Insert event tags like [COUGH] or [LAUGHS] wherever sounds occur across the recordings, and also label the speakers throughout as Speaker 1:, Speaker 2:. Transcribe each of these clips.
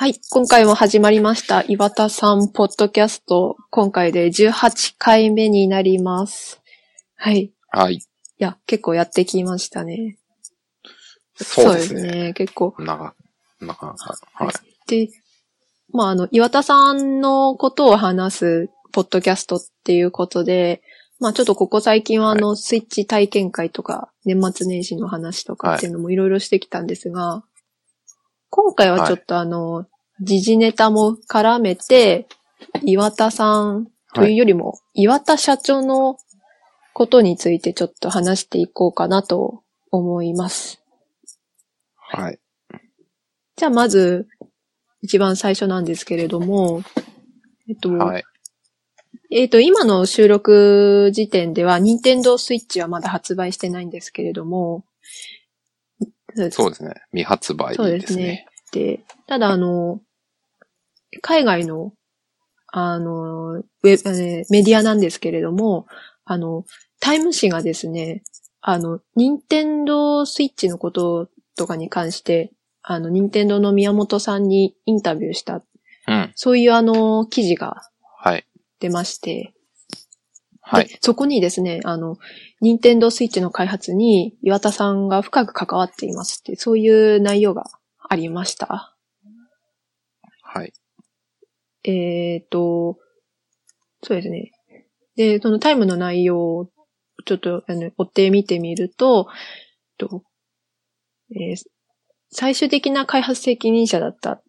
Speaker 1: はい。今回も始まりました。岩田さんポッドキャスト。今回で18回目になります。はい。い
Speaker 2: はい。
Speaker 1: や、結構やってきましたね。
Speaker 2: そうですね。
Speaker 1: 結構。
Speaker 2: 長、長、はい。
Speaker 1: で、まあ、あの、岩田さんのことを話すポッドキャストっていうことで、まあちょっとここ最近はあの、スイッチ体験会とか、年末年始の話とかっていうのもいろいろしてきたんですが、今回はちょっとあの、時事ネタも絡めて、岩田さんというよりも、岩田社長のことについてちょっと話していこうかなと思います。
Speaker 2: はい。
Speaker 1: じゃあまず、一番最初なんですけれども、えっと、
Speaker 2: はい。
Speaker 1: えっ、と、今の収録時点では、任天堂スイッチはまだ発売してないんですけれども、
Speaker 2: そうですね。未発売
Speaker 1: そう
Speaker 2: で
Speaker 1: ですね
Speaker 2: すね。
Speaker 1: で、ただあの、海外の、あの、ウェブ、えーメディアなんですけれども、あの、タイム誌がですね、あの、任天堂スイッチのこととかに関して、あの、任天堂の宮本さんにインタビューした、
Speaker 2: うん。
Speaker 1: そういうあの、記事が
Speaker 2: はい。
Speaker 1: 出まして、
Speaker 2: はい。
Speaker 1: でそこにですね、あの、任天堂スイッチの開発に岩田さんが深く関わっていますって、そういう内容がありました？
Speaker 2: はい。
Speaker 1: えっ、と、そうですね。で、そのタイムの内容をちょっとあの追って見てみると、とえー最終的な開発責任者だった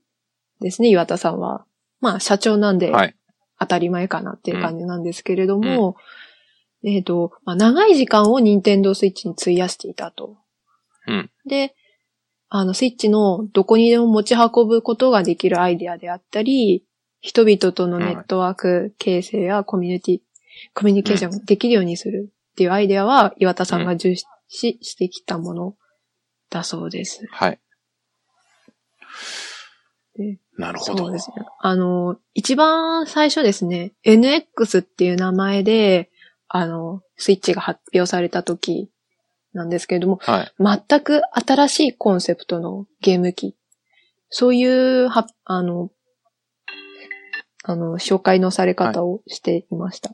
Speaker 1: ですね、岩田さんは。まあ、社長なんで、
Speaker 2: はい。
Speaker 1: 当たり前かなっていう感じなんですけれども、えっ、と、まあ、長い時間を任天堂スイッチに費やしていたと。
Speaker 2: うん。
Speaker 1: で、あの、スイッチのどこにでも持ち運ぶことができるアイデアであったり、人々とのネットワーク形成やコミュニティ、コミュニケーションができるようにするっていうアイデアは岩田さんが重視してきたものだそうです。
Speaker 2: はい
Speaker 1: で。
Speaker 2: なるほど
Speaker 1: そうで。すね。あの、一番最初ですね、NX っていう名前で、あの、スイッチが発表された時なんですけれども、
Speaker 2: はい。
Speaker 1: 全く新しいコンセプトのゲーム機。そういう、は、あの、あの、紹介のされ方をしていました。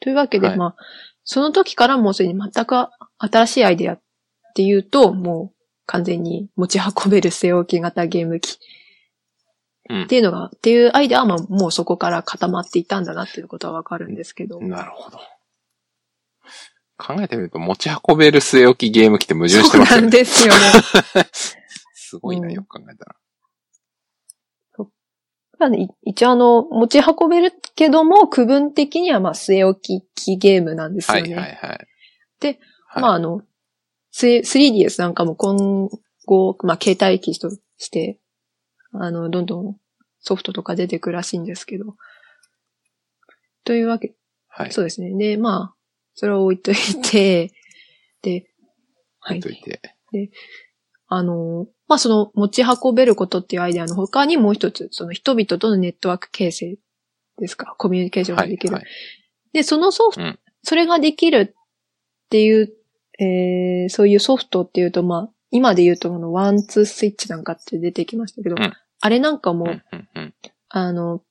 Speaker 1: というわけで、
Speaker 2: はい
Speaker 1: まあ、その時からもうすでに全く新しいアイデアっていうと、もう完全に持ち運べる据え置き型ゲーム機
Speaker 2: うん
Speaker 1: っていうのが、っていうアイデアはまあもうそこから固まっていたんだなっていうことはわかるんですけど。
Speaker 2: なるほど。考えてみると、持ち運べる据え置きゲーム機って矛盾してます
Speaker 1: そうなん
Speaker 2: よね。
Speaker 1: ですよね。[LAUGHS]
Speaker 2: すごいな、
Speaker 1: うん
Speaker 2: よく考えたら。
Speaker 1: まあねい一応あの、持ち運べるけども、区分的にはまあ据え置き機ゲームなんです
Speaker 2: はい
Speaker 1: よね。
Speaker 2: はいはい。
Speaker 1: で、
Speaker 2: はい、
Speaker 1: まああの、3 3DS なんかも今後、まあ携帯機として、あの、どんどんソフトとか出てくるらしいんですけど。というわけ、
Speaker 2: はい。
Speaker 1: そうですね。で、まあ、それを置いといて、で、はい
Speaker 2: 置い。といて。
Speaker 1: あの、まあ、その持ち運べることっていうアイデアの他にもう一つ、その人々とのネットワーク形成ですか、コミュニケーション
Speaker 2: はい。
Speaker 1: ができる。
Speaker 2: はい。
Speaker 1: で、そのソフト、
Speaker 2: うん
Speaker 1: それができるっていう、えー、そういうソフトっていうと、まあ、今で言うとこのワンツースイッチなんかって出てきましたけど、
Speaker 2: うん
Speaker 1: あれなんかも、
Speaker 2: うんうんうん。
Speaker 1: あの、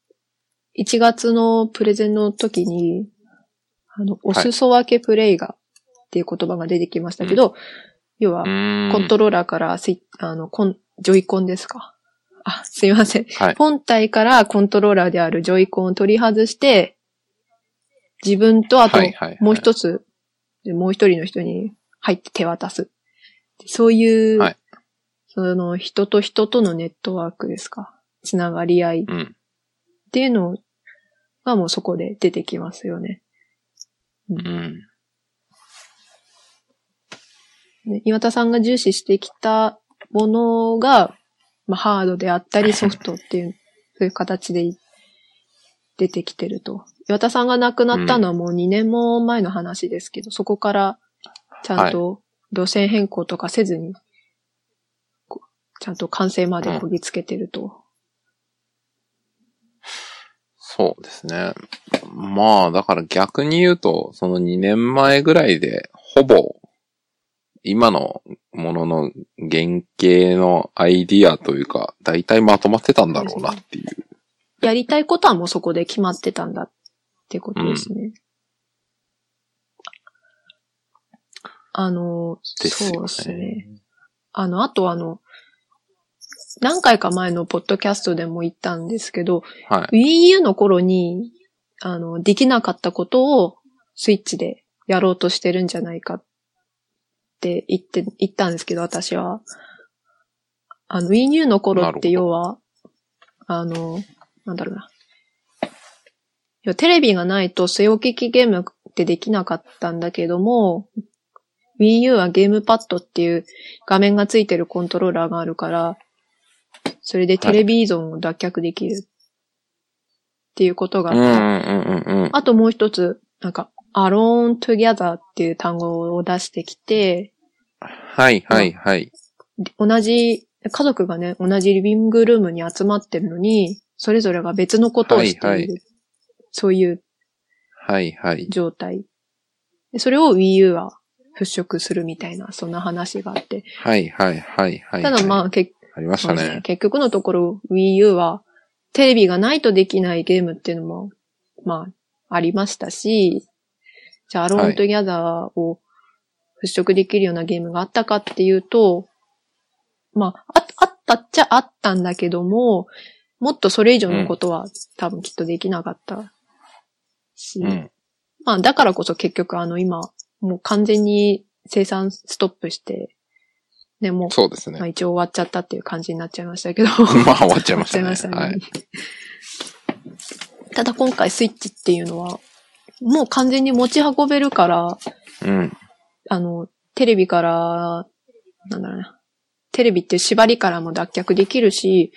Speaker 1: 1月のプレゼンの時に、あの、お裾分けプレイが、っていう言葉が出てきましたけど、要は
Speaker 2: う、ーん
Speaker 1: コントローラーからスイあの、コン、ジョイコンですか？あ、すいません。
Speaker 2: はい。
Speaker 1: 本体からコントローラーであるジョイコンを取り外して、自分とあと
Speaker 2: はいはいはい
Speaker 1: もう一つ、でもう一人の人に入って手渡す。そういう、
Speaker 2: はい
Speaker 1: その人と人とのネットワークですか？つながり合いっ
Speaker 2: うん。
Speaker 1: ていうのがもうそこで出てきますよね。
Speaker 2: うん。
Speaker 1: ね岩田さんが重視してきたものが、まあ、ハードであったりソフトっていう、そういう形で出てきてると。岩田さんが亡くなったのはもう2年も前の話ですけど、そこからちゃんと路線変更とかせずに、ちゃんと完成までこぎつけてると。
Speaker 2: そうですね。まあ、だから逆に言うと、その2年前ぐらいで、ほぼ、今のものの原型のアイディアというか、大体まとまってたんだろうなっていう。
Speaker 1: やりたいことはもうそこで決まってたんだってことですね。あの、
Speaker 2: ですよね。
Speaker 1: そうですね。あの、あとあの、何回か前のポッドキャストでも言ったんですけど、
Speaker 2: はい。
Speaker 1: Wii U の頃に、あの、できなかったことをスイッチでやろうとしてるんじゃないかって言って、言ったんですけど、私は。あの、Wii U の頃って要は、あの、なんだろうな。要はテレビがないと据え置きゲームってできなかったんだけども、Wii U はゲームパッドっていう画面がついてるコントローラーがあるから、それでテレビ依存を脱却できるっていうことがあった。
Speaker 2: うんうんうんうん。
Speaker 1: あともう一つ、なんか、alone together っていう単語を出してきて、
Speaker 2: はいはいはい。
Speaker 1: 同じ、家族がね、同じリビングルームに集まってるのに、それぞれが別のことをしている。
Speaker 2: はいは
Speaker 1: そういう
Speaker 2: はいはい。
Speaker 1: 状態。でそれを Wii U は払拭するみたいな、そんな話があって。
Speaker 2: はいはいはいはい。
Speaker 1: ただまあ、結
Speaker 2: ありましたね。
Speaker 1: 結局のところ Wii U はテレビがないとできないゲームっていうのも、まあ、ありましたし、じゃあ、アローントギャザーを払拭できるようなゲームがあったかっていうと、まあ、ああったっちゃあったんだけども、もっとそれ以上のことは多分きっとできなかったし、
Speaker 2: うん。
Speaker 1: まあ、だからこそ結局あの今、もう完全に生産ストップして、で、もう
Speaker 2: そうですね。
Speaker 1: まあ一応終わっちゃったっていう感じになっちゃいましたけど。[LAUGHS]
Speaker 2: まあ終わっちゃいましたね。
Speaker 1: 終わっちゃいま
Speaker 2: はい。
Speaker 1: ただ今回スイッチっていうのは、もう完全に持ち運べるから、
Speaker 2: うん。
Speaker 1: あの、テレビから、なんだろうな。テレビって縛りからも脱却できるし、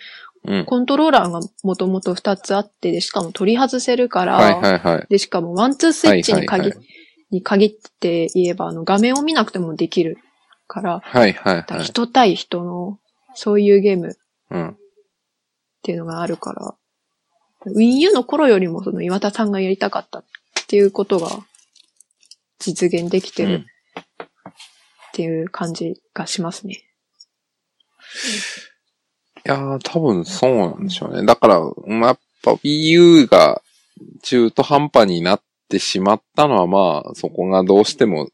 Speaker 2: うん。
Speaker 1: コントローラーがもともと2つあって、で、しかも取り外せるから、
Speaker 2: はいはいはい。
Speaker 1: で、しかもワンツースイッチに限,、に限って言えば、あの、画面を見なくてもできるから、
Speaker 2: はいはいはい。
Speaker 1: 人対人の、そういうゲーム
Speaker 2: うん。
Speaker 1: っていうのがあるから、Wii U の頃よりもその岩田さんがやりたかったっていうことが実現できてる
Speaker 2: うん
Speaker 1: っていう感じがしますね。
Speaker 2: いやー、多分そうなんでしょうね。だから、まあやっぱ Wii U が中途半端になってしまったのはまあ、そこがどうしても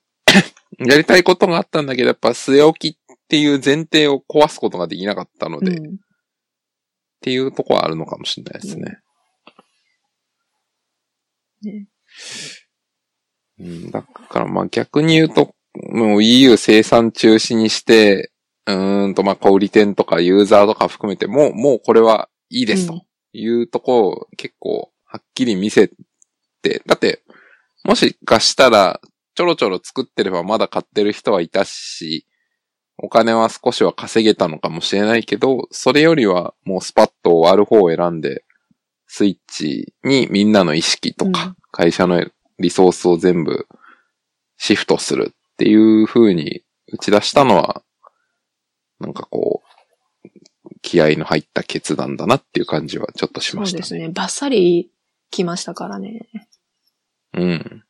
Speaker 2: やりたいことがあったんだけど、やっぱ据え置きっていう前提を壊すことができなかったので、っ
Speaker 1: うん。
Speaker 2: ていうとこはあるのかもしれないですね。
Speaker 1: ね
Speaker 2: うん、だからまあ逆に言うと、もう Wii U 生産中止にして、うーんとまあ小売店とかユーザーとか含めてもう、もうこれはいいです
Speaker 1: うん
Speaker 2: というとこを結構はっきり見せて、だって、もしかしたらちょろちょろ作ってればまだ買ってる人はいたし、お金は少しは稼げたのかもしれないけど、それよりはもうスパッと終わる方を選んで、スイッチにみんなの意識とか、
Speaker 1: うん
Speaker 2: 会社のリソースを全部シフトするっていう風に打ち出したのは、なんかこう、気合の入った決断だなっていう感じはちょっとし
Speaker 1: そ
Speaker 2: ました、
Speaker 1: うですね。バッサリ来ましたからね。
Speaker 2: うん。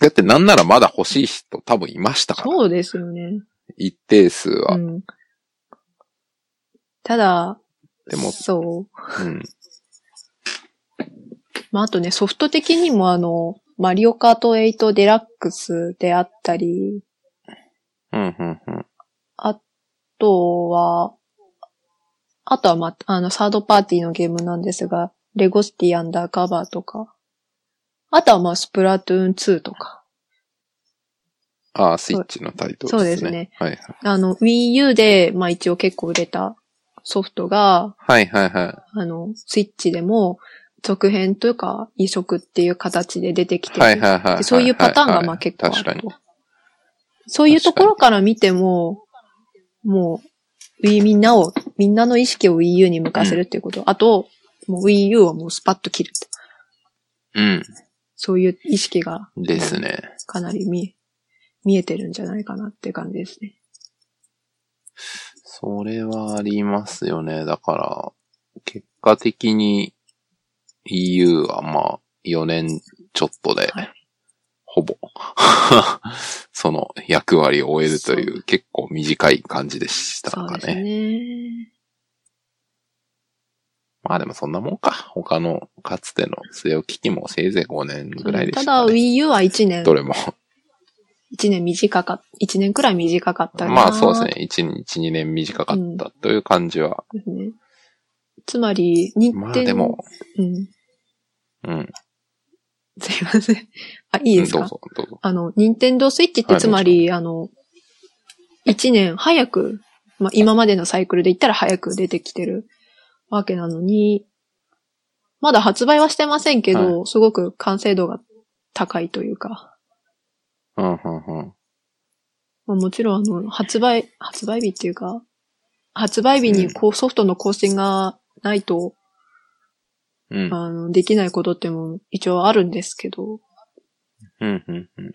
Speaker 2: だってなんならまだ欲しい人多分いましたから。
Speaker 1: そうですよね。
Speaker 2: 一定数は。
Speaker 1: うん。ただ、
Speaker 2: でも、
Speaker 1: そう。
Speaker 2: うん。[LAUGHS]
Speaker 1: まあ、あとね、ソフト的にもあの、マリオカート8デラックスであったり、
Speaker 2: うん、うん、うん。
Speaker 1: あとは、あとはま、あの、サードパーティーのゲームなんですが、レゴシティアンダーカバーとか、あとはまあ、スプラトゥーン2とか、
Speaker 2: ああ、スイッチのタイトルですね。
Speaker 1: そうですね。
Speaker 2: はいはい。
Speaker 1: あの、Wii U で、まあ一応結構売れたソフトが、
Speaker 2: はいはいは
Speaker 1: あの、スイッチでも、続編というか、移植っていう形で出てき
Speaker 2: い。
Speaker 1: てる
Speaker 2: はいはいはい
Speaker 1: そういうパターンがまあ結構ある
Speaker 2: 確かに。
Speaker 1: と。そういうところから見ても、もう、Wii みんなを、みんなの意識を Wii U に向かせるっていうこと。あと、もう Wii U をもうスパッと切ると。
Speaker 2: うん。
Speaker 1: そういう意識が
Speaker 2: ですね。
Speaker 1: かなり見え、見えてるんじゃないかなって感じですね。
Speaker 2: それはありますよね。だから、結果的に EU はまあ、4年ちょっとで
Speaker 1: はい、
Speaker 2: ほぼ、[LAUGHS] その役割を終えるという結構短い感じでした
Speaker 1: そうです
Speaker 2: かね。
Speaker 1: ね。
Speaker 2: まあでもそんなもんか。他のかつての据え置き機もせいぜい5年ぐらいで
Speaker 1: ただ
Speaker 2: した、ね。
Speaker 1: Wii U は1年
Speaker 2: ど、れも。
Speaker 1: 1年短かっ、1年くらい短かったな
Speaker 2: まあそうですね。1、1、2年短かったという感じは。
Speaker 1: ですね。つまり、任
Speaker 2: まあ
Speaker 1: 天
Speaker 2: でも、
Speaker 1: うん。
Speaker 2: うん。
Speaker 1: すいません。あ、いいですか？
Speaker 2: どうぞ、どうぞ。
Speaker 1: あの、任天堂スイッチって
Speaker 2: はい
Speaker 1: つまり、あの、1年早く、まあ今までのサイクルで言ったら早く出てきてるわけなのに、まだ発売はしてませんけど、すごく完成度が高いというか、
Speaker 2: うん、うん、うん。
Speaker 1: まあ、もちろんあの、発売、発売日っていうか、発売日にこうソフトの更新がないと、
Speaker 2: うん、
Speaker 1: あの、できないことっても一応あるんですけど、
Speaker 2: うん、うん、うん。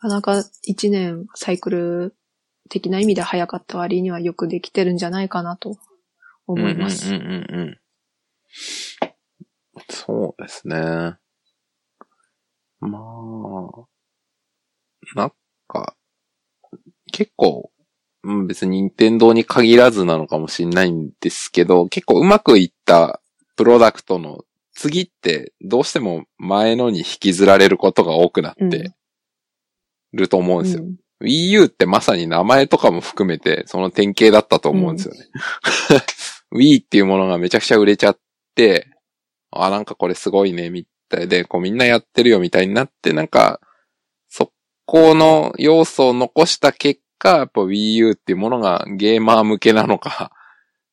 Speaker 1: なかなか一年サイクル的な意味で早かった割にはよくできてるんじゃないかなと思います。
Speaker 2: うんうんうんうんうん。そうですね。まあ、なんか、結構、うん別に任天堂に限らずなのかもしれないんですけど、結構うまくいったプロダクトの次ってどうしても前のに引きずられることが多くなってると思うんですよ。
Speaker 1: うん
Speaker 2: Wii U ってまさに名前とかも含めて、その典型だったと思うんですよね。Wii っていうものがめちゃくちゃ売れちゃって、あ、なんかこれすごいね、みたいで、こうみんなやってるよみたいになって、なんか、そこの要素を残した結果、やっぱ Wii U っていうものがゲーマー向けなのか、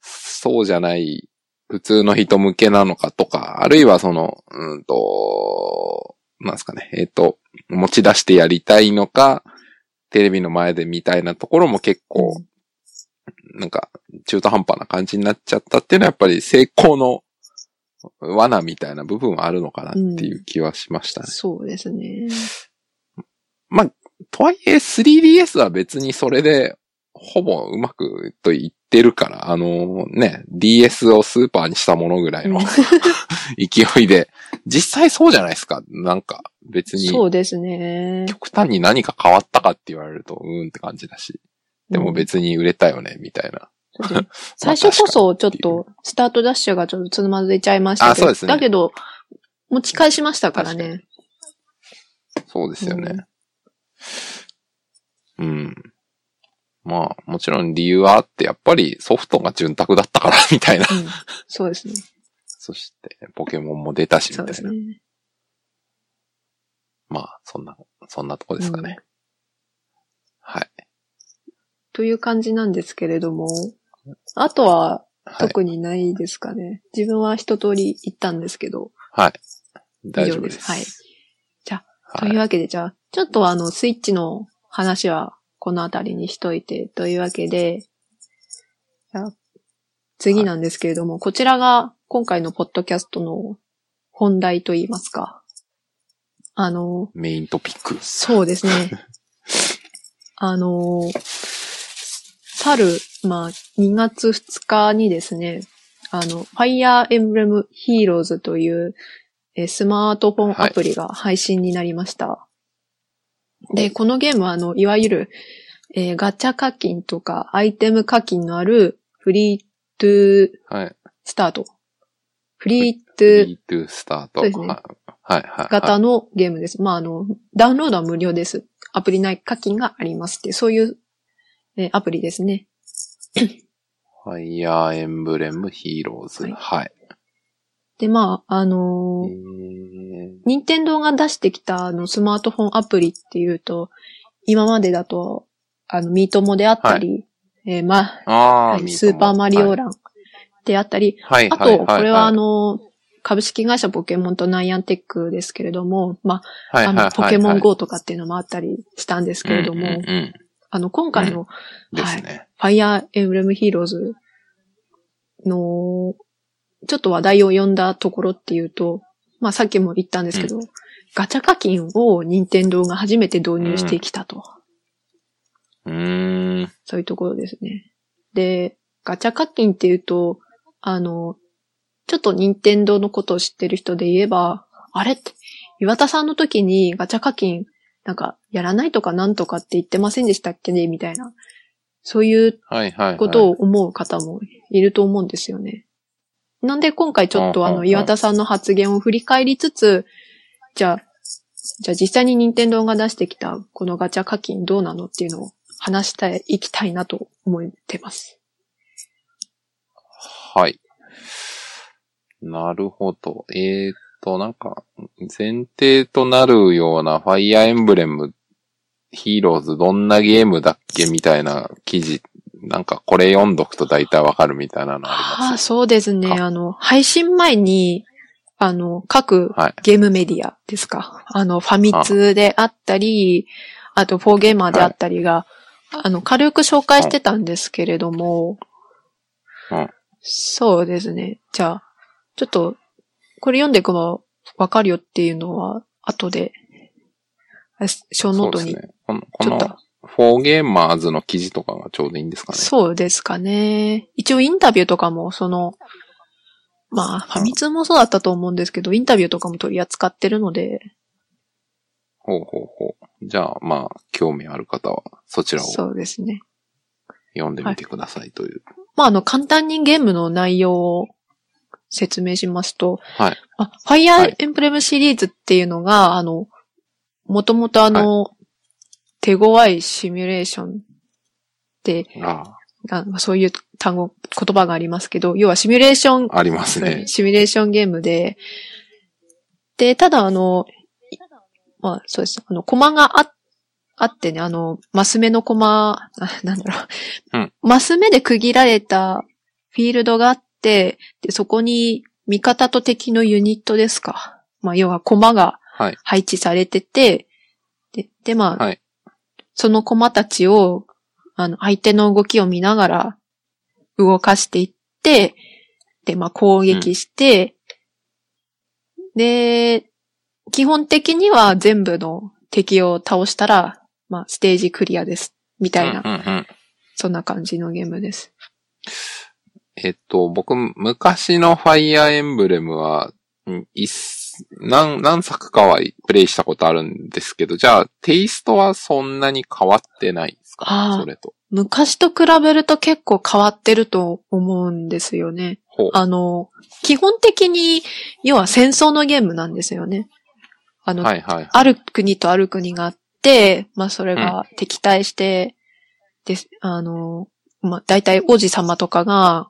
Speaker 2: そうじゃない、普通の人向けなのかとか、あるいはその、うんと、なんですかね、えっ、と、持ち出してやりたいのか、テレビの前でみたいなところも結構、なんか、中途半端な感じになっちゃったっていうのはやっぱり成功の罠みたいな部分はあるのかなっていう気はしましたね。
Speaker 1: そうですね。
Speaker 2: まあ、とはいえ 3DS は別にそれでほぼうまくと言ってるから、あのね、DS をスーパーにしたものぐらいの
Speaker 1: うん [LAUGHS]
Speaker 2: 勢いで、実際そうじゃないですか。なんか別に
Speaker 1: そうですね。
Speaker 2: 極端に何か変わったかって言われると、うーんって感じだし。でも
Speaker 1: うん
Speaker 2: 別に売れたよね、みたいな。[LAUGHS]
Speaker 1: 最初こそちょっと、スタートダッシュがちょっとつまずいちゃいましたけど、
Speaker 2: あそうですね
Speaker 1: だけど、持ち返しましたからね。
Speaker 2: そうですよね。うん。まあ、もちろん理由はあって、やっぱりソフトが潤沢だったから、みたいな。
Speaker 1: うん。そうですね。[LAUGHS]
Speaker 2: そして、ポケモンも出たし、み
Speaker 1: そう
Speaker 2: たいな。
Speaker 1: ですね。
Speaker 2: まあ、そんな、そんなとこですかね。はい。
Speaker 1: という感じなんですけれども、あとは
Speaker 2: はい。
Speaker 1: 特にないですかね。自分は一通り言ったんですけど、
Speaker 2: はい。大丈夫です。
Speaker 1: はい。じゃあ、
Speaker 2: はい
Speaker 1: というわけで、じゃあ、ちょっとあの、スイッチの話はこのあたりにしといて、というわけで、じゃあ、次なんですけれども、こちらが今回のポッドキャストの本題といいますか。あの、
Speaker 2: メイントピック。
Speaker 1: そうですね。[LAUGHS] あの、去る、まあ、2月2日にですね、あの、Fire Emblem Heroes という、えースマートフォンアプリが配信になりました。で、このゲームは、あの、いわゆる、えーガチャ課金とかアイテム課金のあるフリートゥー
Speaker 2: はい。
Speaker 1: スタート。フリート
Speaker 2: フ
Speaker 1: ゥー
Speaker 2: リートゥースタート。
Speaker 1: そうですね
Speaker 2: はい。はい。はい。
Speaker 1: 型のゲームです。まあ、あの、ダウンロードは無料です。アプリ内課金がありますってそういう、えーアプリですね。
Speaker 2: ファイヤーエンブレムヒーローズ。
Speaker 1: はい
Speaker 2: はい。
Speaker 1: で、まあ、あのー
Speaker 2: えー
Speaker 1: 任天堂が出してきたあのスマートフォンアプリっていうと、今までだと、あの、ミートモであったり、えーま
Speaker 2: ああ、
Speaker 1: はい
Speaker 2: ミートモ
Speaker 1: スーパーマリオランであったり、
Speaker 2: はい。
Speaker 1: あ
Speaker 2: はい。
Speaker 1: と、
Speaker 2: はい
Speaker 1: これはあ、の、株式会社ポケモンとナイアンテックですけれども、まあ、
Speaker 2: はい。
Speaker 1: あの、
Speaker 2: はい。
Speaker 1: ポケモン GO とかっていうのもあったりしたんですけれども、あの、今回の、
Speaker 2: ですね。
Speaker 1: ファイアーエムブレムヒーローズの、ちょっと話題を呼んだところっていうと、まあさっきも言ったんですけど、ガチャ課金を任天堂が初めて導入してきたと。
Speaker 2: うーん。
Speaker 1: そういうところですね。で、ガチャ課金っていうと、あの、ちょっと任天堂のことを知ってる人で言えば、あれって、岩田さんの時にガチャ課金なんか、やらないとかなんとかって言ってませんでしたっけね？みたいな。そういう。ことを思う方もいると思うんですよね。なんで今回ちょっとあの、岩田さんの発言を振り返りつつ、じゃあ、じゃあ実際に任天堂が出してきたこのガチャ課金どうなのっていうのを話したい、いきたいなと思ってます。
Speaker 2: はい。なるほど。えー、っと、なんか、前提となるようなファイアーエンブレム、ヒーローズどんなゲームだっけみたいな記事、なんかこれ読んどくと大体わかるみたいなのあり
Speaker 1: ああ、
Speaker 2: ます
Speaker 1: そうですね。
Speaker 2: あ
Speaker 1: あの、配信前に、あの、各
Speaker 2: はい。
Speaker 1: ゲームメディアですか。あの、ファミ通であったり、あと、フォーゲーマーであったりが、あの、軽く紹介してたんですけれども、
Speaker 2: うん
Speaker 1: そうですね。じゃあ、ちょっと、これ読んでいくばわかるよっていうのは、後で、あショーノートに、
Speaker 2: そうですね。この、このフォーゲーマーズの記事とかがちょうどいいんですかね。
Speaker 1: そうですかね。一応インタビューとかも、その、まあ、ファミ通もそうだったと思うんですけど、インタビューとかも取り扱ってるので、
Speaker 2: ほうほうほう。じゃあ、まあ、興味ある方は、そちらを
Speaker 1: そうですね。
Speaker 2: 読んでみてくださいという。
Speaker 1: まあ、あの、簡単にゲームの内容を説明しますと、
Speaker 2: はい。
Speaker 1: あ、ファイアー
Speaker 2: はい
Speaker 1: エンブレムシリーズっていうのが、あの、もともとあの、手強いシミュレーションって、
Speaker 2: あ
Speaker 1: あそういう単語、言葉がありますけど、要はシミュレーション
Speaker 2: あ、ありますね。
Speaker 1: シミュレーションゲームで、で、ただあの、いまあそうです。あの、コマがあ、あってね、あの、マス目のコマ、あなんだろう。
Speaker 2: うん
Speaker 1: マス目で区切られたフィールドがあって、で、そこに味方と敵のユニットですか。まあ要はコマが
Speaker 2: はい。
Speaker 1: 配置されてて、で、で、まあ、
Speaker 2: はい
Speaker 1: そのコマたちを、あの、相手の動きを見ながら動かしていって、で、まあ、攻撃して、で、基本的には全部の敵を倒したら、まあ、ステージクリアです。みたいな、
Speaker 2: うんうんうん
Speaker 1: そんな感じのゲームです。
Speaker 2: えっと、僕、昔のファイアーエンブレムは、うんいっ何、何作かはプレイしたことあるんですけど、じゃあ、テイストはそんなに変わってないですか？それと。
Speaker 1: 昔と比べると結構変わってると思うんですよね。あの、基本的に、要は戦争のゲームなんですよね。あの、
Speaker 2: はいはい。
Speaker 1: ある国とある国があって、まあそれが敵対して、で、あの、まあ大体王子様とかが、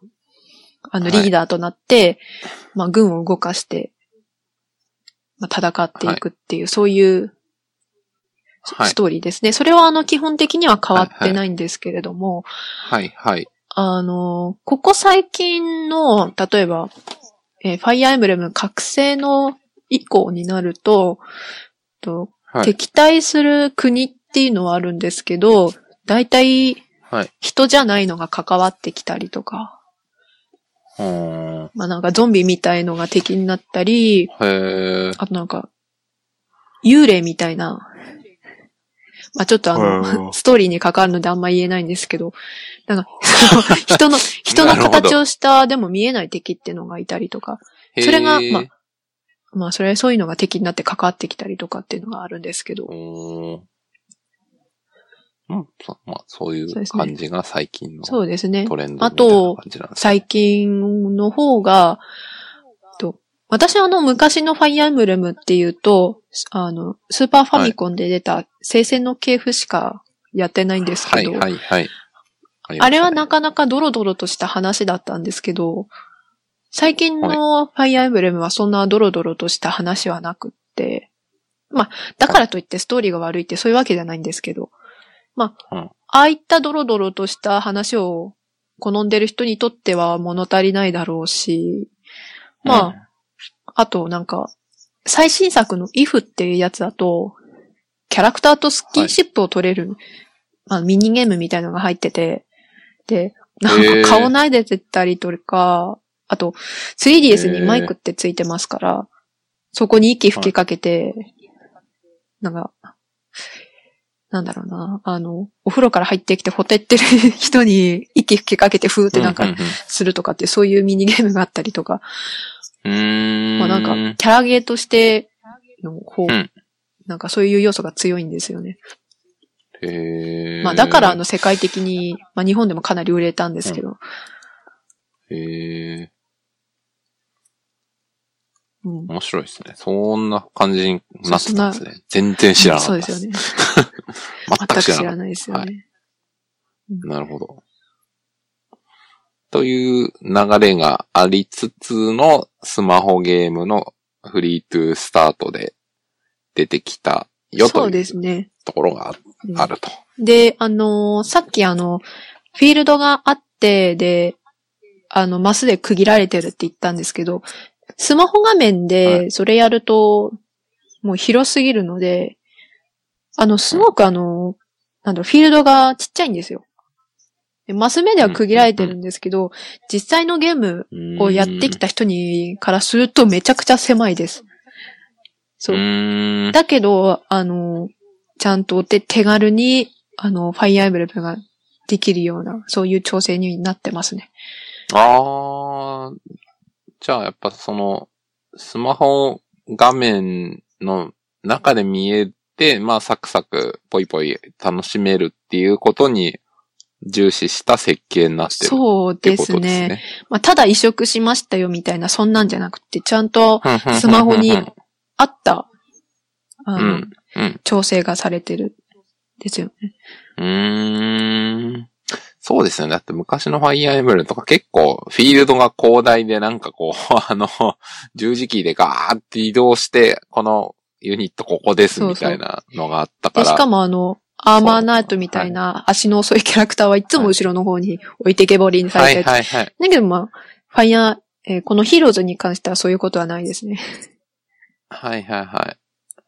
Speaker 1: あの
Speaker 2: はい
Speaker 1: リーダーとなって、まあ軍を動かして、まあ戦っていくっていう、そういう
Speaker 2: はい
Speaker 1: ス。トーリーですね。それはあの基本的には変わってないんですけれども、
Speaker 2: はいはい。
Speaker 1: あの、ここ最近の、例えば、えーファイアーエンブレム覚醒の以降になると、と
Speaker 2: はい。
Speaker 1: 敵対する国っていうのはあるんですけど、大体
Speaker 2: はい。
Speaker 1: 人じゃないのが関わってきたりとか。まあなんかゾンビみたいのが敵になったり。あとなんか、幽霊みたいな、まあちょっとあ
Speaker 2: う
Speaker 1: の、
Speaker 2: ん。[LAUGHS]
Speaker 1: ストーリーに関わるのであんま言えないんですけど、なんか、人の、[LAUGHS] 人の形をした、でも見えない敵っていうのがいたりとか、それがまあまあそれそういうのが敵になって関わってきたりとかっていうのがあるんですけど
Speaker 2: う、ーん。うん。そまあ、そういう感じが最近の
Speaker 1: そうですね。
Speaker 2: トレンド
Speaker 1: あ
Speaker 2: みたいな
Speaker 1: と
Speaker 2: 感じなんですね。
Speaker 1: 最近の方が、と私はあの昔のファイアーエンブレムっていうと、あの、スーパーファミコンで出た聖戦の系譜しかやってないんです
Speaker 2: はい
Speaker 1: けど、
Speaker 2: はいはい。
Speaker 1: あれはな
Speaker 2: な
Speaker 1: かなかドロドロとした話だったんですけど、最近のファイアーエンブレムはそんなドロドロとした話はなくって、まあ、だからといってストーリーが悪いってそういうわけじゃないんですけど、まあ、
Speaker 2: うん。
Speaker 1: ああいったドロドロとした話を好んでる人にとっては物足りないだろうし、まあ、あとなんか、最新作の if っていうやつだと、キャラクターとスキンシップを取れる、まあ、ミニゲームみたいのが入ってて、で、なんか顔撫でてたりとか、あと、3DS にマイクってついてますから、そこに息吹きかけて、なんか、なんだろうな、あの、お風呂から入ってきてほてってる人に息吹きかけてふーってなんか
Speaker 2: うう
Speaker 1: するとかってそういうミニゲームがあったりとか、
Speaker 2: うん。
Speaker 1: まあなんか、キャラゲーとしての方、
Speaker 2: うん
Speaker 1: なんかそういう要素が強いんですよね。
Speaker 2: へえ。
Speaker 1: まあだからあの世界的に、まあ日本でもかなり売れたんですけど。
Speaker 2: へえ。
Speaker 1: うん。
Speaker 2: 面白いですね。そんな感じになってたんです
Speaker 1: そ
Speaker 2: ね。全然知らなか
Speaker 1: そう
Speaker 2: った
Speaker 1: ですよね。[LAUGHS]
Speaker 2: 全
Speaker 1: 全く知
Speaker 2: らな
Speaker 1: いですよね。
Speaker 2: た。なるほど。という流れがありつつのスマホゲームのフリートゥースタートで出てきたよ
Speaker 1: そう
Speaker 2: という
Speaker 1: ですね。
Speaker 2: ところがあ
Speaker 1: うん
Speaker 2: あると。
Speaker 1: で、あのーさっきあの、フィールドがあって、で、あの、マスで区切られてるって言ったんですけど、スマホ画面
Speaker 2: は
Speaker 1: でそれやると、もう広すぎるので、あの、すごくあの、なんだろう、フィールドがちっちゃいんですよ。でマス目では区切られてるんですけど、実際のゲームをやってきた人にからするとめちゃくちゃ狭いです。そう。だけど、あの、ちゃんと手手軽に、あの、ファイアーエブレムができるような、そういう調整になってますね。
Speaker 2: ああ、じゃあやっぱその、スマホ画面の中で見えて、まあサクサクポイポイ楽しめるっていうことに重視した設計になってる
Speaker 1: そうで
Speaker 2: ってことです
Speaker 1: すね。
Speaker 2: ね。
Speaker 1: まあ、ただ移植しましたよみたいな、そんなんじゃなくて、ちゃんとスマホに合った、
Speaker 2: うん。うん。
Speaker 1: 調整がされてる。ですよね。
Speaker 2: うーん。そうですね。だって昔のファイアーエムブレムとか結構フィールドが広大でなんかこう、[LAUGHS] あの、十字キーでガーって移動して、このユニットここですみたいなのがあったか
Speaker 1: で、
Speaker 2: ら。
Speaker 1: しかもあの、アーマーナイトみたいな足の遅いキャラクターはいつも後ろの方に置いてけぼりにさ
Speaker 2: はい
Speaker 1: れて
Speaker 2: はいはい。
Speaker 1: だけどまあ、ファイヤー、えーこのヒーローズに関してはそういうことはないですね。
Speaker 2: はいはいは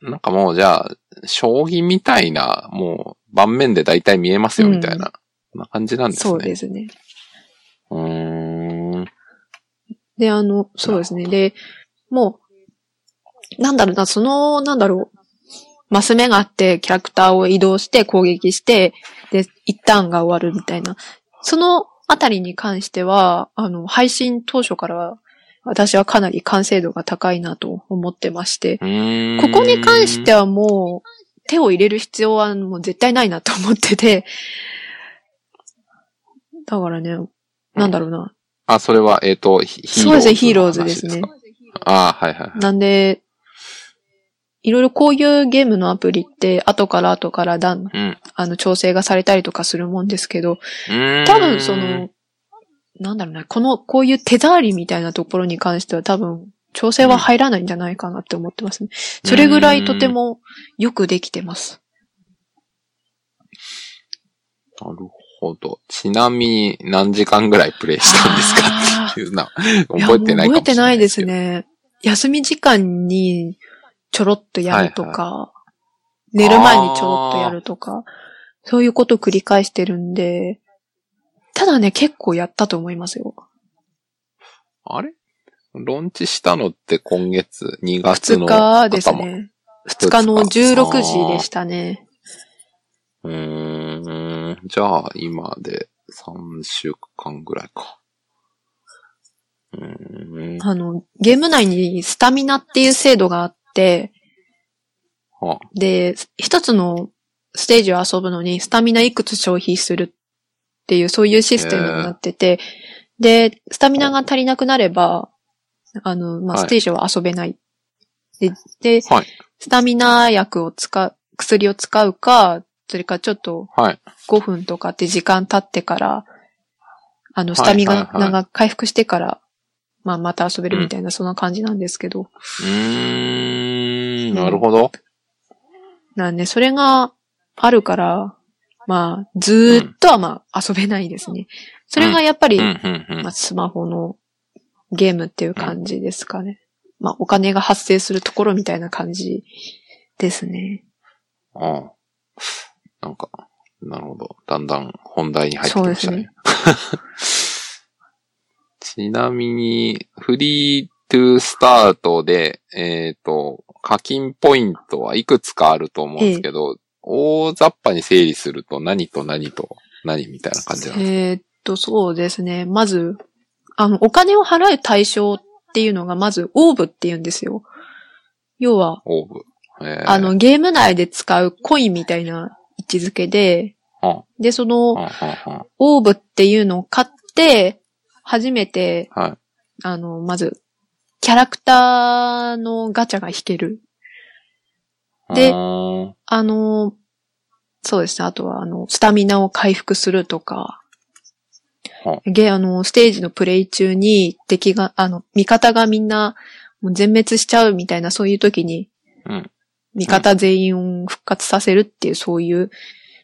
Speaker 2: い。なんかもうじゃあ、将棋みたいな、もう盤面で大体見えますよみたいな、そんな感じなんですね。
Speaker 1: そうですね。
Speaker 2: うーん。
Speaker 1: で、あの、そうですね。で、もう、なんだろうな、その、なんだろう、マス目があって、キャラクターを移動して攻撃して、で、一旦が終わるみたいな。そのあたりに関しては、あの、配信当初から私はかなり完成度が高いなと思ってまして、ここに関してはもう、手を入れる必要はもう絶対ないなと思ってて、だからね、なんだろうな。
Speaker 2: あ、それは、えっ、と、ヒヒ
Speaker 1: そうですね、
Speaker 2: の
Speaker 1: ヒーロー
Speaker 2: 話
Speaker 1: ズですね。
Speaker 2: かああ、はいはいはい。
Speaker 1: なんで、いろいろこういうゲームのアプリって、後から後からだん、
Speaker 2: うん。
Speaker 1: あの、調整がされたりとかするもんですけど、多分その、、なんだろうな、この、こういう手触りみたいなところに関しては多分、調整は入らないんじゃないかなって思ってますね。それぐらいとてもよくできてます。
Speaker 2: なるほど。ちなみに何時間ぐらいプレイしたんですか？
Speaker 1: あ
Speaker 2: っていうな。覚えてないかもしれない
Speaker 1: 覚えてないです。ね。休み時間にちょろっとやるとか、寝る前にちょろっとやるとか、そういうことを繰り返してるんで、ただね、結構やったと思いますよ。
Speaker 2: あれ？ローンチしたのって今月2月の
Speaker 1: 2日です
Speaker 2: 頭。
Speaker 1: ね。2日の16時でしたね。
Speaker 2: うーん。じゃあ、今で3週間ぐらいか。うーん。
Speaker 1: あの、ゲーム内にスタミナっていう制度があって、
Speaker 2: は
Speaker 1: で、一つのステージを遊ぶのにスタミナいくつ消費するっていう、そういうシステムになってて、で、スタミナが足りなくなれば、あの、まあ、
Speaker 2: はい
Speaker 1: ステージは遊べない。で、で、
Speaker 2: はい
Speaker 1: スタミナ薬を使う、薬を使うか、それかちょっと
Speaker 2: はい。
Speaker 1: 5分とかって時間経ってから、あの、
Speaker 2: い
Speaker 1: スタミナが回復してから、まあ、また遊べるみたいな、そんな感じなんですけど。
Speaker 2: うーん。なるほど。
Speaker 1: なんで、それがあるから、まあ、ずーっとはまあ、遊べないですね。それがやっぱり。スマホのゲームっていう感じですかね。まあ、お金が発生するところみたいな感じですね。
Speaker 2: ああ。なんか、なるほど。だんだん本題に入ってきましたね。[LAUGHS] ちなみに、フリートゥースタートで、えっ、と、課金ポイントはいくつかあると思うんですけど、大雑把に整理すると何と何と何みたいな感じなんです
Speaker 1: えーっと、そうですね。まず、あの、お金を払う対象っていうのが、まず、オーブって言うんですよ。要は、
Speaker 2: オーブ。えー
Speaker 1: あの、、ゲーム内で使うコインみたいな位置づけで、
Speaker 2: は
Speaker 1: で、そ
Speaker 2: あ
Speaker 1: の、オーブっていうのを買って、初めて、
Speaker 2: あはい。
Speaker 1: あの、まず、キャラクターのガチャが引ける。であの、そうですね。あとは、あの、スタミナを回復するとか
Speaker 2: は、
Speaker 1: ゲ、あの、ステージのプレイ中に敵が、あの、味方がみんな、もう全滅しちゃうみたいな、そういう時に、
Speaker 2: うん。
Speaker 1: 味方全員を復活させるっていう、そういう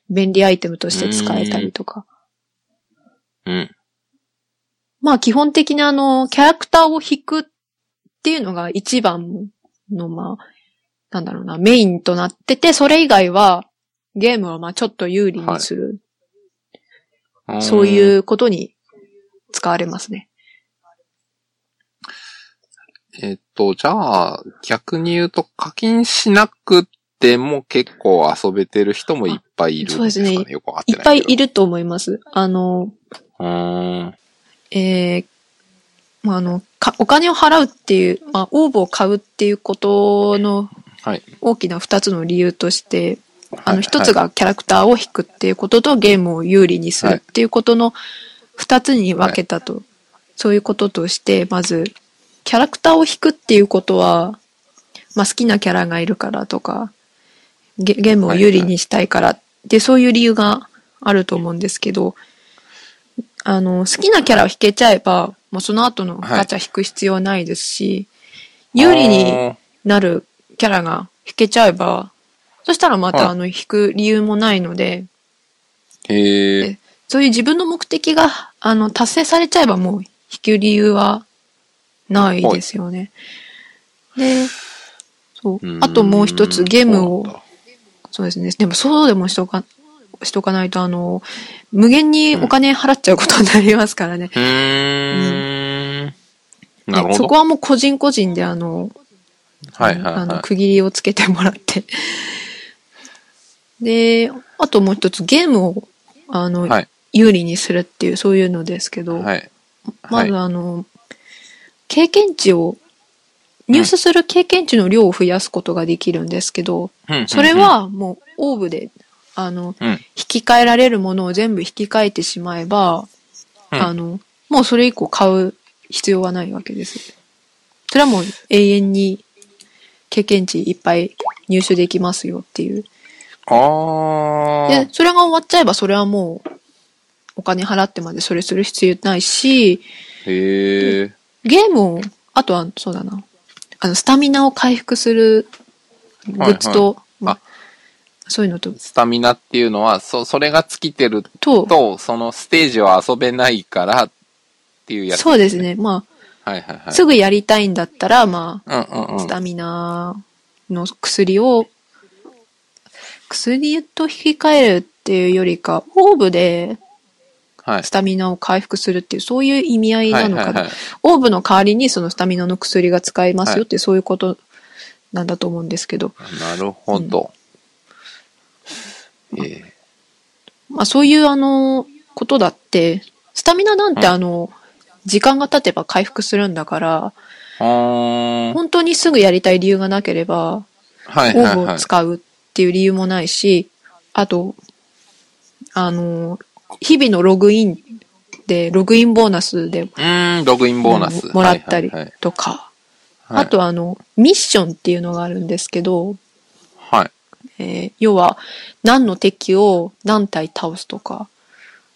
Speaker 1: 便利アイテムとして使えたりとか。
Speaker 2: うん。
Speaker 1: まあ基本的にあの、キャラクターを引くっていうのが一番の、まあ、なんだろうな、メインとなってて、それ以外は、ゲームはまあちょっと有利にする、そう
Speaker 2: う。
Speaker 1: いうことに使われますね。
Speaker 2: えっと、じゃあ、逆に言うと課金しなくても結構遊べてる人もいっぱいいるんですかね。
Speaker 1: そうですね
Speaker 2: よくわかって
Speaker 1: いっ。ぱいいると思います。あの、
Speaker 2: うーん。
Speaker 1: えーまあ、あの、かお金を払うっていう、まあ、応募を買うっていうことの
Speaker 2: はい。
Speaker 1: 大きな二つの理由として、あの、
Speaker 2: はい
Speaker 1: 一つがキャラクターを引くっていうこととゲームを有利にするっていうことの二つに分けたと、そういうこととして、まず、キャラクターを引くっていうことは、まあ好きなキャラがいるからとか、ゲゲームを有利にしたいからって、そういう理由があると思うんですけど、あの、好きなキャラを引けちゃえば、もうその後のガチャ引く必要ないですし、有利に
Speaker 2: あ
Speaker 1: なるキャラが引けちゃえば、そしたらま
Speaker 2: はい
Speaker 1: たあの引く理由もないので、
Speaker 2: ー。へえ。
Speaker 1: そういう自分の目的があの達成されちゃえばもう引く理由はないですよね。で、そうあともう一つゲームを
Speaker 2: そう
Speaker 1: ですね。でもそうでもしとか、しとかないとあの、無限にお金払っちゃうことになりますからね。
Speaker 2: うーん。なるほど。
Speaker 1: でそこはもう個人個人であの、
Speaker 2: はいはい
Speaker 1: あの、
Speaker 2: はい。
Speaker 1: 区切りをつけてもらって。で、あともう一つ、ゲームを、あの、
Speaker 2: はい。
Speaker 1: 有利にするっていう、そういうのですけど、
Speaker 2: はい。
Speaker 1: まずあの、経験値を、入手する経験値の量を増やすことができるんですけど、
Speaker 2: うん
Speaker 1: それ、はもう、オーブで、あの、
Speaker 2: うん。
Speaker 1: 引き換えられるものを全部引き換えてしまえば、
Speaker 2: うん
Speaker 1: あの、もうそれ以降買う必要はないわけです。それはもう永遠に経験値いっぱい入手できますよっていう。
Speaker 2: あ
Speaker 1: で、それが終わっちゃえばそれはもうお金払ってまでそれする必要ないし、
Speaker 2: ー。へえ。
Speaker 1: ゲームを、あとはそうだな、あの、スタミナを回復するグッズと、まあ
Speaker 2: あ
Speaker 1: そういうのと、
Speaker 2: スタミナっていうのは、そ、それが尽きてる
Speaker 1: と、
Speaker 2: と、そのステージは遊べないからっていうやつ。
Speaker 1: そうです。ね。まあ、
Speaker 2: はいはいはい。
Speaker 1: すぐやりたいんだったら、まあ、
Speaker 2: うんうんうん。
Speaker 1: スタミナの薬を、薬と引き換えるっていうよりか、オーブで
Speaker 2: はい
Speaker 1: ス。タミナを回復するっていう、そういう意味合いなのかな。
Speaker 2: はいはいはい
Speaker 1: オーブの代わりにそのスタミナの薬が使えますよっていう、そういうことなんだと思うんですけど、
Speaker 2: なるほど。ええ
Speaker 1: まあそういうあの、ことだって、スタミナなんてあの、時間が経てば回復するんだから、本当にすぐやりたい理由がなければ、
Speaker 2: はい
Speaker 1: オーブを
Speaker 2: はいはい。
Speaker 1: 使うっていう理由もないし、あと、あの、日々のログインで、ログインボーナスで
Speaker 2: うーん、ログインボーナス。
Speaker 1: もらったりとか、
Speaker 2: はい。
Speaker 1: あとあの、ミッションっていうのがあるんですけど、
Speaker 2: はい。
Speaker 1: えー要は何の敵を何体倒すとか、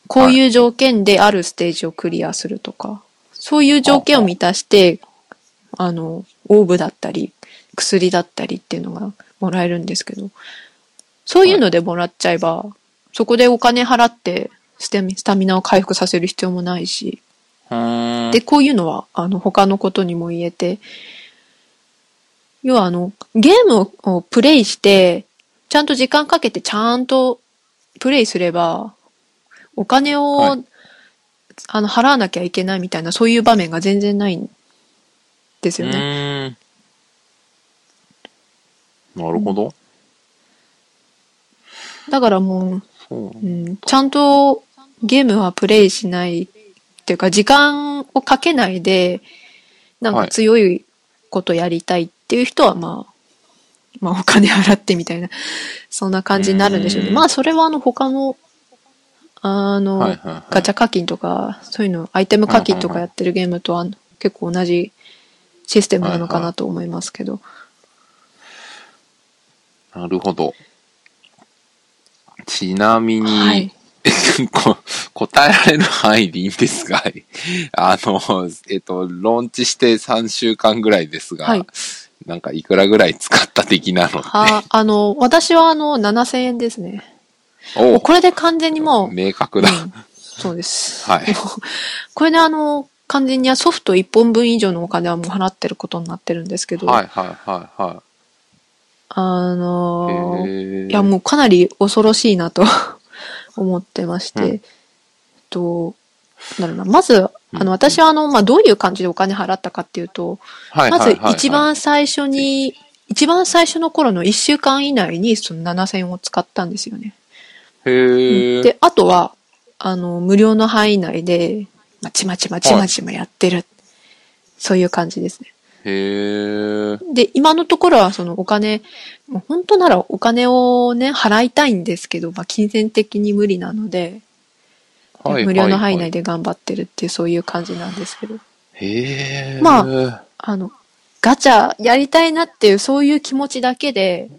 Speaker 1: こういう条件であるステージをクリアするとか、そういう条件を満たして、あの、オーブだったり、薬だったりっていうのがもらえるんですけど、そういうのでもらっちゃえば、そこでお金払ってステミスタミナを回復させる必要もないし。で、こういうのは、あの、他のことにも言えて、要はあの、ゲームをプレイして、ちゃんと時間かけてちゃんとプレイすれば、お金を、
Speaker 2: はい
Speaker 1: あの、払わなきゃいけないみたいな、そういう場面が全然ないんですよね。
Speaker 2: なるほど。
Speaker 1: だからもう
Speaker 2: う
Speaker 1: ん、ちゃんとゲームはプレイしないっていうか、時間をかけないで、なんか
Speaker 2: はい
Speaker 1: 強いことやりたいっていう人は、まあ、まあお金払ってみたいな、そんな感じになるんでしょうね。
Speaker 2: うん
Speaker 1: まあそれはあの他の、あの、
Speaker 2: はいはいはい
Speaker 1: ガチャ課金とか、そういうの、アイテム課金とかやってるゲームとは結構同じシステムなのかなと思いますけど。
Speaker 2: なるほど。ちなみに、
Speaker 1: はい。[LAUGHS]
Speaker 2: こ答えられる範囲でいいんですが、あの、えっと、ローンチして3週間ぐらいですが、
Speaker 1: はい
Speaker 2: なんかいくらぐらい使った的なのって。
Speaker 1: は、あの、私はあの、7000円ですね。
Speaker 2: お
Speaker 1: これで完全にもう、
Speaker 2: 明確だ。
Speaker 1: うんそうです。
Speaker 2: はい
Speaker 1: これであの、完全にソフト1本分以上のお金はもう払ってることになってるんですけど、
Speaker 2: はいはいはいは
Speaker 1: あ
Speaker 2: い。
Speaker 1: のー
Speaker 2: へー
Speaker 1: いやもうかなり恐ろしいなと思ってまして、
Speaker 2: うん
Speaker 1: えっと、なんだろうな、まず、あ
Speaker 2: うん
Speaker 1: の、私はあの、まあ、どういう感じでお金払ったかっていうと、まず
Speaker 2: はいはいはいはい
Speaker 1: 一番最初に、一番最初の頃の1週間以内にその7000円を使ったんですよね。
Speaker 2: へえ。
Speaker 1: で、あとは、あの、無料の範囲内で、まちまちまちまちまやってる。そういう感じですね。
Speaker 2: へえ。
Speaker 1: で、今のところはそのお金、もう本当ならお金をね、払いたいんですけど、まあ、金銭的に無理なので、
Speaker 2: はい
Speaker 1: 無料の範囲内
Speaker 2: で。
Speaker 1: で頑張ってるっていうそういう感じなんですけど。
Speaker 2: へえ。
Speaker 1: まあの、ガチャやりたいなっていうそういう気持ちだけで、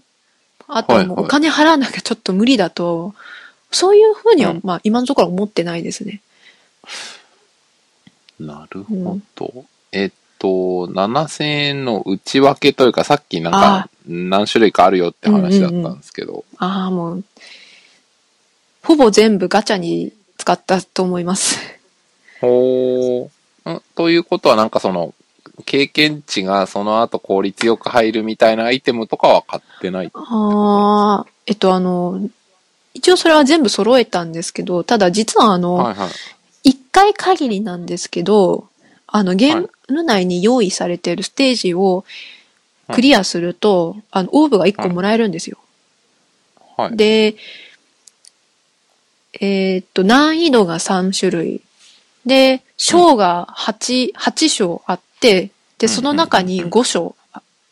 Speaker 1: あとはもう
Speaker 2: はいはい
Speaker 1: お金払わなきゃちょっと無理だと、そういうふうには、
Speaker 2: うん
Speaker 1: まあ今のところは思ってないですね。
Speaker 2: なるほど。えっと、7000円の内訳というか、さっきなん
Speaker 1: あ
Speaker 2: か何種類かあるよって話だったんですけど、
Speaker 1: ああ、もう、ほぼ全部ガチャに使ったと思います。
Speaker 2: ほーんということはなんかその、経験値がその後効率よく入るみたいなアイテムとかは買ってない？
Speaker 1: ああ、えっとあの、一応それは全部揃えたんですけど、ただ実はあの、
Speaker 2: はいはい。
Speaker 1: 一回限りなんですけど、あの、ゲーム内に用意されているステージをクリアすると、あの、オーブが1個もらえるんですよ。
Speaker 2: はい。
Speaker 1: で、えーっと、難易度が3種類。で、章が8、8章あって、で、その中に5章、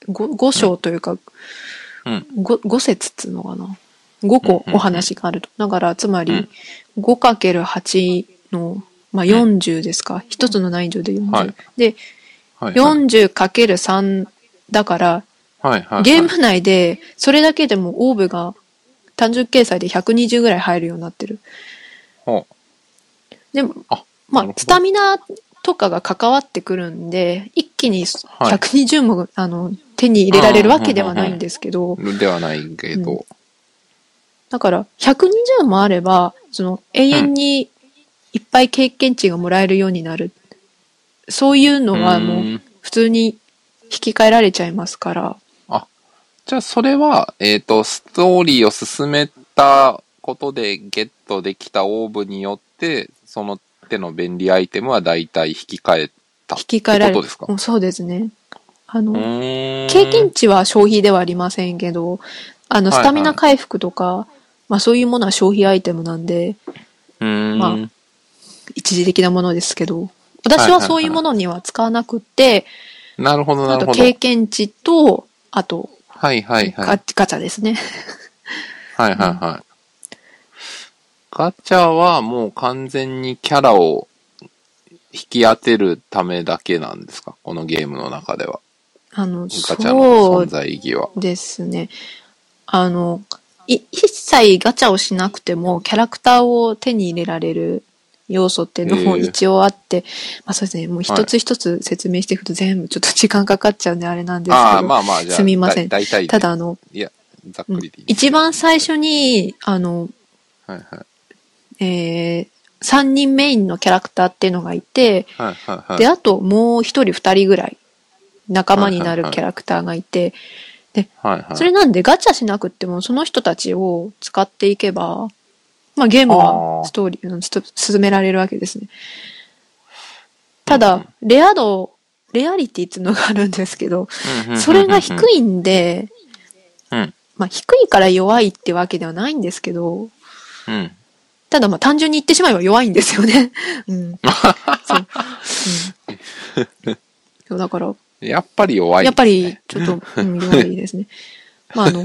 Speaker 1: 5, 5章というか、
Speaker 2: うん。
Speaker 1: 5, 5節っつうのかな。5個お話があると。だから、つまり
Speaker 2: うん、
Speaker 1: 5×8 の、まあ、40ですか。一つの難易度で40。
Speaker 2: はい
Speaker 1: で、
Speaker 2: はい。
Speaker 1: 40×3 だから、
Speaker 2: はいはい。
Speaker 1: ゲーム内で、それだけでもオーブが単純計算で120ぐらい入るようになってる。
Speaker 2: ほ
Speaker 1: でも、
Speaker 2: あ
Speaker 1: まあ、スタミナとかが関わってくるんで、一気に120も、あの、手に入れられるわけではないんですけど、
Speaker 2: うではないけど、
Speaker 1: だから、120もあれば、その、永遠にいっぱい経験値がもらえるようになる。そういうのはもう、
Speaker 2: ん。
Speaker 1: 普通に引き換えられちゃいますから、
Speaker 2: じゃあそれは、えっ、と、ストーリーを進めたことでゲットできたオーブによって、その手の便利アイテムは大体引き換えた。
Speaker 1: 引き換えられる
Speaker 2: ってことですか。
Speaker 1: うんそうですね。あの、経験値は消費ではありませんけど、あの、
Speaker 2: はいはい
Speaker 1: スタミナ回復とか、まあそういうものは消費アイテムなんで、
Speaker 2: ん。
Speaker 1: まあ一時的なものですけど、私
Speaker 2: はいはいはい
Speaker 1: はそういうものには使わなくって、
Speaker 2: なるほど、な
Speaker 1: あと
Speaker 2: るほど。
Speaker 1: 経験値と、あと、
Speaker 2: はいはいはい。
Speaker 1: ガガチャですね。
Speaker 2: はいはいはい。ガチャはもう完全にキャラを引き当てるためだけなんですか？このゲームの中では。
Speaker 1: あの、
Speaker 2: ガチャ
Speaker 1: そ
Speaker 2: の存
Speaker 1: う
Speaker 2: 在意義は。
Speaker 1: ですね。あの、い一切ガチャをしなくても、キャラクターを手に入れられる要素っていうのも一応あって、まあそうですね、もう一つ一つ説明していくと全部ちょっと時間かかっちゃうんであれなんですけど、
Speaker 2: ああ、まあまあ、
Speaker 1: すみませんただあの、
Speaker 2: いや、ざっく
Speaker 1: うん
Speaker 2: りでいい。
Speaker 1: 一番最初に、あの、
Speaker 2: はいはい。
Speaker 1: えー、3人メインのキャラクターっていうのがいて、
Speaker 2: はいはいはい。
Speaker 1: で、あともう一人二人ぐらい仲間にな
Speaker 2: はいはいはい
Speaker 1: るキャラクターがいて、
Speaker 2: はいはい。
Speaker 1: それなんでガチャしなくってもその人たちを使っていけば、まあゲーム
Speaker 2: あ
Speaker 1: は
Speaker 2: ー
Speaker 1: ストーリー、う進められるわけですね。ただ、レア度、レアリティっていうのがあるんですけど、それが低
Speaker 2: い。
Speaker 1: いんで、
Speaker 2: うん。
Speaker 1: まあ低いから弱いってわけではないんですけど、
Speaker 2: うん。
Speaker 1: ただまあ単純に言ってしまえば弱いんですよね。[LAUGHS] うん。そう。うんそうだから、
Speaker 2: やっぱり弱い、
Speaker 1: やっぱり、ちょっと、うん、弱いですね。まあ、あの、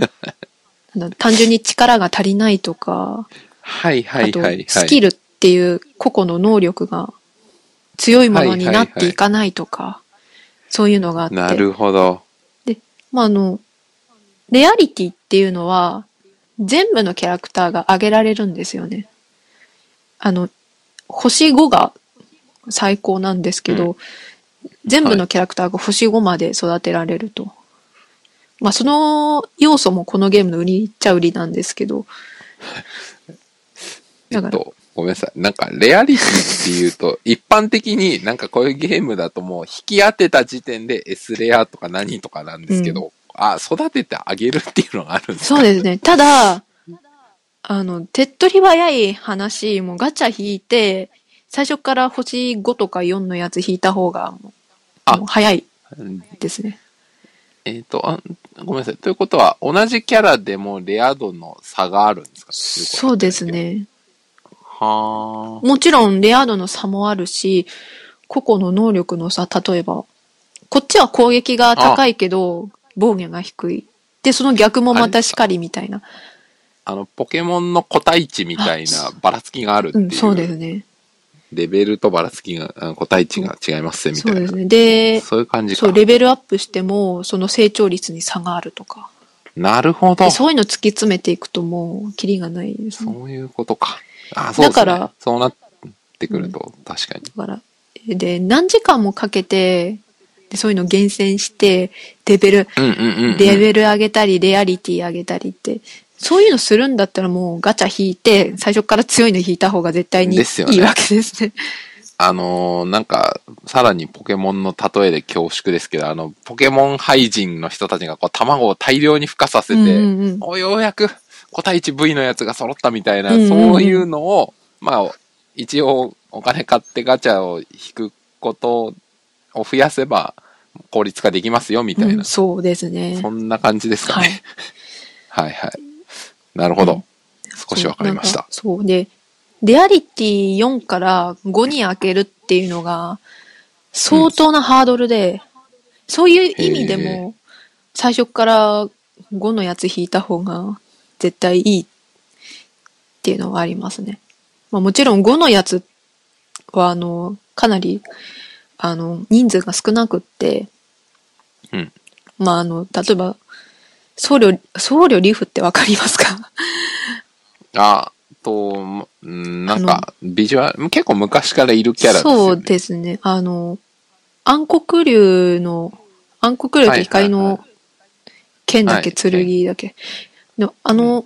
Speaker 1: [LAUGHS] 単純に力が足りないとか、
Speaker 2: はいはいはいはい。
Speaker 1: スキルっていう個々の能力が強いものになっていかないとか、そういうのがあって。
Speaker 2: なるほど。
Speaker 1: まあ、あの、レアリティっていうのは、全部のキャラクターが上げられるんですよね。あの、星5が最高なんですけど、全部のキャラクターが星5まで育てられると。まあ、その要素もこのゲームの売りっちゃ売りなんですけど、[LAUGHS]
Speaker 2: えっと、ごめんなさい。なんか、レアリティっていうと、[LAUGHS] 一般的になんかこういうゲームだともう引き当てた時点で S レアとか何とかなんですけど、あ、育ててあげるっていうのがあるんですか？
Speaker 1: そうですね。ただ、あの、手っ取り早い話、もうガチャ引いて、最初から星5とか4のやつ引いた方がもう、
Speaker 2: あ
Speaker 1: もう早い
Speaker 2: うん
Speaker 1: ですね。
Speaker 2: えっ、とあ、ごめんなさい。ということは、同じキャラでもレア度の差があるんですか？
Speaker 1: そうです。ね。
Speaker 2: は
Speaker 1: もちろんレア度の差もあるし、個々の能力の差、例えば、こっちは攻撃が高いけど、防御が低い。で、その逆もまたしかりみたいな。
Speaker 2: あ。あの、ポケモンの個体値みたいなばらつきがあるってい
Speaker 1: うん、そうです
Speaker 2: う。
Speaker 1: ね。
Speaker 2: レベルとばらつきが、個体値が違いますね、みたいな。
Speaker 1: そうですね。で、
Speaker 2: そういう感じか。
Speaker 1: そう、レベルアップしても、その成長率に差があるとか。
Speaker 2: なるほど。そ
Speaker 1: ういうの突き詰めていくともう、キリがないですね。
Speaker 2: ういうことか。あ、そうですね。
Speaker 1: だから
Speaker 2: そうなってくると、確かに。
Speaker 1: だから、で、何時間もかけて、でそういうの厳選して、レベル、
Speaker 2: うんうんうん、うん。
Speaker 1: レベル上げたり、レアリティ上げたりって、そういうのするんだったらもうガチャ引いて、最初から強いの引いた方が絶対にいいわけですね。
Speaker 2: あのーなんか、さらにポケモンの例えで恐縮ですけど、あの、ポケモン廃人の人たちがこう卵を大量に孵化させて、
Speaker 1: うんうんうん
Speaker 2: おようやく個体値 V のやつが揃ったみたいな、
Speaker 1: うんうんうん
Speaker 2: そういうのを、まあ、一応お金買ってガチャを引くことを増やせば効率化できますよみたいな、
Speaker 1: うんそうですね。
Speaker 2: そんな感じですかね。はい、[LAUGHS] はい、なるほど。少しわかりました。
Speaker 1: そう。で、レアリティ4から5に開けるっていうのが、相当なハードルで、そういう意味でも、最初から5のやつ引いた方が絶対いいっていうのはありますね。まあもちろん5のやつは、あの、かなり、あの、人数が少なくって、
Speaker 2: うん
Speaker 1: まああの、例えば、僧侶、僧侶リフってわかりますか？
Speaker 2: あと、うんなんか、ビジュアル、結構昔からいるキャラですよね。
Speaker 1: そうですね。あの、暗黒竜の、暗黒竜と光
Speaker 2: はいはい
Speaker 1: の剣だけ、
Speaker 2: はい
Speaker 1: 剣だけ？であの、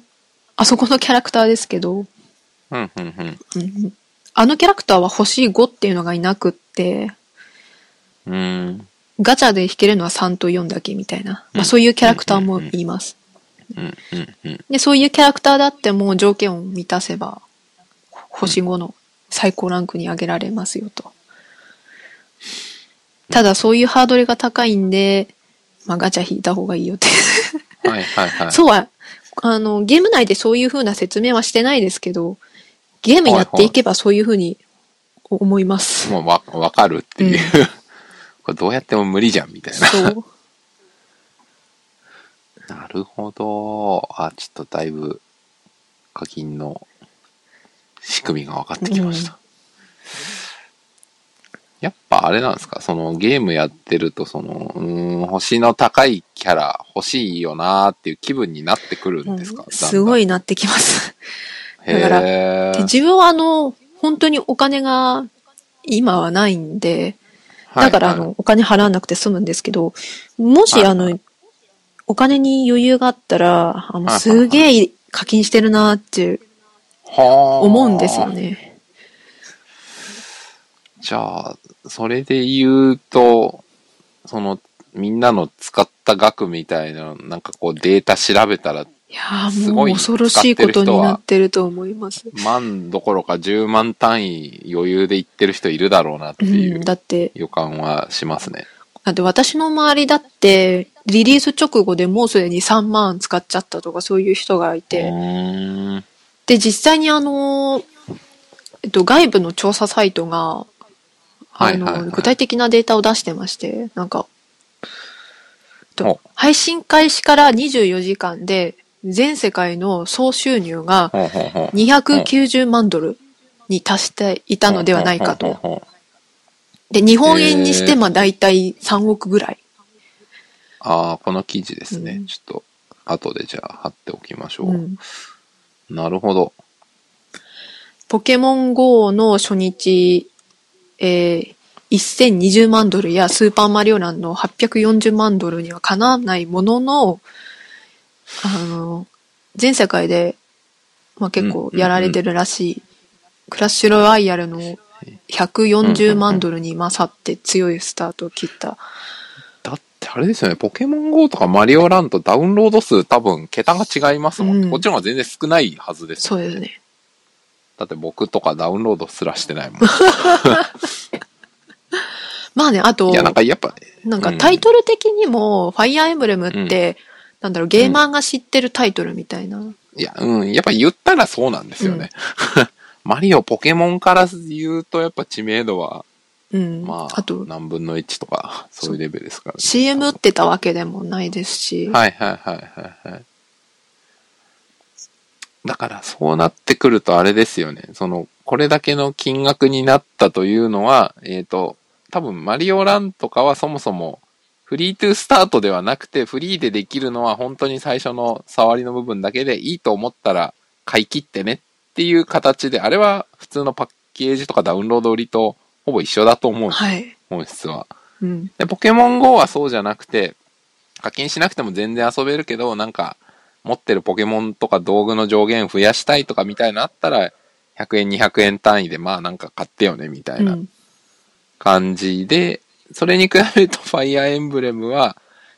Speaker 1: あそこのキャラクターですけど、
Speaker 2: うん、うん、うん。
Speaker 1: うんあのキャラクターは星5っていうのがいなくって、
Speaker 2: うん、
Speaker 1: ガチャで引けるのは3と4だけみたいな。
Speaker 2: うん
Speaker 1: まあそういうキャラクターもいます。
Speaker 2: うん、うん、うん。
Speaker 1: で、そういうキャラクターだっても条件を満たせば、星5の最高ランクに上げられますよと。ただそういうハードルが高いんで、まあガチャ引いた方がいいよって。
Speaker 2: はい、はい、はい。[LAUGHS]
Speaker 1: そうは、あの、ゲーム内でそういう風な説明はしてないですけど、ゲームやっていけばそういう風に思います。[LAUGHS]
Speaker 2: もうわ、わかるっていう。[LAUGHS] これどうやっても無理じゃん、みたいな。
Speaker 1: そう。[LAUGHS]
Speaker 2: なるほど。あ、ちょっとだいぶ課金の仕組みが分かってきました。やっぱあれなんですか？そのゲームやってると、その、うーん、星の高いキャラ欲しいよなーっていう気分になってくるんですか、
Speaker 1: うんすご
Speaker 2: い。
Speaker 1: いなってきます。
Speaker 2: へ
Speaker 1: だから自分はあの、本当にお金が今はないんで、だからあ
Speaker 2: はいはい。
Speaker 1: の、お金払わなくて済むんですけど、もし
Speaker 2: はいはい。
Speaker 1: あの、お金に余裕があったら、あの、
Speaker 2: はいはい
Speaker 1: すげえ課金してるなって
Speaker 2: はー。
Speaker 1: 思うんですよね。
Speaker 2: じゃあ、それで言うと、その、みんなの使った額みたいな、なんかこうデータ調べたら、
Speaker 1: いや
Speaker 2: すごい
Speaker 1: ーもう恐ろしいことになってると思います。
Speaker 2: 万どころか10万単位余裕で言ってる人いるだろうなっていう
Speaker 1: うん、だって、
Speaker 2: 予感はしますね。
Speaker 1: だって私の周りだって、リリース直後でもうすでに3万使っちゃったとかそういう人がいうて。で、実際にあの、えっと、外部の調査サイトが、あの、
Speaker 2: はいはいはい
Speaker 1: 具体的なデータを出してまして、なんか、と配信開始から24時間で全世界の総収入が
Speaker 2: ほうほうほう
Speaker 1: 290万ドルに達していたのではないかと。で、日本円にしてまあ大体3億ぐらい。
Speaker 2: ああ、この記事ですね。
Speaker 1: うん
Speaker 2: ちょっと、後でじゃあ貼っておきましょう。
Speaker 1: うん
Speaker 2: なるほど。
Speaker 1: ポケモン GO の初日、えー1020万ドルやスーパーマリオランドの840万ドルにはかなわないものの、あの、全世界で、まあ、結構やられてるらしい、クラッシュロワイヤルの140万ドルに勝って強いスタートを切った。
Speaker 2: だってあれですよね、ポケモン GO とかマリオランドダウンロード数多分桁が違いますもん、
Speaker 1: うん。
Speaker 2: こっちの方が全然少ないはずですよ
Speaker 1: そうですね。
Speaker 2: だって僕とかダウンロードすらしてないもん。[LAUGHS]
Speaker 1: まあね、あと、
Speaker 2: いや、なんかやっぱね、
Speaker 1: なんか
Speaker 2: うん
Speaker 1: タイトル的にも、ファイアーエンブレムって、なんだろう、ゲーマーが知ってるタイトルみたいな。
Speaker 2: いや、うん、やっぱ言ったらそうなんですよね。[LAUGHS] マリオ、ポケモンから言うとやっぱ知名度は、
Speaker 1: うん。
Speaker 2: まあ、
Speaker 1: あと、
Speaker 2: 何分の1とか、そういうレベルですからね。
Speaker 1: CM 打ってたわけでもないですし。
Speaker 2: はいはいはいはいはい。だからそうなってくるとあれですよね。その、これだけの金額になったというのは、えっ、と、多分マリオランとかはそもそもフリートゥースタートではなくてフリーでできるのは本当に最初の触りの部分だけでいいと思ったら買い切ってねっていう形で、あれは普通のパッケージとかダウンロード売りとほぼ一緒だと思うんですよ、
Speaker 1: はい。
Speaker 2: 本質は。
Speaker 1: うん。
Speaker 2: で、ポケモン GO はそうじゃなくて、課金しなくても全然遊べるけど、なんか、持ってるポケモンとか道具の上限増やしたいとかみたいなのあったら、100円、200円単位で、まあなんか買ってよね、みたいうなん。感じで、それに比べるとファイアーエンブレムは、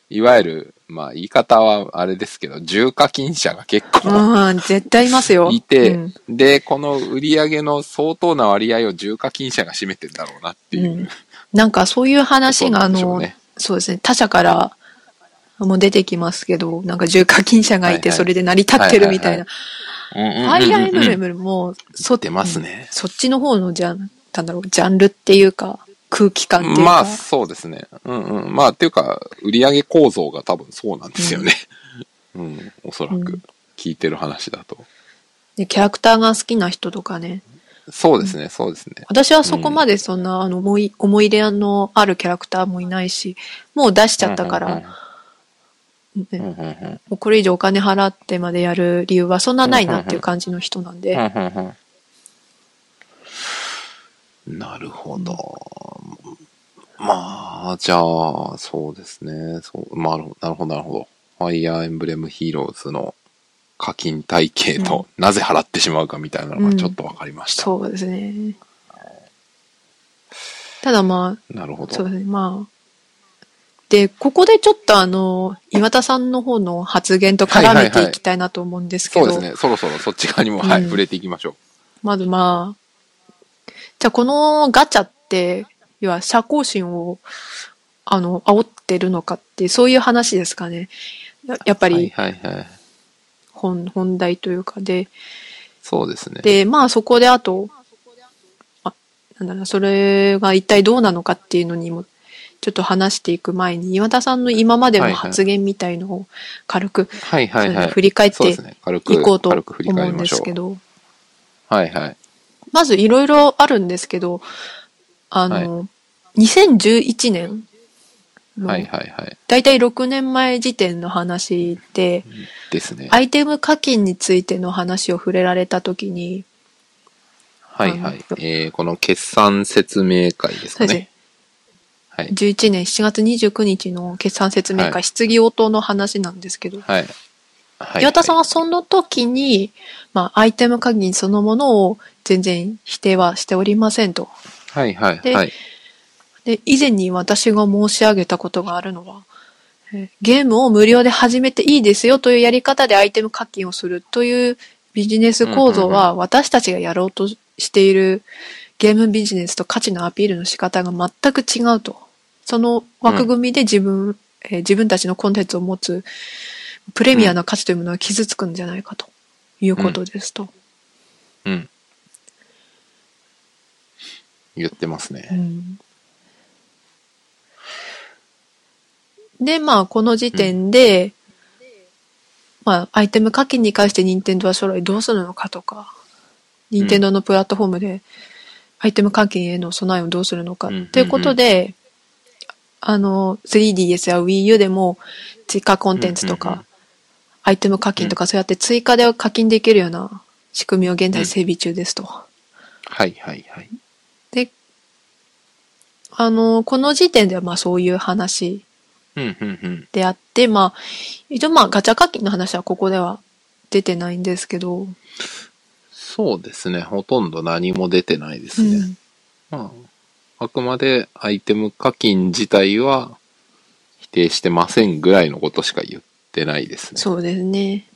Speaker 2: いわゆる、まあ言い方はあれですけど、重課金者が結構
Speaker 1: うん、絶対いますよ。[LAUGHS]
Speaker 2: いて、
Speaker 1: うん。
Speaker 2: で、この売り上げの相当な割合を重課金者が占めてんだろうなっていう。
Speaker 1: うん。なんかそういう話が、あの、
Speaker 2: そうで
Speaker 1: すね、他社からも出てきますけど、なんか重課金者がいて、それで成り立ってるみたいな。
Speaker 2: うんうんうんうん
Speaker 1: ファイアーエンブレムも、そ
Speaker 2: 出ますね
Speaker 1: そっちの方のじゃん、なんだろう、ジャンルっていうか、空気感っていうか。
Speaker 2: まあ、そうですね。うんうん。まあ、っていうか、売上構造が多分そうなんですよね。うん、おそらく
Speaker 1: うん、
Speaker 2: 聞いてる話だと。
Speaker 1: でキャラクターが好きな人とかね。
Speaker 2: そうですね、そうですね。
Speaker 1: 私はそこまでそんな、あの、思い、思い入れのあるキャラクターもいないし、もう出しちゃったから、ね
Speaker 2: うんうんうん。うんうんうん
Speaker 1: もうこれ以上お金払ってまでやる理由はそんなないなっていう感じの人なんで、
Speaker 2: うんうんうんなるほど。まあ、じゃあ、そうですね。そう、まあ、なるほど、なるほど。ファイアーエンブレムヒーローズの課金体系と、なぜ払ってしまうかみたいなのがちょっとわかりました。
Speaker 1: そうですね。ただまあ、
Speaker 2: なるほど。
Speaker 1: そうですね、まあ。で、ここでちょっとあの、岩田さんの方の発言と絡めていきたいなと思うんですけど、
Speaker 2: そうですね。そろそろそっち側にも、はい、
Speaker 1: うん
Speaker 2: 触れていきましょう。
Speaker 1: まずまあ、じゃあこのガチャって、要は社交心を、あの、煽ってるのかって、そういう話ですかね。ややっぱ
Speaker 2: はい
Speaker 1: り
Speaker 2: はいはい。
Speaker 1: 本、本題というかで、
Speaker 2: そうですね。
Speaker 1: で、まあそこであと、あ、なんだろうな、それが一体どうなのかっていうのにも、ちょっと話していく前に、岩田さんの今までの発言みたいのを軽く、
Speaker 2: はいはいはい。
Speaker 1: 振り返っていこうと思うんで。すけど、
Speaker 2: はいはい。
Speaker 1: まずいろいろあるんですけど、あの、2011年の、
Speaker 2: はいはいはい。
Speaker 1: だいたい6年前時点の話で、
Speaker 2: ですね。
Speaker 1: アイテム課金についての話を触れられたときに、
Speaker 2: はいはい。えー、この決算説明会ですか
Speaker 1: ね。
Speaker 2: はい。
Speaker 1: 11年7月29日の決算説明会、
Speaker 2: はい
Speaker 1: 質疑応答の話なんですけど、
Speaker 2: はい。はい。
Speaker 1: 岩田さんはその時に、まあ、アイテム課金そのものを全然否定はしておりませんと。
Speaker 2: はいはい
Speaker 1: で
Speaker 2: はい。
Speaker 1: で、以前に私が申し上げたことがあるのは、えーゲームを無料で始めていいですよというやり方でアイテム課金をするというビジネス構造は私たちがやろうとしているゲームビジネスと価値のアピールの仕方が全く違うと。その枠組みで自分、えー自分たちのコンテンツを持つプレミアな価値というものが傷つくんじゃないかということですと。
Speaker 2: うん。言ってます
Speaker 1: う
Speaker 2: ね。
Speaker 1: んで、まあ、この時点で、まあ、アイテム課金に関して任天堂は将来どうするのかとか、任天堂のプラットフォームでアイテム課金への備えをどうするのか
Speaker 2: うん
Speaker 1: っていうことで、あの、3DS や Wii U でも追加コンテンツとか、アイテム課金とかそうやって追加で課金できるような仕組みを現在整備中ですと。
Speaker 2: はいはいはい。
Speaker 1: で、あの、この時点ではまあそういう話。であって、まあ、一応まあガチャ課金の話はここでは出てないんですけど、
Speaker 2: そうですね。ほとんど何も出てないですね。
Speaker 1: うん
Speaker 2: まあ、あくまでアイテム課金自体は否定してませんぐらいのことしか言ってないですね。
Speaker 1: そうですね。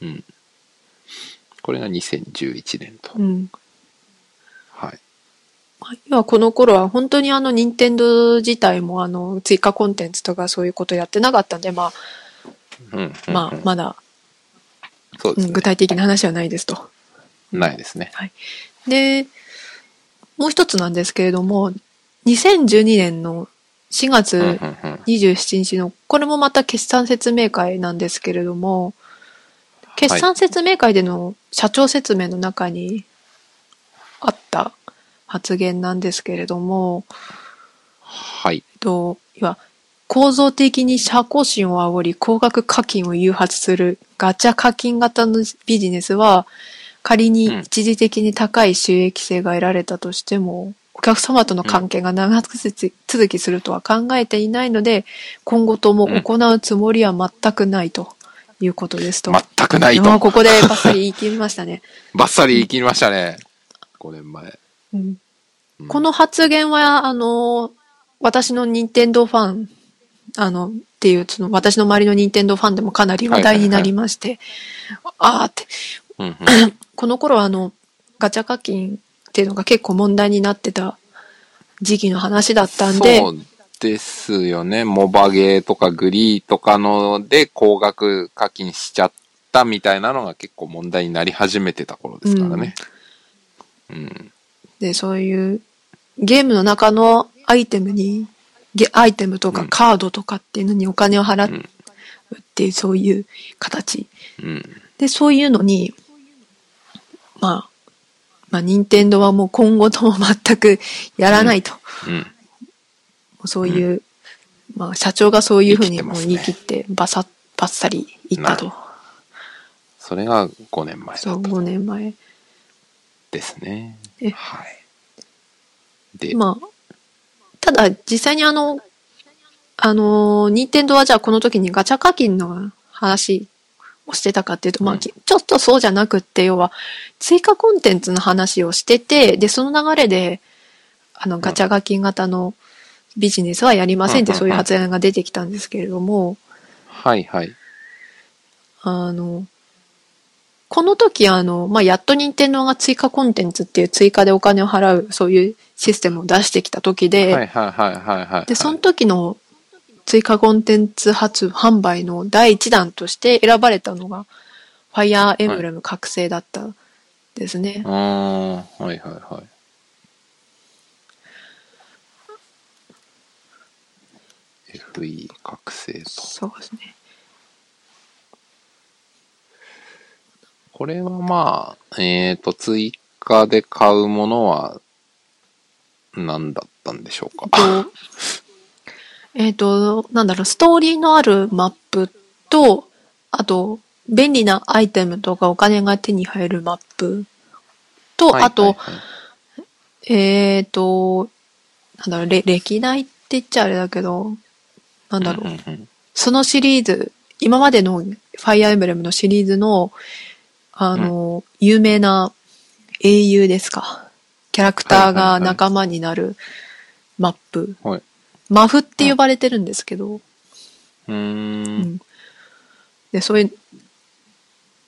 Speaker 2: うん。これが2011年と。
Speaker 1: うん。
Speaker 2: はい。
Speaker 1: 要はこの頃は本当にあの任天堂自体もあの追加コンテンツとかそういうことやってなかったんで、ま
Speaker 2: うんうんうん
Speaker 1: あ、まあ、まだ、
Speaker 2: そうですね。
Speaker 1: うん具体的な話はないですと。
Speaker 2: ないですね。
Speaker 1: で、もう一つなんですけれども、2012年の4
Speaker 2: うんうん
Speaker 1: 月
Speaker 2: うん。
Speaker 1: 27日の、これもまた決算説明会なんですけれども、決算説明会での社長説明の中にあった発言なんですけれども、
Speaker 2: はい。
Speaker 1: と、いわ、構造的に社交心を煽り、高額課金を誘発するガチャ課金型のビジネスは、仮に一時的に高い収益性が得られたとしても、お客様との関係が長く続きするとは考えていないので、今後とも行うつもりは全くないということですと。[LAUGHS]
Speaker 2: 全くないと。
Speaker 1: ここでバッサリ言い切りましたね。[LAUGHS]
Speaker 2: バッサリ言い切りましたね。5年前。
Speaker 1: うん
Speaker 2: うん
Speaker 1: この発言は、あの、私の任天堂ファン、あの、っていう、その、私の周りの任天堂ファンでもかなり話題になりまして、あーって、
Speaker 2: うんうん [CLEARS THROAT]
Speaker 1: この頃あの、ガチャ課金っていうのが結構問題になってた時期の話だったんで、
Speaker 2: そうですよね。モバゲーとかグリーとかので高額課金しちゃったみたいなのが結構問題になり始めてた頃ですからね。うん。
Speaker 1: で、そういうゲームの中のアイテムに、ゲアイテムとか
Speaker 2: うん
Speaker 1: カードとかっていうのにお金を払
Speaker 2: う。
Speaker 1: うんっていう、そういう形。
Speaker 2: うん。
Speaker 1: で、そういうのに、まあ、まあ、任天堂はもう今後とも全くやらないと。
Speaker 2: うん。
Speaker 1: もうそういう、まあ、社長がそういうふうにもう
Speaker 2: 言い切って
Speaker 1: バサッ、バッサリ言ったと。
Speaker 2: それが5年前
Speaker 1: そう、
Speaker 2: だった
Speaker 1: 5年前。
Speaker 2: ですね
Speaker 1: え。
Speaker 2: はい。で、
Speaker 1: まあ、ただ、実際にあの、あの、任天堂はじゃあこの時にガチャ課金の話をしてたかっていうと、まあ、ちょっとそうじゃなくって、要は、追加コンテンツの話をしてて、で、その流れで、あの、ガチャ課金型のビジネスはやりませんって
Speaker 2: うん
Speaker 1: そういう発言が出てきたんですけれども、
Speaker 2: はいはい。
Speaker 1: あの、この時あの、まあ、やっと任天堂が追加コンテンツっていう追加でお金を払う、そういうシステムを出してきた時で、
Speaker 2: はいはいはいはいはい。
Speaker 1: で、その時の追加コンテンツ発販売の第一弾として選ばれたのが、ファイアーエンブレム覚醒だったんですね。
Speaker 2: ああ、はいはいはい。FE 覚醒と。
Speaker 1: そうですね。
Speaker 2: これはまあ、えっ、と、追加で買うものは、何だったんでしょうか？
Speaker 1: とえっ、と、なんだろう、ストーリーのあるマップと、あと、便利なアイテムとかお金が手に入るマップと、
Speaker 2: はい
Speaker 1: あと、
Speaker 2: はいはい
Speaker 1: えっ、と、なんだろう、れ歴代って言っちゃあれだけど、なんだろう、
Speaker 2: うんうんうん
Speaker 1: そのシリーズ、今までのファイアーエンブレムのシリーズの、あの、有名な英雄ですか。キャラクターが
Speaker 2: はいはいはい
Speaker 1: 仲間になるマップ。
Speaker 2: はい。
Speaker 1: マフって呼ばれてるんですけど、
Speaker 2: う
Speaker 1: ん。ん。で、そういう、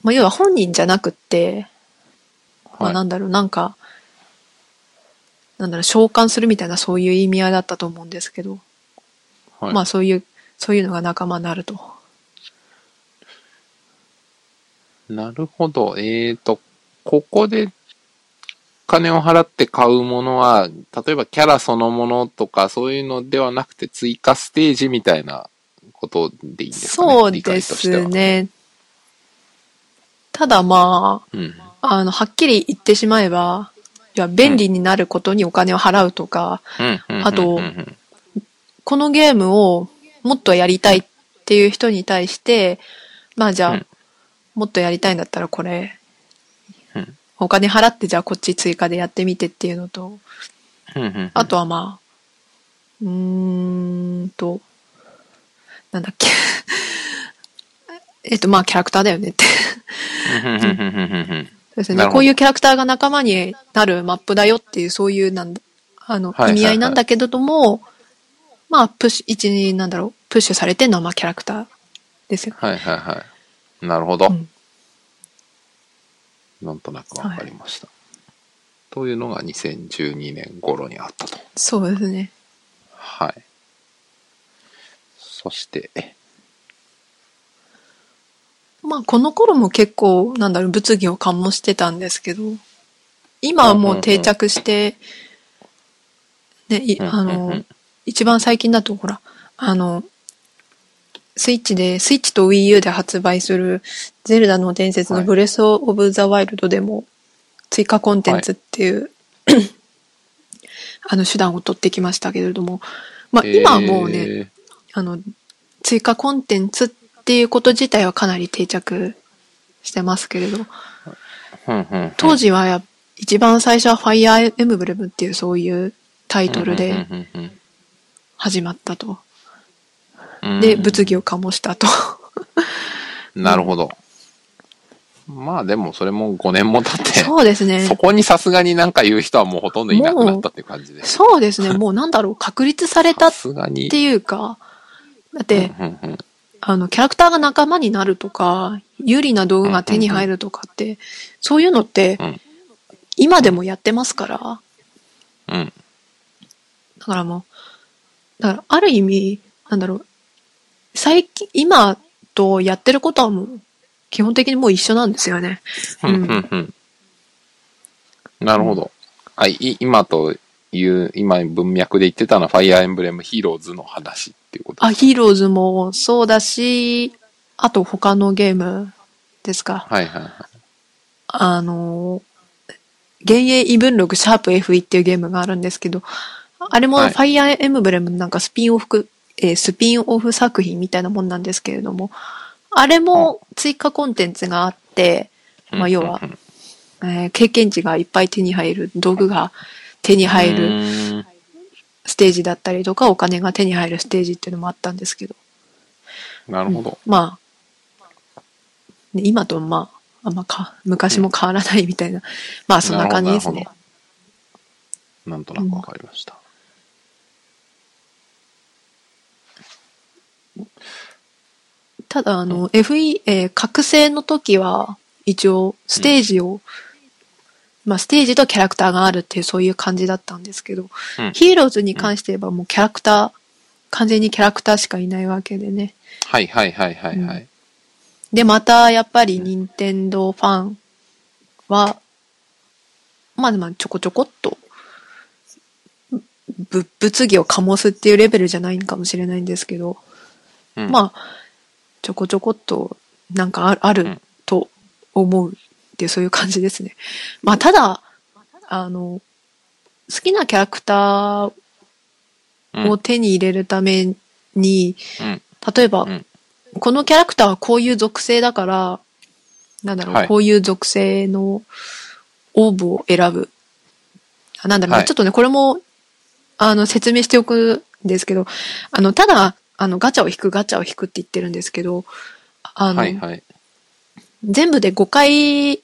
Speaker 1: まあ、要は本人じゃなくって、まあ、
Speaker 2: はい。
Speaker 1: なんだろう、なんか、なんだろう、召喚するみたいなそういう意味合いだったと思うんですけど、
Speaker 2: はい。
Speaker 1: まあそういう、そういうのが仲間になると。
Speaker 2: なるほど。えーと、ここで金を払って買うものは、例えばキャラそのものとかそういうのではなくて追加ステージみたいなことでいいんですかね。
Speaker 1: そうです。ね。ただま
Speaker 2: うん。
Speaker 1: あ、あの、はっきり言ってしまえば、いや、便利になることにお金を払うとか、
Speaker 2: うん。うん
Speaker 1: あと
Speaker 2: うんうん
Speaker 1: このゲームをもっとやりたいっていう人に対して、まあじゃあ、
Speaker 2: うん
Speaker 1: もっとやりたいんだったらこれ、
Speaker 2: うん
Speaker 1: お金払ってじゃあこっち追加でやってみてっていうのと、あとはまあ、うーんと、なんだっけ。[LAUGHS] えっと、まあ、キャラクターだよねって。ですね。こういうキャラクターが仲間になるマップだよっていう、そういう、なんだ、あの、意味合いなんだけれども、まあ、プッシュ、一に、なんだろう、プッシュされてるのは、まあ、キャラクターですよ。
Speaker 2: はいはいはい。なるほど。
Speaker 1: うん
Speaker 2: なんとなくわかりました。というのが2012年頃にあったと。
Speaker 1: そうですね。
Speaker 2: はい。そして、
Speaker 1: まあ、この頃も結構、なんだろう、物議を醸してたんですけど、今はもう定着して、ね、いあの
Speaker 2: ん、
Speaker 1: 一番最近だと、ほら、あの、スイッチで、スイッチと Wii U で発売する、ゼルダの伝説
Speaker 2: はい。
Speaker 1: のブレスオブザワイルドでも、追加コンテンツっていう、あの手段を取ってきましたけれども、まあ今はもうね、
Speaker 2: えー
Speaker 1: あの、追加コンテンツっていうこと自体はかなり定着してますけれど、当時はや一番最初はファイアーエムブレムっていうそういうタイトルで始まったと。で、物議を醸したと。[LAUGHS]
Speaker 2: なるほど。まあでもそれも5年も経って、
Speaker 1: そうですね
Speaker 2: そ。こにさすがになんか言う人はもうほとんどいなくなったっていう感じです。
Speaker 1: そうですね。[LAUGHS] もうなんだろう、確立された
Speaker 2: さ
Speaker 1: っ
Speaker 2: すがに。
Speaker 1: ていうか、だって、
Speaker 2: うんうんうん
Speaker 1: あの、キャラクターが仲間になるとか、有利な道具が手に入るとかって、そういうのって
Speaker 2: うん、
Speaker 1: 今でもやってますから、
Speaker 2: うん。
Speaker 1: だからもう、だからある意味、なんだろう、最近、今とやってることはもう、基本的にもう一緒なんですよね。
Speaker 2: う
Speaker 1: うんん
Speaker 2: うんうんなるほど。あ、い今という、今文脈で言ってたのはファイアーエンブレムヒーローズの話っていうこと
Speaker 1: あ、
Speaker 2: です
Speaker 1: ヒーローズもそうだし、あと他のゲームですか。
Speaker 2: はいはいはい。
Speaker 1: あの、幻影異文録シャープ FE っていうゲームがあるんですけど、あれも
Speaker 2: はい
Speaker 1: ファイアーエムブレムなんかスピンオフ、えースピンオフ作品みたいなもんなんですけれども、あれも追加コンテンツがあって、まあ要は
Speaker 2: うん。うん。
Speaker 1: えー経験値がいっぱい手に入る、道具が手に入
Speaker 2: う
Speaker 1: るステージだったりとか、お金が手に入るステージっていうのもあったんですけど、
Speaker 2: なるほど。
Speaker 1: まあ、ね今とまあ、あんまか、昔も変わらないみたいな、まあそんな感じですね。
Speaker 2: なるほ。なんとなくわかりました。
Speaker 1: ただ、あの、FE、えー覚醒の時は、一応、ステージを、まあ、ステージとキャラクターがあるっていう、そういう感じだったんですけど、
Speaker 2: うん。
Speaker 1: ヒーローズに関して言えばもうキャラクター、完全にキャラクターしかいないわけでね。
Speaker 2: はいはいはいはいはい。
Speaker 1: で、また、やっぱり、任天堂ファンは、まあ、まあ、ちょこちょこっと、ぶ、物議を醸すっていうレベルじゃないかもしれないんですけど、
Speaker 2: うん。
Speaker 1: まあ、ちょこちょこっと、なんかあある
Speaker 2: うん。
Speaker 1: と思うっていう、そういう感じですね。まあ、ただ、あの、好きなキャラクターを手に入れるために、
Speaker 2: うん。
Speaker 1: 例えば、
Speaker 2: うん。
Speaker 1: このキャラクターはこういう属性だから、なんだろう、
Speaker 2: はい。
Speaker 1: こういう属性のオーブを選ぶ。あなんだろうな、
Speaker 2: はい。
Speaker 1: ちょっとね、これも、あの、説明しておくんですけど、あの、ただ、あの、ガチャを引く、ガチャを引くって言ってるんですけど、あの、
Speaker 2: はいはい。
Speaker 1: 全部で5回、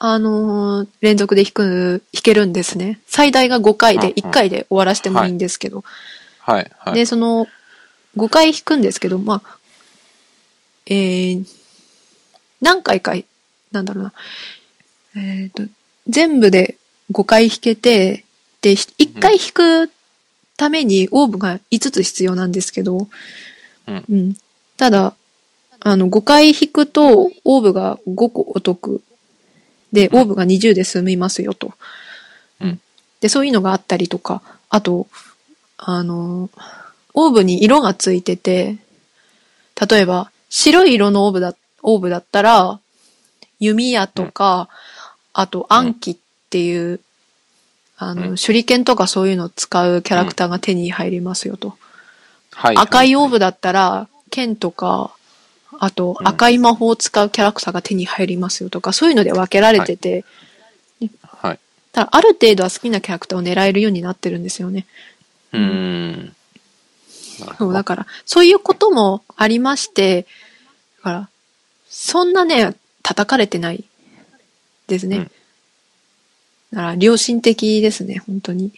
Speaker 1: あのー連続で弾く、弾けるんですね。最大が5回で、
Speaker 2: うんうん
Speaker 1: 1回で終わらせてもいいんですけど。
Speaker 2: はいはい。
Speaker 1: で、その、5回弾くんですけど、まあ、えー、何回か、なんだろうな。えっ、と、全部で5回弾けて、で、1回弾くためにオーブが5つ必要なんですけど、
Speaker 2: うん。
Speaker 1: ただ、あの、5回引くと、オーブが5個お得。で、オーブが20で済みますよと。
Speaker 2: うん。
Speaker 1: で、そういうのがあったりとか、あと、あの、オーブに色がついてて、例えば、白い色のオーブだ、オーブだったら、弓矢とか、あと暗記っていう、あの、
Speaker 2: うん
Speaker 1: 手裏剣とかそういうのを使うキャラクターが手に入りますよと。
Speaker 2: はい。
Speaker 1: 赤いオー
Speaker 2: ブ。
Speaker 1: ブだったら、剣とか、あと
Speaker 2: うん
Speaker 1: 赤い魔法を使うキャラクターが手に入りますよとか、そういうので分けられてて、
Speaker 2: はい。
Speaker 1: ただある程度は好きなキャラクターを狙えるようになってるんですよね。
Speaker 2: うーん。
Speaker 1: そう、だから、そういうこともありまして、だから、そんなね、叩かれてないですね。
Speaker 2: うん
Speaker 1: だから、良心的ですね、本当に。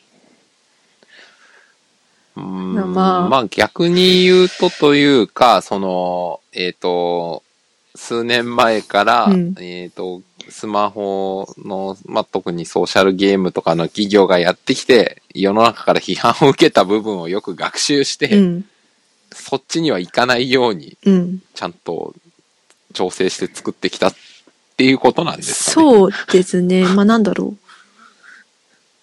Speaker 2: うーん
Speaker 1: まあ
Speaker 2: まあ逆に言うとというか、その、えっ、と、数年前から、
Speaker 1: うん
Speaker 2: えっ、と、スマホの、まあ、特にソーシャルゲームとかの企業がやってきて、世の中から批判を受けた部分をよく学習して、
Speaker 1: うん。
Speaker 2: そっちには行かないように、
Speaker 1: うん。
Speaker 2: ちゃんと調整して作ってきたっていうことなんですかね。
Speaker 1: そうですね。まあなんだろう。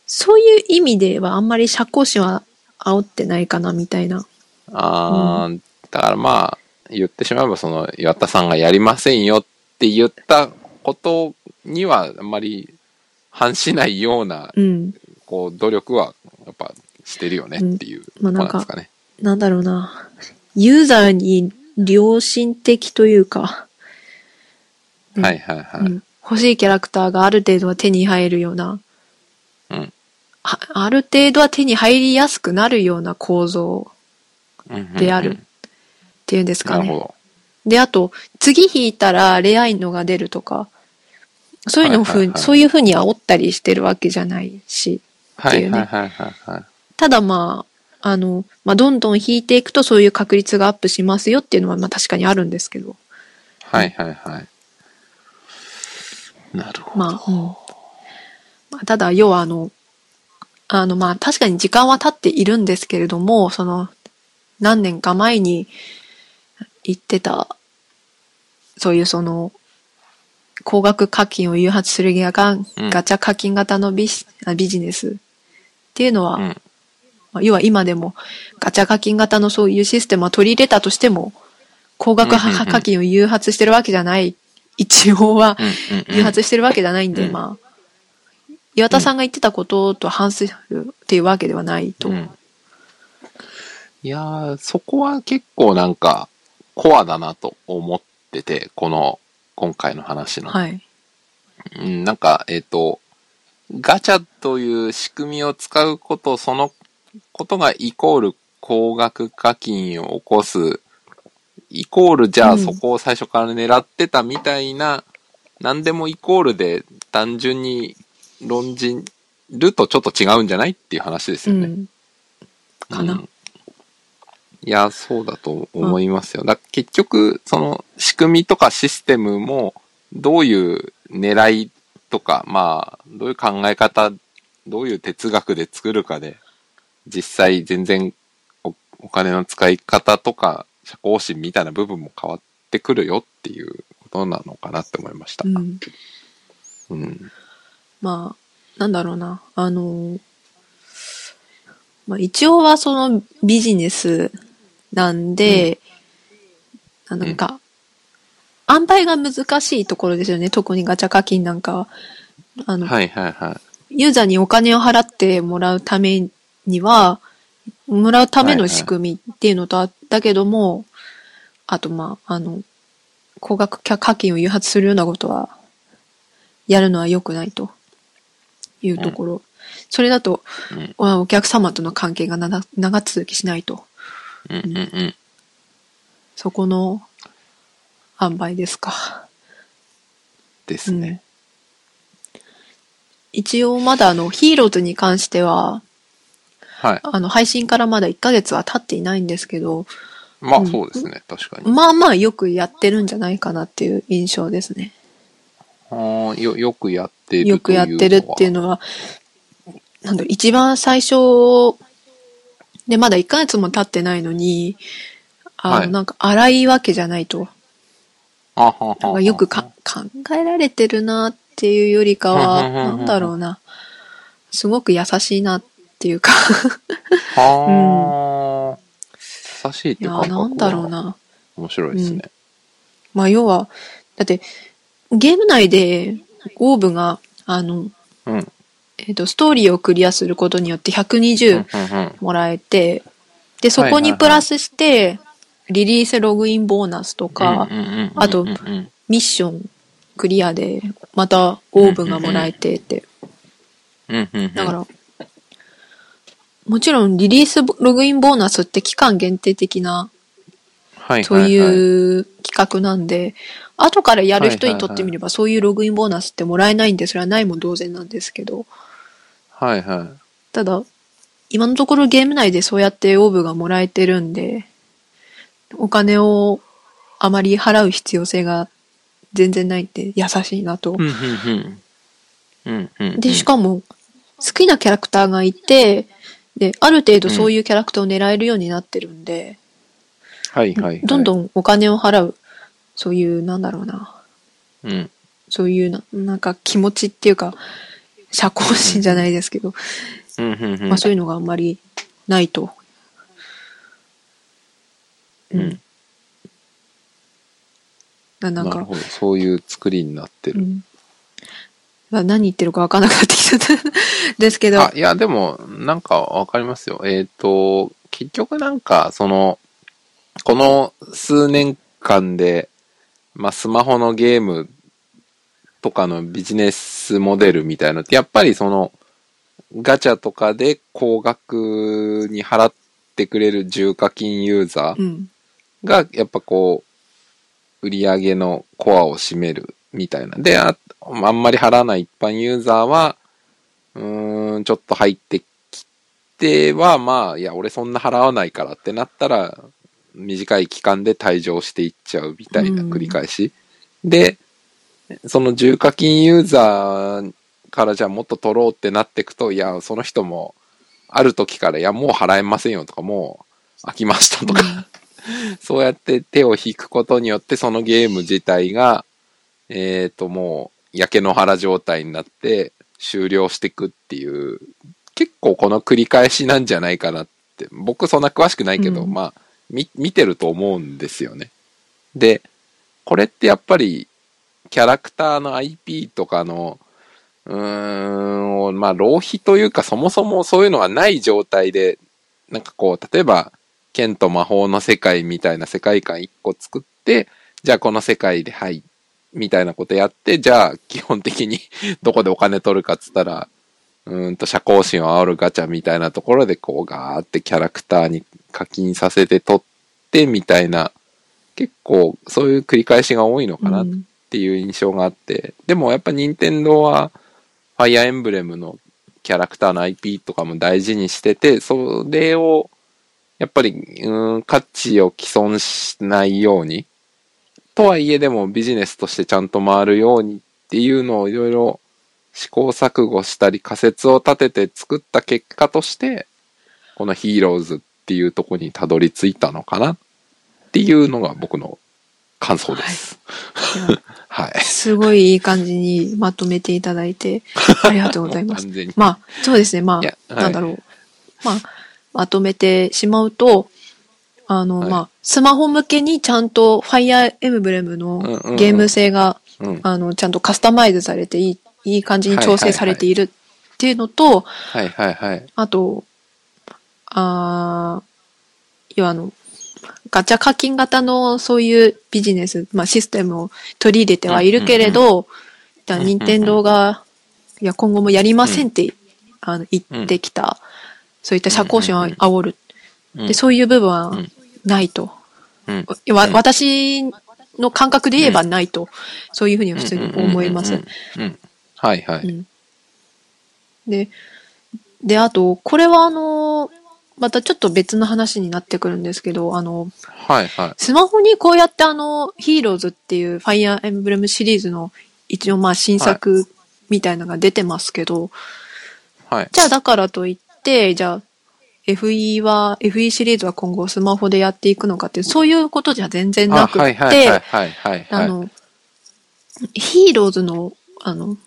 Speaker 1: そういう意味ではあんまり社交心は煽ってないかな、みたいな。
Speaker 2: あーだからまあ、言ってしまえば、その、岩田さんがやりませんよって言ったことには、あんまり反しないような、
Speaker 1: うん。
Speaker 2: こう、努力は、やっぱ、してるよねっていう、
Speaker 1: まあなんか
Speaker 2: ね。
Speaker 1: なんだろうな。ユーザーに良心的というか、うん
Speaker 2: はいはいはい。
Speaker 1: うん欲しいキャラクターがある程度は手に入るような、
Speaker 2: うん
Speaker 1: あある程度は手に入りやすくなるような構造
Speaker 2: うんうんうん
Speaker 1: であるっていうんですかね。
Speaker 2: なるほど。
Speaker 1: で、あと、次引いたらレアいのが出るとか、そういうのをふう、
Speaker 2: はいはいはい
Speaker 1: そういうふうに煽ったりしてるわけじゃないし、
Speaker 2: はい
Speaker 1: いうね
Speaker 2: はいはいはいはい。
Speaker 1: ただまあ、あの、まあ、どんどん引いていくとそういう確率がアップしますよっていうのはまあ確かにあるんですけど。
Speaker 2: はいはいはい。なるほど。
Speaker 1: まあ、うん。まあ、ただ、要はあの、あの、まあ、確かに時間は経っているんですけれども、その、何年か前に言ってた、そういうその、高額課金を誘発するギアが、
Speaker 2: うん
Speaker 1: ガチャ課金型のビジあビジネスっていうのは、
Speaker 2: うん。
Speaker 1: まあ要は今でもガチャ課金型のそういうシステムを取り入れたとしても、高額課金を誘発してるわけじゃない。一応は誘発してるわけじゃないんで、
Speaker 2: うん
Speaker 1: まあ、岩田さんが言ってたことと反するっていうわけではないと。
Speaker 2: うんいやー、そこは結構なんか、コアだなと思ってて、この、今回の話の。
Speaker 1: はい。
Speaker 2: うん、なんか、えっ、と、ガチャという仕組みを使うこと、そのことがイコール高額課金を起こす、イコールじゃ
Speaker 1: うん
Speaker 2: あそこを最初から狙ってたみたいな、何でもイコールで単純に論じるとちょっと違うんじゃないっていう話ですよね。
Speaker 1: うん。かな
Speaker 2: うんいや、そうだと思いますよ。だ結局、その仕組みとかシステムも、どういう狙いとか、まあ、どういう考え方、どういう哲学で作るかで、実際全然おお金の使い方とか、社交心みたいな部分も変わってくるよっていうことなのかなって思いました。
Speaker 1: うん。
Speaker 2: うん。
Speaker 1: まあ、なんだろうな。あの、まあ一応はそのビジネスなんで、なんか、塩梅が難しいところですよね。特にガチャ課金なんかは。あの、
Speaker 2: はいはいはい。
Speaker 1: ユーザーにお金を払ってもらうためには、もらうための仕組みっていうのとあだけども、あとまあ、あの、高額課金を誘発するようなことは、やるのは良くないというところ。それだと、お客様との関係が長長続きしないと。
Speaker 2: うんうんうん。
Speaker 1: そこの塩梅ですか。
Speaker 2: ですね。
Speaker 1: 一応まだあの、ヒーローズに関しては、
Speaker 2: はい。
Speaker 1: あの、配信からまだ1ヶ月は経っていないんですけど、
Speaker 2: まあ
Speaker 1: うん
Speaker 2: そうですね、確かに。
Speaker 1: まあまあよくやってるんじゃないかなっていう印象ですね。
Speaker 2: あーよ、よくやってる
Speaker 1: よくやってるっていうのは、なんだろう、一番最初、で、まだ1ヶ月も経ってないのに、あの、
Speaker 2: はい
Speaker 1: なんか荒いわけじゃないと。
Speaker 2: あはは
Speaker 1: よくか考えられてるなっていうよりかは、
Speaker 2: うんうんうんうん
Speaker 1: なんだろうな。すごく優しいなっていうか、
Speaker 2: はあ、優しいって
Speaker 1: いや、
Speaker 2: いうか。
Speaker 1: なんだろう。な。
Speaker 2: 面白いですね。
Speaker 1: まあ要は、だって、ゲーム内でオーブが、あの、
Speaker 2: うん。
Speaker 1: えっ、と、ストーリーをクリアすることによって
Speaker 2: うん
Speaker 1: 120
Speaker 2: うんうん。
Speaker 1: もらえて、で、そこにプラスして、リリースログインボーナスとか、あとミッションクリアで、またオーブがもらえてって。だから、もちろんリリースログインボーナスって期間限定的な、
Speaker 2: はい
Speaker 1: そう
Speaker 2: はい。
Speaker 1: う企画なんで、後からやる人にとってみればそういうログインボーナスってもらえないんで、それはないも同然なんですけど、
Speaker 2: はいはい。
Speaker 1: ただ、今のところゲーム内でそうやってオーブがもらえてるんで、お金をあまり払う必要性が全然ないって優しいなと。
Speaker 2: うんうんうん。うんうんうん。
Speaker 1: で、しかも、好きなキャラクターがいて、で、ある程度そういうキャラクターを狙えるようになってるんで、
Speaker 2: はいはいはい。
Speaker 1: どんどんお金を払う、そういう、なんだろうな、
Speaker 2: うん。
Speaker 1: そういうな、なんか気持ちっていうか、社交心じゃないですけど、
Speaker 2: うんうんうん
Speaker 1: まあそういうのがあんまりないと。
Speaker 2: うん。
Speaker 1: ななんか。
Speaker 2: そういう作りになってる。
Speaker 1: うん。まあ何言ってるか分からなくなってきちゃった。[LAUGHS] ですけど、
Speaker 2: あ、いや、でも、なんかわかりますよ。えっ、と、結局なんか、その、この数年間で、まあ、スマホのゲームとかのビジネスモデルみたいのって、やっぱりその、ガチャとかで高額に払ってくれる重課金ユーザー
Speaker 1: うん。
Speaker 2: が、やっぱこう、売り上げのコアを占めるみたいな。で、ああんまり払わない一般ユーザーは、うーん、ちょっと入ってきては、まあ、いや、俺そんな払わないからってなったら、短い期間で退場していっちゃうみたいな
Speaker 1: うん。
Speaker 2: 繰り返し。で、その重課金ユーザーからじゃあもっと取ろうってなっていくと、いや、その人も、ある時から、いや、もう払えませんよとか、もう飽きましたとか、[LAUGHS] そうやって手を引くことによって、そのゲーム自体が、えっ、と、もう、焼け野原状態になって、終了していくっていう、結構この繰り返しなんじゃないかなって、僕そんな詳しくないけど、
Speaker 1: うん。
Speaker 2: まあ、み、見てると思うんですよね。で、これってやっぱり、キャラクターの IP とかの、うーん、まあ、浪費というか、そもそもそういうのがない状態で、なんかこう、例えば、剣と魔法の世界みたいな世界観一個作って、じゃあこの世界で、はい、みたいなことやって、じゃあ基本的に [LAUGHS] どこでお金取るかっつったら、うーんと社交心を煽るガチャみたいなところでこうガーってキャラクターに課金させて取ってみたいな、結構そういう繰り返しが多いのかなっ
Speaker 1: うん。
Speaker 2: ていう印象があって、でもやっぱ任天堂は、ファイアーエンブレムのキャラクターの IP とかも大事にしてて、それを、やっぱり、うん、価値を毀損しないように、とはいえでもビジネスとしてちゃんと回るようにっていうのをいろいろ試行錯誤したり仮説を立てて作った結果として、このヒーローズっていうとこにたどり着いたのかなっていうのが僕の感想です。
Speaker 1: いや
Speaker 2: はい。
Speaker 1: すごいいい感じにまとめていただいて、ありがとうございます。
Speaker 2: 完全に。
Speaker 1: まあ、そうですね。まあ、
Speaker 2: はい
Speaker 1: なんだろう。まあ、まとめてしまうと、あの、
Speaker 2: はい
Speaker 1: まあ、スマホ向けにちゃんと Fire Emblem
Speaker 2: うん
Speaker 1: のゲーム性が、
Speaker 2: うん。
Speaker 1: あの、ちゃんとカスタマイズされていい、いい感じに調整されているっていうのと、
Speaker 2: はいはいはい。
Speaker 1: あと、あー要はあの、ガチャ課金型のそういうビジネス、まあシステムを取り入れてはいるけれど、じゃ任天堂が、いや、今後もやりませんって、あの言ってきた、そういった社交心を煽る。
Speaker 2: うん
Speaker 1: で、そういう部分は
Speaker 2: うん
Speaker 1: ないと。
Speaker 2: うん
Speaker 1: わ
Speaker 2: うん
Speaker 1: 私の感覚で言えばないと。そういうふうには普通に思います。
Speaker 2: はいはい。
Speaker 1: うんで、で、あと、これはあの、またちょっと別の話になってくるんですけど、あの、
Speaker 2: はいはい。
Speaker 1: スマホにこうやってあの、ヒーローズっていうファイアーエンブレムシリーズの一応まあ新作みたいなのが出てますけど、
Speaker 2: はい。
Speaker 1: じゃあだからといって、じゃあ FE は、FE シリーズは今後スマホでやっていくのかっていう、そういうことじゃ全然なくて、
Speaker 2: はいはいはい。
Speaker 1: あの、ヒーローズの、あの、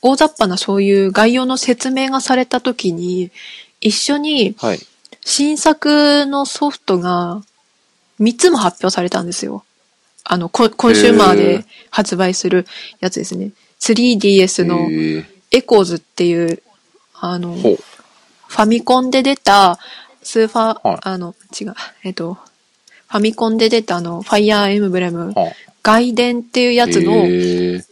Speaker 1: 大雑把なそういう概要の説明がされたときに、一緒に
Speaker 2: はい。
Speaker 1: 新作のソフトが3つも発表されたんですよ。あの、ココンシューマーで発売するやつですね。3DS のエコーズっていう、あの。ファミコンで出た、スーファー、
Speaker 2: はい
Speaker 1: あの、違う、えっと、ファミコンで出たあの、ファイヤーエムブレム、
Speaker 2: は
Speaker 1: 外伝っていうやつの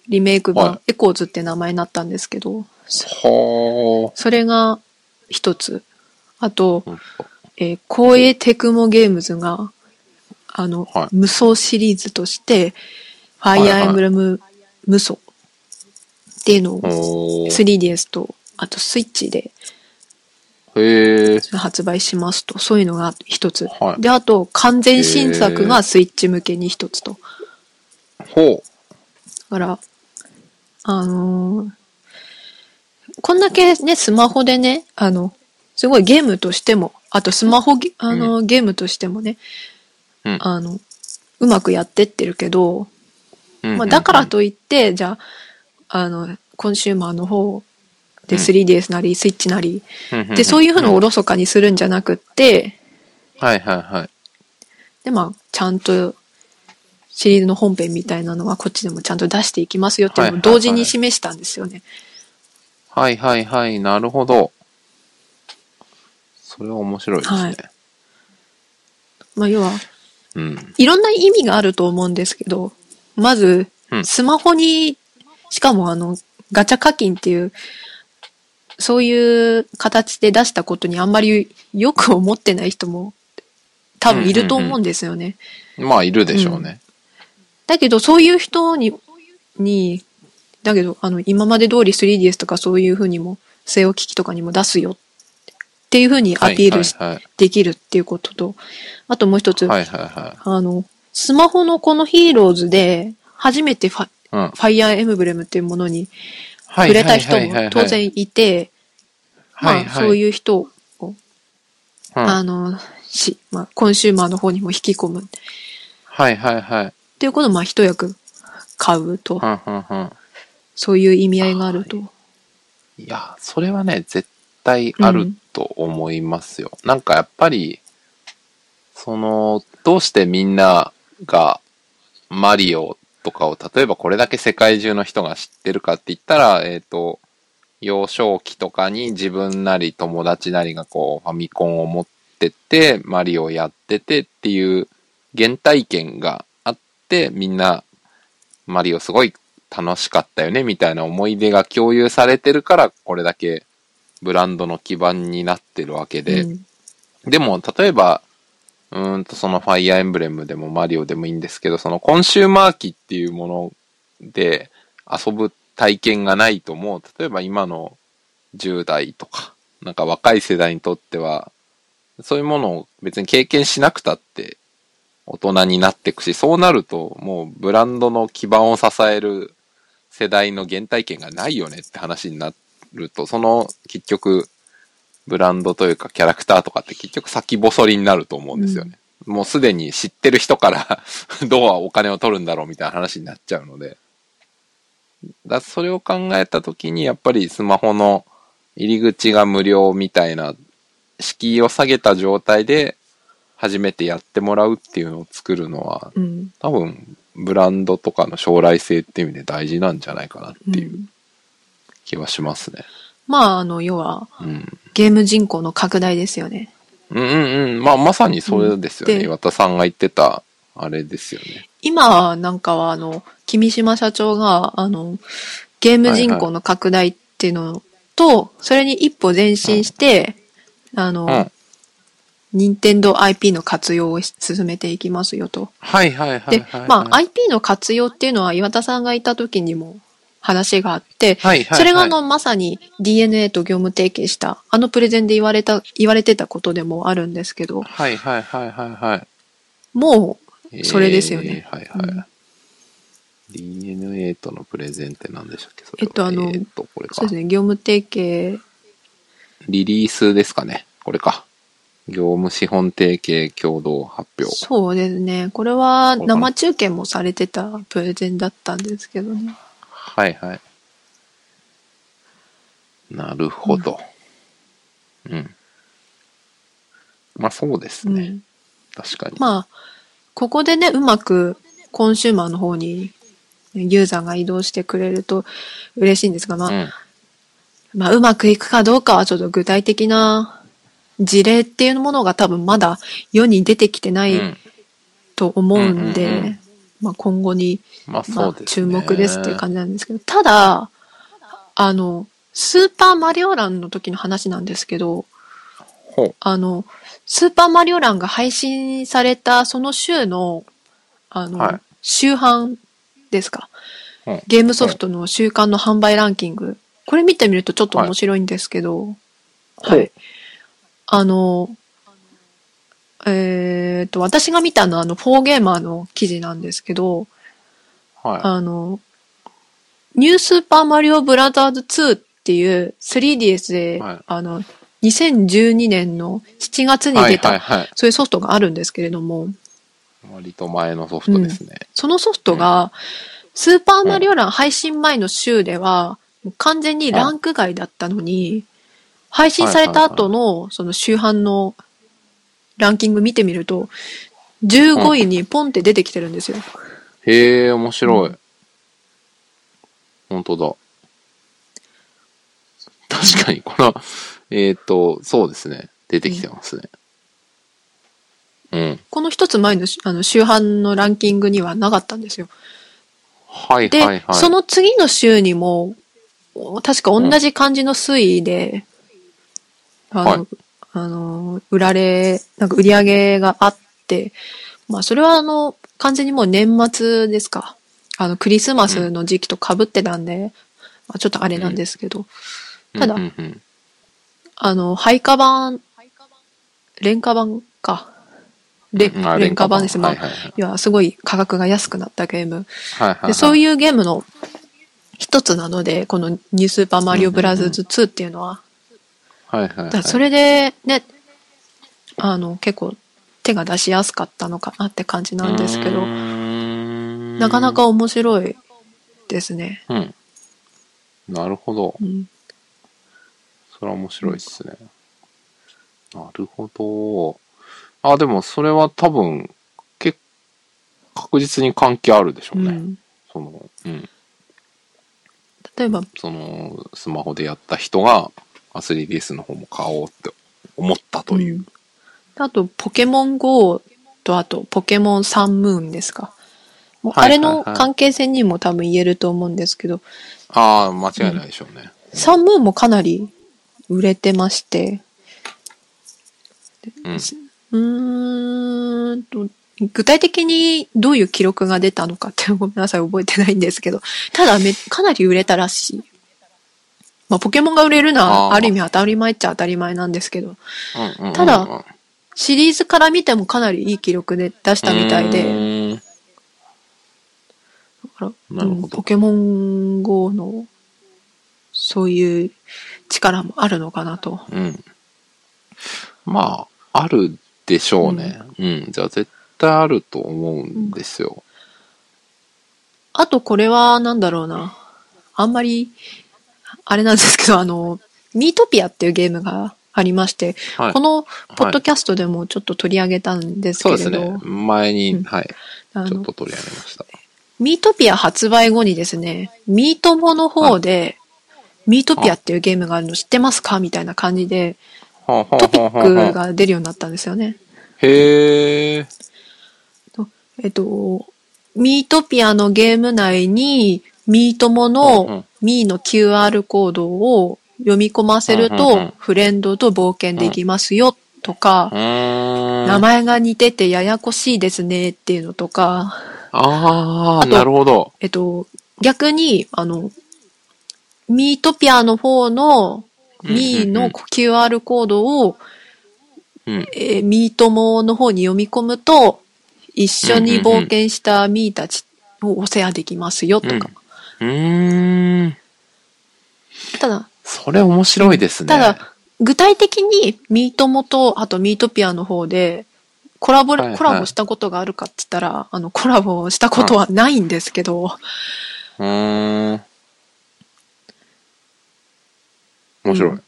Speaker 1: リメイク版、
Speaker 2: はい
Speaker 1: エコーズって名前になったんですけど、
Speaker 2: は
Speaker 1: それが一つ。あと、
Speaker 2: あ。
Speaker 1: えー光栄テクモゲームズが、あの、
Speaker 2: はい
Speaker 1: 無双シリーズとして、ファイヤーエンブレム無双っていうのを
Speaker 2: おー
Speaker 1: 3DS と、あとスイッチで。発売しますと、そういうのが一つ。
Speaker 2: はい
Speaker 1: で、あと、完全新作がスイッチ向けに一つと。
Speaker 2: ほう。
Speaker 1: だから、あのーこんだけね、スマホでね、あの、すごいゲームとしても、あとスマホゲ、あの、ゲームとしてもね、
Speaker 2: うん。
Speaker 1: あの、うまくやってってるけど、
Speaker 2: うん
Speaker 1: まあ、だからといって、じゃあ、あの、コンシューマーの方で 3DS なり、スイッチなり、で、そういうふうのをおろそかにするんじゃなくって、
Speaker 2: はいはいはい。
Speaker 1: で、まあ、ちゃんと、シリーズの本編みたいなのはこっちでもちゃんと出していきますよっていうのを同時に示したんですよね。
Speaker 2: はいはいはい。なるほど。それは面白いですね。
Speaker 1: はいまあ、要は、
Speaker 2: うん。
Speaker 1: いろんな意味があると思うんですけど、まず
Speaker 2: う、ん
Speaker 1: スマホに、しかもあの、ガチャ課金っていう、そういう形で出したことにあんまりよく思ってない人も多分いると思うんですよね。
Speaker 2: まあ、いるでしょうね。
Speaker 1: だけど、そういう人に、に、だけど、あの、今まで通り 3DS とかそういうふうにも、据え置き機とかにも出すよっていうふうにアピールし
Speaker 2: はい
Speaker 1: できるっていうことと、あともう一つ、
Speaker 2: はいはいはい。
Speaker 1: あの、スマホのこのヒーローズで、初めてファ
Speaker 2: うん。
Speaker 1: ファイヤーエムブレムっていうものに
Speaker 2: はい
Speaker 1: 触れた人
Speaker 2: はいはいはい
Speaker 1: も当然いて、
Speaker 2: はい
Speaker 1: まあ、そう
Speaker 2: う
Speaker 1: いう人を、
Speaker 2: ん。
Speaker 1: あの、し、まあ、コンシューマーの方にも引き込むっ
Speaker 2: はいはいはい。
Speaker 1: ていうことを、まあ、一役買うと
Speaker 2: う、んうんうん。
Speaker 1: そういう意味合いがあると。
Speaker 2: いや、それはね、絶対あると思いますよ。なんかやっぱり、その、どうしてみんながマリオとかを、例えばこれだけ世界中の人が知ってるかって言ったら、えっ、と、幼少期とかに自分なり友達なりがこう、ファミコンを持ってて、マリオやっててっていう原体験があって、みんな、マリオすごい楽しかったよねみたいな思い出が共有されてるから、これだけブランドの基盤になってるわけで、
Speaker 1: うん。
Speaker 2: でも、例えば、うーんと、そのファイアーエンブレムでもマリオでもいいんですけど、そのコンシューマー機っていうもので遊ぶ体験がないともう、例えば今の10代とか、なんか若い世代にとっては、そういうものを別に経験しなくたって大人になっていくし、そうなるともうブランドの基盤を支える世代の原体験がないよねって話になると、その結局ブランドというかキャラクターとかって結局先細りになると思うんですよね。もうすでに知ってる人から [LAUGHS] どうお金を取るんだろうみたいな話になっちゃうので。だそれを考えたときにやっぱりスマホの入り口が無料みたいな敷居を下げた状態で初めてやってもらうっていうのを作るのは
Speaker 1: うん。
Speaker 2: 多分ブランドとかの将来性っていう意味で大事なんじゃないかなっていう気はしますね。
Speaker 1: まあ、あの、要は、
Speaker 2: うん。
Speaker 1: ゲーム人口の拡大ですよね。
Speaker 2: うんうんうん。まあまさにそれですよね。
Speaker 1: で
Speaker 2: 岩田さんが言ってたあれですよね。
Speaker 1: 今なんかは、あの、君島社長が、あの、ゲーム人口の拡大っていうのと、それに一歩前進して、あの、
Speaker 2: うん。
Speaker 1: 任天堂 IP の活用を進めていきますよと。
Speaker 2: はいはいはいはい、
Speaker 1: で
Speaker 2: はい。、
Speaker 1: まあ IP の活用っていうのは岩田さんがいた時にも話があって、
Speaker 2: はいはいはい
Speaker 1: それがあのまさに DNA と業務提携した、あのプレゼンで言われた、言われてたことでもあるんですけど、
Speaker 2: はいはいはいはいはい。
Speaker 1: もうそれですよね
Speaker 2: えーはいはい。
Speaker 1: うん
Speaker 2: DNA とのプレゼンって何でしたっけ？それは
Speaker 1: えっとあの
Speaker 2: えっと、これか
Speaker 1: そうです。ね、業務提携、
Speaker 2: リリースですかね。これか。業務資本提携共同発表。
Speaker 1: そうですね、これは生中継もされてたプレゼンだったんですけどね。
Speaker 2: はいはい。なるほど。うん。まあそうですね。
Speaker 1: うん。
Speaker 2: 確かに。
Speaker 1: まあ、ここでね、うまくコンシューマーの方にユーザーが移動してくれると嬉しいんですが、まあ、
Speaker 2: うん。
Speaker 1: まあ、うまくいくかどうかはちょっと具体的な事例っていうものが多分まだ世に出てきてない
Speaker 2: うん。
Speaker 1: と思うん
Speaker 2: うんうんうん
Speaker 1: で、まあ今後に、
Speaker 2: まあ。
Speaker 1: 注目ですっていう感じなんですけど、ただ、あの、スーパーマリオランの時の話なんですけど。あの、スーパーマリオランが配信されたその週の、あの、
Speaker 2: はい
Speaker 1: 週販ですか？
Speaker 2: うん。
Speaker 1: ゲームソフトの週間の販売ランキング。これ見てみるとちょっと面白いんですけど、
Speaker 2: はい
Speaker 1: はい。あの、えっ、と、私が見たのはあの、フォーゲーマーの記事なんですけど、
Speaker 2: は
Speaker 1: あの、ニュースーパーマリオブラザーズ2っていう 3DS で、
Speaker 2: はい
Speaker 1: あの、2012年の7月
Speaker 2: い。
Speaker 1: に出た、
Speaker 2: はいはいはい。
Speaker 1: そういうソフトがあるんですけれども、
Speaker 2: 割と前のソフトですね。
Speaker 1: そのソフトが、スーパーマリオラン配信前の週では、完全にランク外だったのに、配信された後の、その週販のランキング見てみると、15位にポンって出てきてるんですよ。
Speaker 2: へえ、面白い。
Speaker 1: う
Speaker 2: 本当だ。確かに、この、えっ、と、そうですね。出てきてますね。うん。
Speaker 1: この一つ前のあの週販のランキングにはなかったんですよ。
Speaker 2: はい
Speaker 1: で、
Speaker 2: はいはい。
Speaker 1: その次の週にも、確か同じ感じの推移で、あの、
Speaker 2: はい
Speaker 1: あの、売られ、なんか売り上げがあって、まあそれはあの、完全にもう年末ですか。あの、クリスマスの時期と被ってたんで、まあちょっとあれなんですけど、ただ
Speaker 2: うんうんうん
Speaker 1: あの、廃価版、廉価版か。廉価版です。まあ
Speaker 2: はい、はいはい
Speaker 1: 要はすごい価格が安くなったゲーム。
Speaker 2: はいはいはい。
Speaker 1: で、そういうゲームの一つなので、このニュースーパーマリオブラザーズ2っていうのは。
Speaker 2: はいはい、はい。
Speaker 1: それでね、あの、結構手が出しやすかったのかなって感じなんですけど、なかなか。面白いですね。
Speaker 2: うん。なるほど。
Speaker 1: うん。
Speaker 2: それは面白いっすね。なるほど。あ、でもそれは多分、結確実に関係あるでしょうね。
Speaker 1: うん、
Speaker 2: その、うん。
Speaker 1: 例えば、
Speaker 2: その、スマホでやった人が、あ 3DS の方も買おうって思ったという。
Speaker 1: うんあと、ポケモン GO とあと、ポケモンサンムーンですか。もうあれの関係性にも多分言えると思うんですけど、
Speaker 2: ああ、間違いないでしょうね。
Speaker 1: サンムーンもかなり売れてまして、
Speaker 2: うん。
Speaker 1: うーんと、具体的にどういう記録が出たのかってごめんなさい、覚えてないんですけど、ただめ、かなり売れたらしい。まあ、ポケモンが売れるのは、
Speaker 2: あ
Speaker 1: る意味当たり前っちゃ当たり前なんですけど、
Speaker 2: うんうんうんうん
Speaker 1: ただ、シリーズから見てもかなりいい記録で出したみたいうで、だからポケモン GO の、そういう力もあるのかなと。
Speaker 2: うん。まあ、あるでしょうね。うん。じゃあ絶対あると思うんですよ。
Speaker 1: あとこれはなんだろうな。あんまり、あれなんですけど、あの、ミートピアっていうゲームがありまして、
Speaker 2: はい
Speaker 1: こ。のポッドキャストでもちょっと取り上げたんです
Speaker 2: そう
Speaker 1: けれど、
Speaker 2: ですね。前に、
Speaker 1: うん
Speaker 2: はい。ちょっと取り上げました。
Speaker 1: ミートピア発売後にですね、ミートモの方で、ミートピアっていうゲームがあるの知ってますかみたいな感じで、
Speaker 2: ト
Speaker 1: トピックが出るようになったんですよね。
Speaker 2: へえ。
Speaker 1: えっと、ミートピアのゲーム内に、ミートモのミーの QR コードを読み込ませる
Speaker 2: うんうんうん
Speaker 1: と、フレンドと冒険できますよとか
Speaker 2: う、ーん。
Speaker 1: 名前が似ててややこしいですねっていうのとか、
Speaker 2: ああ、なるほど。
Speaker 1: えっと、逆に、あの、ミートピアの方のミーの QR コードを、
Speaker 2: うん。
Speaker 1: えーミートモの方に読み込むと、一緒に冒険したミーたちをお世話できますよとか。
Speaker 2: うーん。
Speaker 1: ただ、
Speaker 2: それ面白いですね。
Speaker 1: ただ、具体的にミートモと、あとミートピアの方で、コラボ、
Speaker 2: はいはい
Speaker 1: コラボしたことがあるかって言ったら、あの、コラボしたことはないんですけど、
Speaker 2: うーん。面白い。
Speaker 1: うん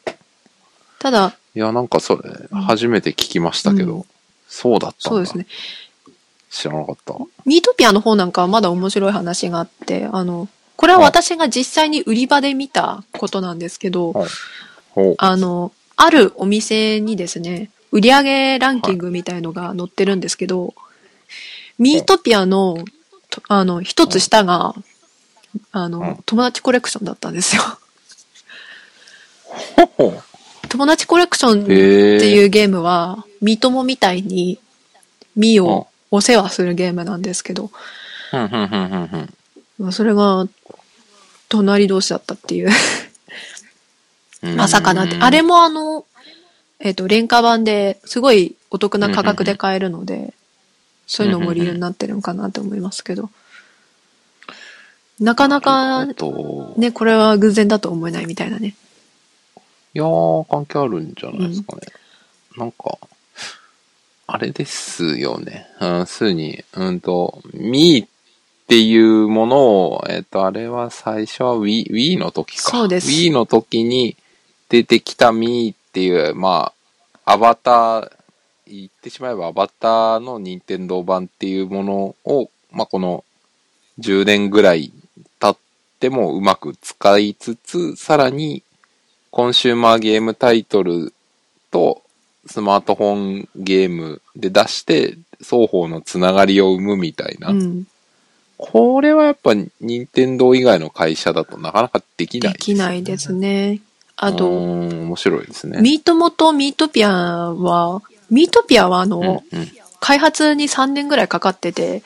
Speaker 1: ただ、
Speaker 2: いや、なんかそれ、初めて聞きましたけど、
Speaker 1: うん
Speaker 2: そうだったんだ。
Speaker 1: そうですね。
Speaker 2: 知らなかった。
Speaker 1: ミートピアの方なんかはまだ面白い話があって、あの、これは私が実際に売り場で見たことなんですけど、
Speaker 2: はい。
Speaker 1: あの、あるお店にですね、売上ランキングみたいのが載ってるんですけど、ミートピアの、とあの、一つ下が、あ
Speaker 2: うん
Speaker 1: の、友達コレクションだったんですよ。友達コレクションって。いうゲームは、ミートモみたいに、ミーをお世話するゲームなんですけど、まあそれが、隣同士だったっていう。まさかなって。あれもあの、えっ、と、廉価版ですごいお得な価格で買えるので、そういうのも理由になってるのかなと思いますけど。なかなか
Speaker 2: えっ、と、
Speaker 1: ね、これは偶然だと思えないみたいなね。
Speaker 2: いやー、関係あるんじゃないですかね。なんか、あれですよね。うん、すぐに、うんと、ミーっていうものを、えっ、と、あれは最初は Wii, Wii の時か。
Speaker 1: そうです
Speaker 2: Wii の時に出てきたミーっていう、まあ、アバター、言ってしまえばアバターの任天堂版っていうものを、まあ、この10年ぐらい経ってもうまく使いつつ、さらにコンシューマーゲームタイトルとスマートフォンゲームで出して双方のつながりを生むみたいな。
Speaker 1: うん。
Speaker 2: これはやっぱ任天堂以外の会社だとなかなかできない
Speaker 1: できないですね。あ
Speaker 2: う
Speaker 1: と、
Speaker 2: 面白いですね。
Speaker 1: ミートモとミートピアは、ミートピアはあの、
Speaker 2: うんうん
Speaker 1: 開発に3年ぐらいかかってて、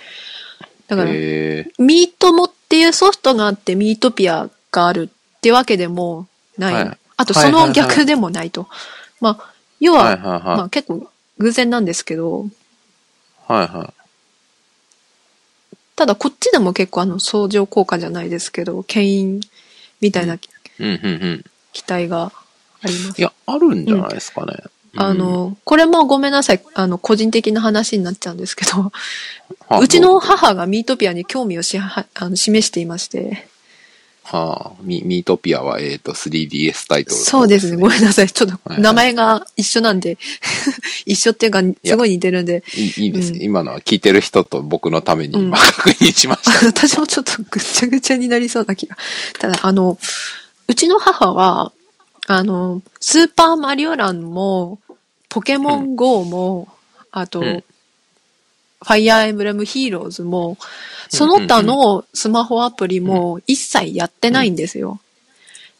Speaker 1: だから、
Speaker 2: へ
Speaker 1: ミートモっていうソフトがあってミートピアがあるってわけでもない。
Speaker 2: はい
Speaker 1: あとその逆でもないと。まあ、要
Speaker 2: ー
Speaker 1: は、
Speaker 2: はいはいはい。
Speaker 1: まあ結構偶然なんですけど、
Speaker 2: はいは
Speaker 1: ただこっちでも結構あの相乗効果じゃないですけど、牽引みたいな期
Speaker 2: い。うんうんうん。
Speaker 1: 待があります。
Speaker 2: いや、あるんじゃないですかね。
Speaker 1: あの、これもごめんなさい。あの、個人的な話になっちゃうんですけど、
Speaker 2: うん、
Speaker 1: うちの
Speaker 2: は
Speaker 1: 母がミートピアに興味をしはあの示していまして、
Speaker 2: あ、ミミートピアは、えっ、と、3DS タイトル、
Speaker 1: そうですね。ごめんなさい。ちょっと
Speaker 2: はい。
Speaker 1: 名前が一緒なんで、[LAUGHS] 一緒っていうか、すごい似てるんで、
Speaker 2: いいいいです、
Speaker 1: うん。
Speaker 2: 今のは聞いてる人と僕のために
Speaker 1: うん。
Speaker 2: 今確認しました。[LAUGHS]
Speaker 1: 私もちょっとぐっちゃぐちゃになりそうな気が。ただ、あの、うちの母は、あの、スーパーマリオランも、ポケモン GO も、あと、
Speaker 2: うん
Speaker 1: ファイアーエムブレムヒーローズも、その他のスマホアプリも一切やってないんですよ。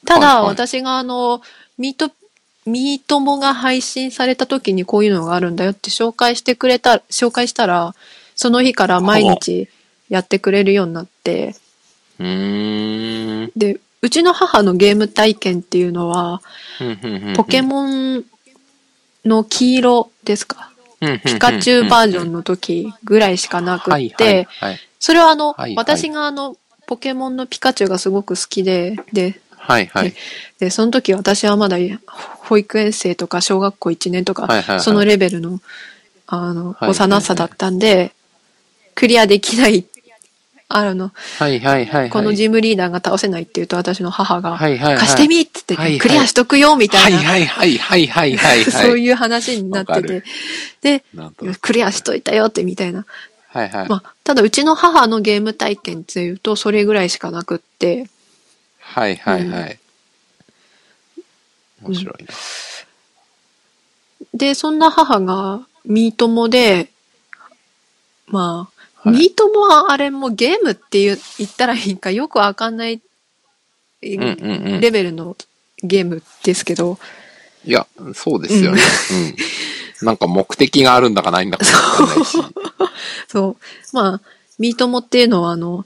Speaker 1: ただ、私があの、ミート、ミートモが配信された時にこういうのがあるんだよって紹介してくれた、紹介したら、その日から毎日やってくれるようになって。で、うちの母のゲーム体験っていうのは、ポケ
Speaker 2: ン、
Speaker 1: モンの黄色ですか？ピカチュウバージョンの時ぐらいしかなくって、
Speaker 2: はい。
Speaker 1: それはあの、
Speaker 2: はいはい
Speaker 1: 私があの、ポケモンのピカチュウがすごく好きで、で、
Speaker 2: はいはい。
Speaker 1: で、その時私はまだ保育園生とか小学校1年とかそのレベルの、あの、
Speaker 2: はい
Speaker 1: 幼さだったんで、クリアできない、あの、
Speaker 2: はいはいはいはい。
Speaker 1: このジムリーダーが倒せないって言うと私の母が、
Speaker 2: はいはいはい
Speaker 1: 貸してみって言って、
Speaker 2: はいはい
Speaker 1: クリアしとくよみた
Speaker 2: はいい
Speaker 1: な、
Speaker 2: はいはいはいはいはい。
Speaker 1: そういう話になっててで、クリアしといたよってみたいな。
Speaker 2: はいはい。
Speaker 1: まあ、ただうちの母のゲーム体験っていうとそれぐらいしかなくって、
Speaker 2: はいはいはい。面白いな。
Speaker 1: で、そんな母がミートモで、まあ、
Speaker 2: はい
Speaker 1: ミートモはあれもゲームって言う言ったらいいかよくわかんない。レベルのゲームですけど、
Speaker 2: いや、そうですよね。うん。[LAUGHS] なんか目的があるんだかないんだかわかんないし。
Speaker 1: そう。まあ、ミートモっていうのは、あの、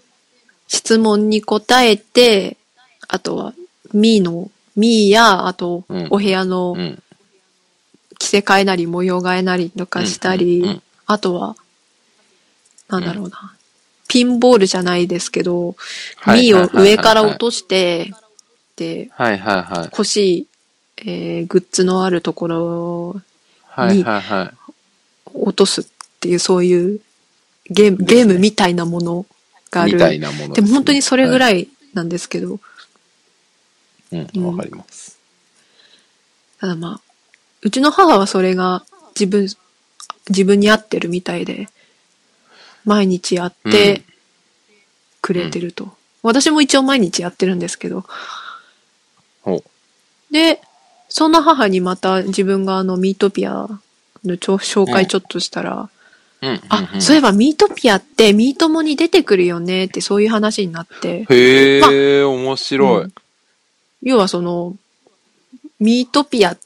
Speaker 1: 質問に答えて、あとは、ミーの、ミーや、あと
Speaker 2: うん、
Speaker 1: お部屋の
Speaker 2: うん。
Speaker 1: 着せ替えなり模様替えなりとかしたり、あとは、なんだろうな、ピンボールじゃないですけど、
Speaker 2: はい
Speaker 1: ミーを上から落として、で、
Speaker 2: はいはいはい。
Speaker 1: 欲しい、えーグッズのあるところを
Speaker 2: はいはいはい。
Speaker 1: 落とすっていう、そういうゲーム、ゲームみたいなものがある。
Speaker 2: みたいなもの
Speaker 1: でも本当にそれぐ
Speaker 2: い。
Speaker 1: らいなんですけど、
Speaker 2: うん、わかります。
Speaker 1: ただまあ、うちの母はそれが自分、自分に合ってるみたいで、毎日やってくれてると。私も一応毎日やってるんですけど。で、そんな母にまた自分があのミートピアの紹介ちょっとしたら、
Speaker 2: うん。
Speaker 1: あ、
Speaker 2: うん。
Speaker 1: そういえばミートピアってミートモに出てくるよねってそういう話になって、
Speaker 2: へえ、面白い。
Speaker 1: うん。要はその、ミートピアっ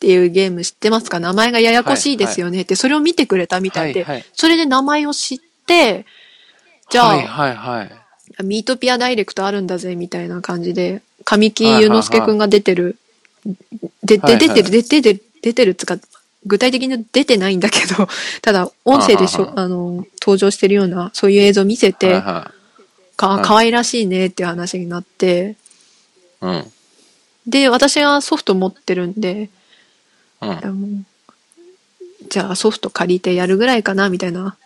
Speaker 1: ていうゲーム知ってますか？名前がややこしいですよねって、それを見てくれたみたいで、
Speaker 2: はいはい。
Speaker 1: それで名前を知って、じゃあ、
Speaker 2: はいはいはい。
Speaker 1: ミートピアダイレクトあるんだぜみたいな感じで、神木隆之介くんが出てる、で、で、出てる、出てる、出てるっつうか、具体的に出てないんだけど、[LAUGHS] ただ、音声でしょ
Speaker 2: は、は
Speaker 1: あの、登場してるような、そういう映像見せて、か、
Speaker 2: はい
Speaker 1: 可愛らしいねっていう話になって、
Speaker 2: い。うん。
Speaker 1: で、私がソフト持ってるんで、
Speaker 2: うん
Speaker 1: じゃあソフト借りてやるぐらいかな、みたいな。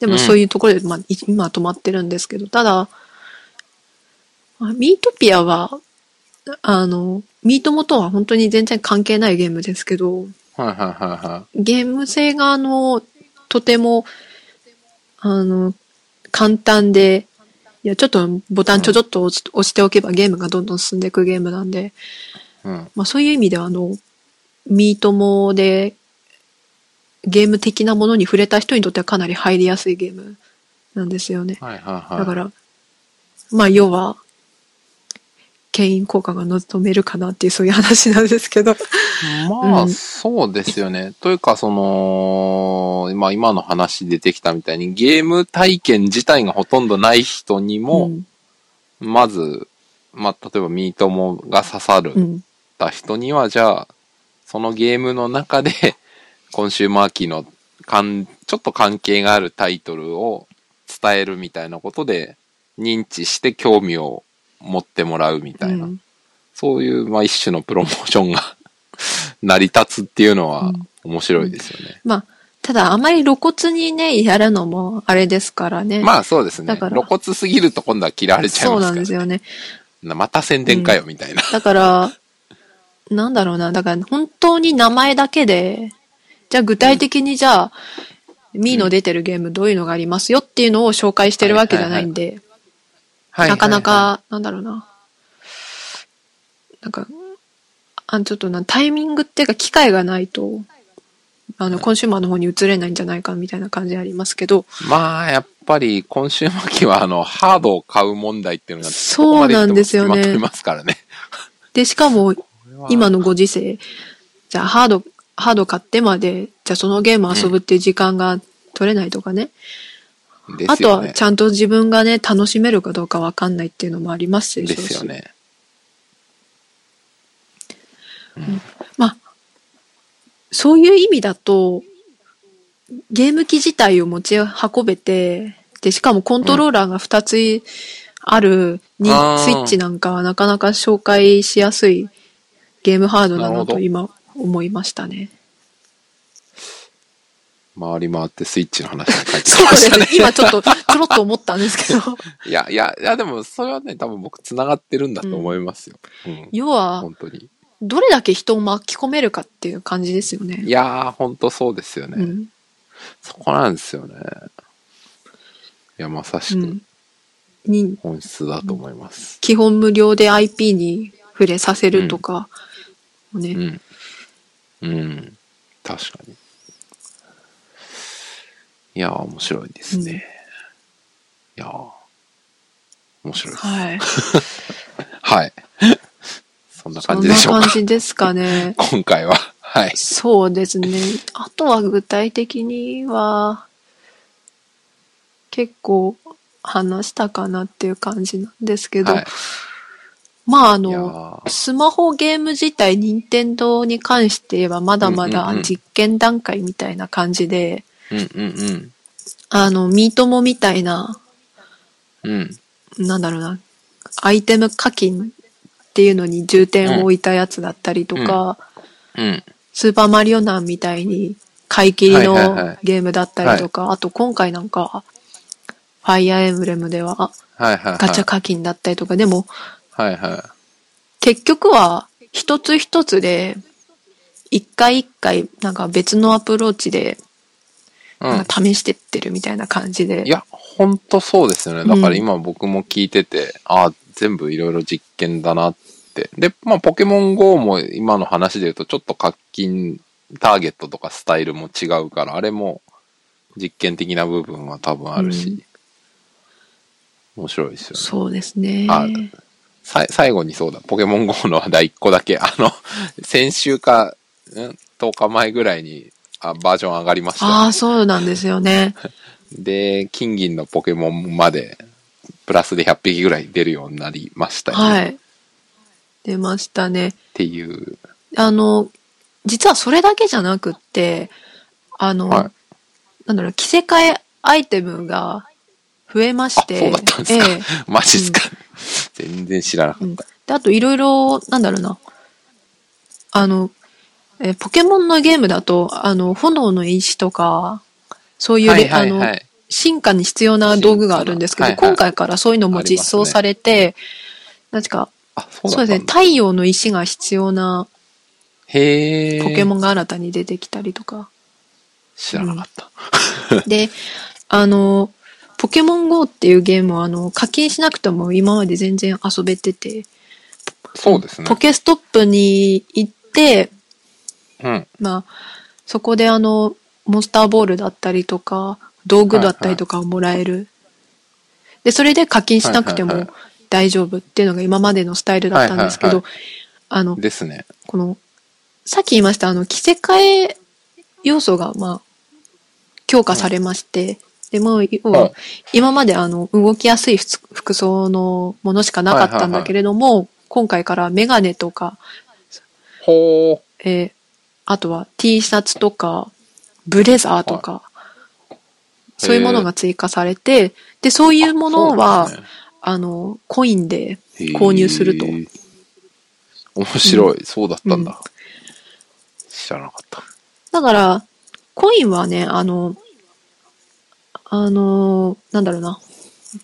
Speaker 1: でも
Speaker 2: うん
Speaker 1: そういうところで、まあ、い今は止まってるんですけど、ただ、まあミートピアは、あの、ミートモとは本当に全然関係ないゲームですけど、
Speaker 2: はいはいはいは
Speaker 1: ゲーム性があの、とても、あの、簡単で、いや、ちょっとボタンちょちょっと押しておけばゲームがどんどん進んでいくゲームなんで、
Speaker 2: い。うん。
Speaker 1: まあそういう意味ではあの、ミートモでゲーム的なものに触れた人にとってはかなり入りやすいゲームなんですよね。
Speaker 2: はいはいはい。
Speaker 1: だから、まあ要は、牽引効果が望めるかなっていうそういう話なんですけど。
Speaker 2: まあ、
Speaker 1: うん
Speaker 2: そうですよね。というか、その、まあ今の話出てきたみたいに、ゲーム体験自体がほとんどない人にも、
Speaker 1: うん
Speaker 2: まず、まあ、例えばミートモが刺さる
Speaker 1: うん。
Speaker 2: た人には、じゃあ、そのゲームの中で、コンシューマー機のかん、ちょっと関係があるタイトルを伝えるみたいなことで、認知して興味を持ってもらうみたいな、
Speaker 1: うん
Speaker 2: そういう、まあ、一種のプロモーションが [LAUGHS] 成り立つっていうのは
Speaker 1: うん
Speaker 2: 面白いですよね。
Speaker 1: まあ、ただあまり露骨にね、やるのもあれですからね。
Speaker 2: まあそうですね。
Speaker 1: だから
Speaker 2: 露骨すぎると今度は嫌われちゃい
Speaker 1: そう
Speaker 2: ますから、ね。
Speaker 1: なんですよね。
Speaker 2: また宣伝かよ、みたいな。
Speaker 1: だから、なんだろうな。だから本当に名前だけで、じゃあ具体的にじゃあ、ミーの出てるゲームどういうのがありますよっていうのを紹介してるわけじゃないんで、
Speaker 2: はい
Speaker 1: なかな、か、なんだろうな。なんか、あちょっとな、タイミングっていうか機会がないと、あの、コンシューマーの方に移れないんじゃないかみたいな感じありますけど、
Speaker 2: まあ、やっぱり、今週末は、あの、ハードを買う問題っていうのが、
Speaker 1: そうなんですよね。
Speaker 2: まますからね。
Speaker 1: で、しかも、今
Speaker 2: の、
Speaker 1: のご時世、じゃあハード、ハード買ってまで、じゃあそのゲーム遊ぶっていう時間が取れないとかね。
Speaker 2: です
Speaker 1: あと。はちゃんと自分がね、楽しめるかどうかわかんないっていうのもありますでしょうし
Speaker 2: ですよね。
Speaker 1: まあ、そういう意味だと、ゲーム機自体を持ち運べて、で、しかもコントローラーが2つあるに、
Speaker 2: あー
Speaker 1: スイッチなんかはなかなか紹介しやすいゲームハードだ
Speaker 2: な
Speaker 1: と今思いましたね。
Speaker 2: 回り回ってスイッチの話が返ってき
Speaker 1: そう
Speaker 2: ましたね。。
Speaker 1: ですね今ちょっとちょろっと思ったんですけど。[LAUGHS]
Speaker 2: いや、いや、いや、でも、それはね、多分僕繋がってるんだと思いますよ。うん。
Speaker 1: 要は、
Speaker 2: 本当に。
Speaker 1: どれだけ人を巻き込めるかっていう感じですよね
Speaker 2: い。やー、本当そうですよね。
Speaker 1: うん。
Speaker 2: そこなんですよね。いや、まさしく
Speaker 1: うん。に、
Speaker 2: 本質だと思います。
Speaker 1: 基本無料で IP に触れさせるとか、ね、
Speaker 2: うん。うん。確かに。いやー、面白いですね。いやー、面白いです。
Speaker 1: はい。[LAUGHS]
Speaker 2: はい。そんな
Speaker 1: そ
Speaker 2: 感
Speaker 1: んな感
Speaker 2: じでしょうか。
Speaker 1: じですかね。[LAUGHS]
Speaker 2: 今回は。はい。
Speaker 1: そうですね。あとは具体的には、結構話したかなっていう感じなんですけど、
Speaker 2: はい。
Speaker 1: まああの、
Speaker 2: ー
Speaker 1: スマホゲーム自体、任天堂に関して言えばまだまだ
Speaker 2: うんうんうん
Speaker 1: 実験段階みたいな感じで、
Speaker 2: うんうん
Speaker 1: あの、ミートモみたいな、
Speaker 2: うん。うん。
Speaker 1: なんだろうな、アイテム課金っていうのに重点を置いたやつだったりとか、
Speaker 2: うん。
Speaker 1: スーパーマリオナンみたいに買い切り
Speaker 2: はいはいはい
Speaker 1: のゲームだったりとか、あと今回なんか、ファイアーエンブレムでは
Speaker 2: はいはいはい。
Speaker 1: ガチャ課金だったりとか、でも
Speaker 2: はいは
Speaker 1: 結局は一つ一つで、一回一回なんか別のアプローチで
Speaker 2: い。うん。
Speaker 1: 試してってるみたいな感じで。
Speaker 2: いや、ほんとそうですよね。だから今僕も聞いてて、ああ、全部いろいろ実験だなって。で、まあ、ポケモン GO も今の話で言うと、ちょっと課金、ターゲットとかスタイルも違うから、あれも実験的な部分は多分あるし、面白いですよね。
Speaker 1: そうですね。
Speaker 2: あさ最後にそうだ、ポケモン GO の話題1個だけ、あの、先週か、ん10日前ぐらいにあバージョン上がりましたよね、
Speaker 1: ああ、そうなんですよね。[LAUGHS]
Speaker 2: で、金銀のポケモンまで、プラスで100匹ぐらい出るようになりましたよね。っ
Speaker 1: はい。出ましたね。
Speaker 2: ていう。
Speaker 1: あの、実はそれだけじゃなくって、あの、
Speaker 2: はい
Speaker 1: なんだろう、着せ替えアイテムが増えまして。
Speaker 2: あそうだったんですか
Speaker 1: ええ [LAUGHS]
Speaker 2: マジっすか、全然知らなか
Speaker 1: うん
Speaker 2: った。
Speaker 1: で、あといろいろ、なんだろうな。あの、えーポケモンのゲームだと、あの、炎の石とか、そういうレ、
Speaker 2: はいはいは
Speaker 1: あの、
Speaker 2: い。
Speaker 1: 進化に必要な道具があるんですけど、
Speaker 2: はいはい
Speaker 1: 今回からそういうのも実装されて、なんか、
Speaker 2: あ、そう
Speaker 1: そうですね。太陽の石が必要な
Speaker 2: へえ。
Speaker 1: ポケモンが新たに出てきたりとか。
Speaker 2: 知らなかった。
Speaker 1: で、あの、ポケモン GO っていうゲームは、あの、課金しなくても今まで全然遊べてて、
Speaker 2: そうですね
Speaker 1: ポ。ケストップに行って、
Speaker 2: うん。
Speaker 1: まあ、そこであの、モンスターボールだったりとか、道具だったりとかをもらえる。で、それで課金しなくても
Speaker 2: はいはいは
Speaker 1: 大丈夫っていうのが今までのスタイルだったんですけど
Speaker 2: はいは、
Speaker 1: あの、
Speaker 2: ですね。
Speaker 1: この、さっき言いました、あの、着せ替え要素が、まあ、強化されまして、でも、は、今まであの、動きやすい服服装のものしかなかったんだけれども、今回からメガネとか、
Speaker 2: ほー。
Speaker 1: えーあとは T シャツとか、ブレザーとか、そういうものが追加されて、で、そういうものは、
Speaker 2: ね。
Speaker 1: あの、コインで購入すると。
Speaker 2: 面白い、そうだったんだ。
Speaker 1: うん。
Speaker 2: 知らなかった。
Speaker 1: だから、コインはね、あの、あの、なんだろうな。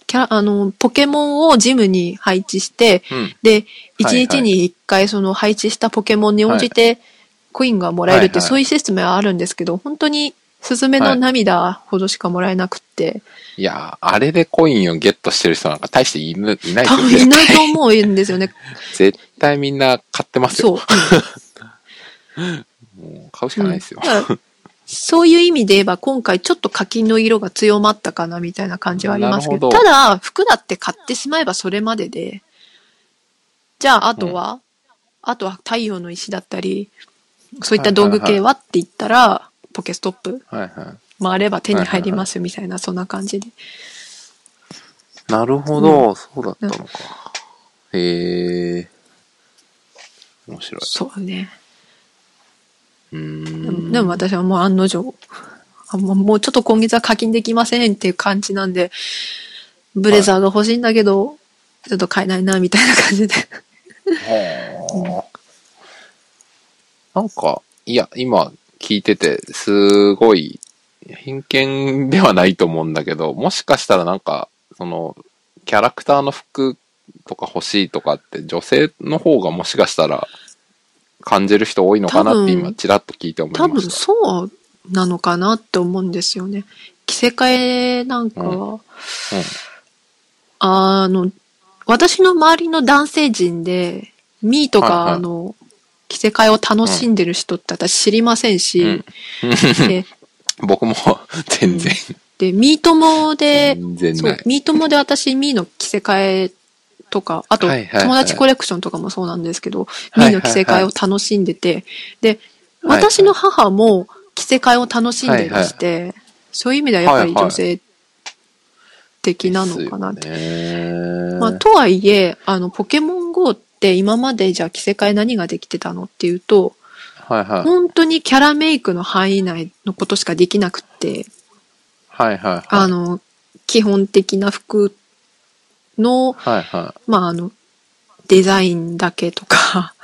Speaker 1: キャラ、あの、ポケモンをジムに配置して、
Speaker 2: うん。
Speaker 1: で、一
Speaker 2: はいはい
Speaker 1: 日に一回その配置したポケモンに応じて、コインがもらえるって、
Speaker 2: はいはい
Speaker 1: そういうシステムはあるんですけど、本当に、スズメの涙ほどしかもらえなくって、
Speaker 2: いやー、あれでコインをゲットしてる人なんか大していないです
Speaker 1: 多
Speaker 2: よ
Speaker 1: 分いないと思うんですよね。[LAUGHS]
Speaker 2: 絶対みんな買ってますよ。
Speaker 1: そう。[LAUGHS]
Speaker 2: もう買うしかないですよ。
Speaker 1: そういう意味で言えば、今回ちょっと課金の色が強まったかなみたいな感じはありますけど、
Speaker 2: ど
Speaker 1: ただ、服だって買ってしまえばそれまでで、じゃあ、あとは、あとは太陽の石だったり、そういった道具系はって言ったら、ポケストップ
Speaker 2: はいはい。
Speaker 1: 回れば手に入りますみたいな、そんな感じで。
Speaker 2: なるほど、そうだったのか。へえ。面白い。
Speaker 1: そうね。
Speaker 2: うん。
Speaker 1: もでも私はもう案の定、あもうもうちょっと今月は課金できませんっていう感じなんで、ブレザーが欲しいんだけど、ちょっと買えないな、みたいな感じで。
Speaker 2: はあなんか、いや、今聞いてて、すごい、偏見ではないと思うんだけど、もしかしたらなんか、その、キャラクターの服とか欲しいとかって、女性の方がもしかしたら、感じる人多いのかなって
Speaker 1: 多分
Speaker 2: 今、ちらっと聞いて思いま
Speaker 1: 多分
Speaker 2: した。
Speaker 1: そうなのかなって思うんですよね。着せ替えなんかは、あの、私の周りの男性陣で、ミーとか、
Speaker 2: はいはい。
Speaker 1: あの、着せ替えを楽しんでる人って私知りませんし、
Speaker 2: うん。
Speaker 1: で [LAUGHS]
Speaker 2: 僕も全然、
Speaker 1: で、ミートモで、ミートモで私、ミーの着せ替えとか、あと、友達コレクションとかもそうなんですけど、
Speaker 2: いはい
Speaker 1: ミーの着せ替えを楽しんでて、で、私の母も着せ替えを楽しんでらして、そういう意味ではやっぱり女性的なのかな。って。
Speaker 2: ね。
Speaker 1: まあ、とはいえ、あの、ポケモン GO って今までじゃあ着せ替え何ができてたのっていうと、
Speaker 2: はいはい。
Speaker 1: 本当にキャラメイクの範囲内のことしかできなくって、
Speaker 2: はいはいはい。
Speaker 1: あの、基本的な服の、
Speaker 2: はいは
Speaker 1: まあ、あの、デザインだけとか、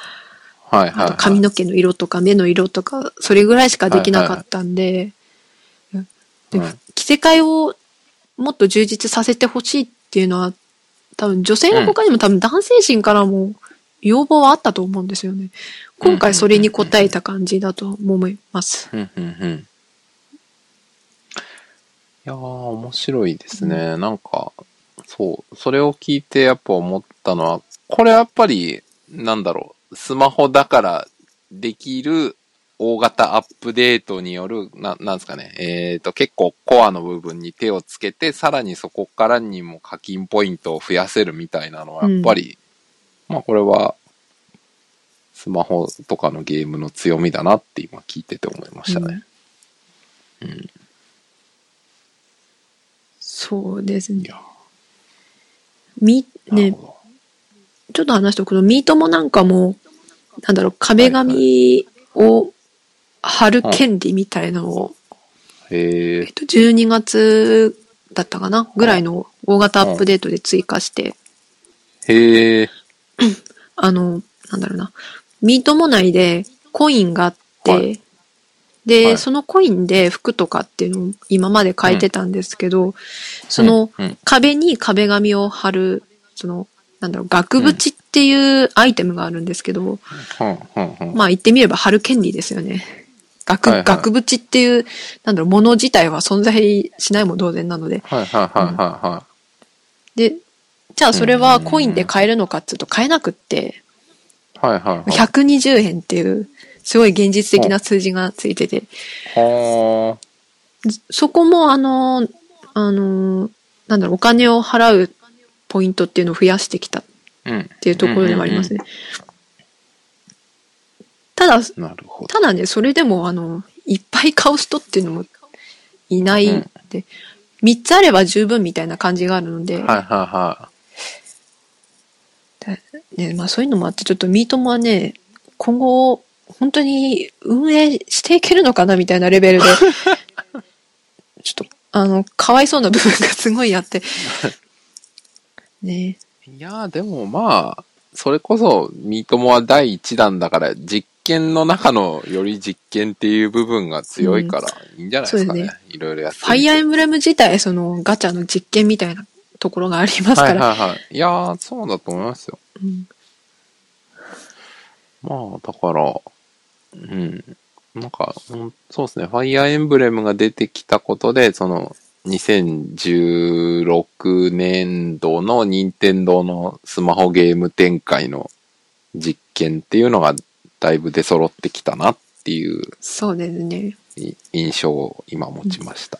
Speaker 2: い。はいはい、
Speaker 1: あと髪の毛の色とか目の色とか、それぐらいしかできなかったんで、で
Speaker 2: うん
Speaker 1: 着せ替えをもっと充実させてほしいっていうのは、多分女性の他にも多分男性陣からも要望はあったと思うんですよね。今回それに応えた感じだと思います。
Speaker 2: うんうんうん。やー、面白いですね。なんか、そう、それを聞いてやっぱ思ったのは、これやっぱり、なんだろう、スマホだからできる大型アップデートによる、な、なんですかね、えっ、と、結構コアの部分に手をつけて、さらにそこからにも課金ポイントを増やせるみたいなのは、やっぱり、まあこれは、スマホとかのゲームの強みだなって今聞いてて思いましたね。うん。
Speaker 1: そうですね。み、ね、ちょっと話しておくと、ミートもなんかも、なんだろう、壁紙を貼る権利みたいなのを、
Speaker 2: へえ
Speaker 1: えっ。と、12月だったかなぐらいの大型アップデートで追加して、
Speaker 2: へえ。
Speaker 1: あの、なんだろうな、ミートモ内でコインがあって、
Speaker 2: はい
Speaker 1: で、
Speaker 2: はい。
Speaker 1: そのコインで服とかっていうのを今まで書いてたんですけど、その
Speaker 2: うん。うん。
Speaker 1: 壁に壁紙を貼る、その、なんだろう、額縁っていうアイテムがあるんですけど、
Speaker 2: うん。
Speaker 1: まあ言ってみれば貼る権利ですよね。額、
Speaker 2: はいはい。
Speaker 1: 額縁っていう、なんだろう、もの自体は存在しないも同然なので。
Speaker 2: はいはいはいはいは
Speaker 1: で、じゃあそれはコインで買えるのかっていうと買えなくって、
Speaker 2: い。はいはい。はい。
Speaker 1: 120円っていう、すごい現実的な数字がついてて、
Speaker 2: は
Speaker 1: そこもあの、あの、なんだろう、お金を払うポイントっていうのを増やしてきたっ。ていうところではありますね。ただ。ただね、それでもあの、いっぱい買う人っていうのもいないんで、3つあれば十分みたいな感じがあるので、
Speaker 2: はいはいは
Speaker 1: ね、まあそういうのもあって、ちょっとミートもはね、今後、本当に運営していけるのかなみたいなレベルで、[LAUGHS] ちょっと、あの、かわいそうな部分がすごいあって。[LAUGHS] ね
Speaker 2: い。いやーでもまあ、それこそ、ミートモは第一弾だから、実験の中のより実験っていう部分が強いから、いいんじゃないですかね。いろいろやって。
Speaker 1: ファイアーエンブレム自体、そのガチャの実験みたいなところがありますから。
Speaker 2: はいはいはい。いやーそうだと思いますよ。
Speaker 1: うん
Speaker 2: まあ、だから、うん。なんか、うんそうですね。ファイアーエンブレムが出てきたことで、その、2016年度の任天堂のスマホゲーム展開の実験っていうのがだいぶ出揃ってきたなっていう
Speaker 1: そうですね。
Speaker 2: い印象を今持ちました。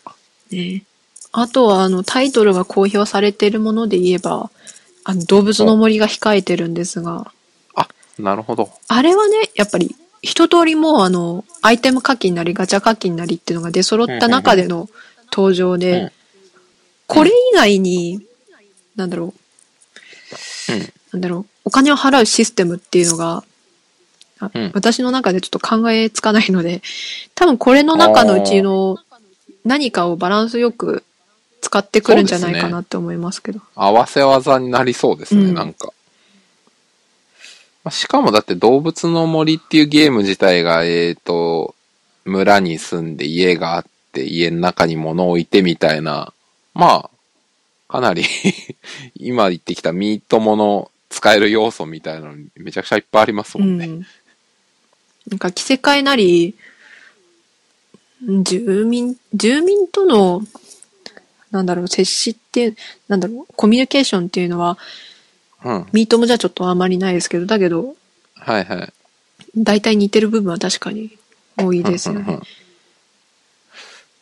Speaker 1: ねあとは、あの、タイトルが公表されているもので言えば、あの、動物の森が控えてるんですが、
Speaker 2: あ、なるほど。
Speaker 1: あれはね、やっぱり、一通りもうあの、アイテム課金なりガチャ課金なりっていうのが出揃った中での登場で、
Speaker 2: うん。
Speaker 1: これ以外に、なんだろう、
Speaker 2: うん。
Speaker 1: なんだろう、お金を払うシステムっていうのが、私の中でちょっと考えつかないので、多分これの中のうちの何かをバランスよく使ってくるんじゃないかなって思いますけど。
Speaker 2: 合わせ技になりそうですね、
Speaker 1: うん。
Speaker 2: なんか。まあしかもだって動物の森っていうゲーム自体が、えっ、と、村に住んで家があって家の中に物を置いてみたいな、まあ、かなり [LAUGHS] 今言ってきたミートもの使える要素みたいなのにめちゃくちゃいっぱいありますもんね。
Speaker 1: うん。なんか着せ替えなり、住民、住民との、なんだろう、接しって、なんだろう、コミュニケーションっていうのは、
Speaker 2: うん。
Speaker 1: ミートもじゃちょっとあまりないですけど、だけど、
Speaker 2: はいはい。
Speaker 1: 大体似てる部分は確かに多いですよね
Speaker 2: うんうんうん。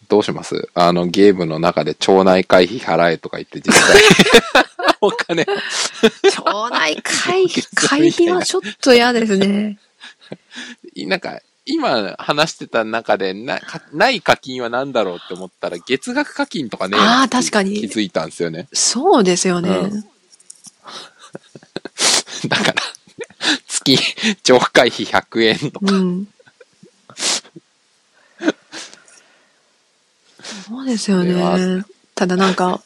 Speaker 2: どうします？あのゲームの中で町内会費払えとか言って実際 [LAUGHS] お金
Speaker 1: 町内会費、会費はちょっと嫌ですね。[LAUGHS]
Speaker 2: なんか、今話してた中でな、かない課金は何だろうって思ったら、月額課金とかね、
Speaker 1: あー確かに
Speaker 2: 気づいたんですよね。
Speaker 1: そうですよね。
Speaker 2: うん [LAUGHS] だから、月、上会費100円とか。
Speaker 1: うん。そうですよね。ただなんか、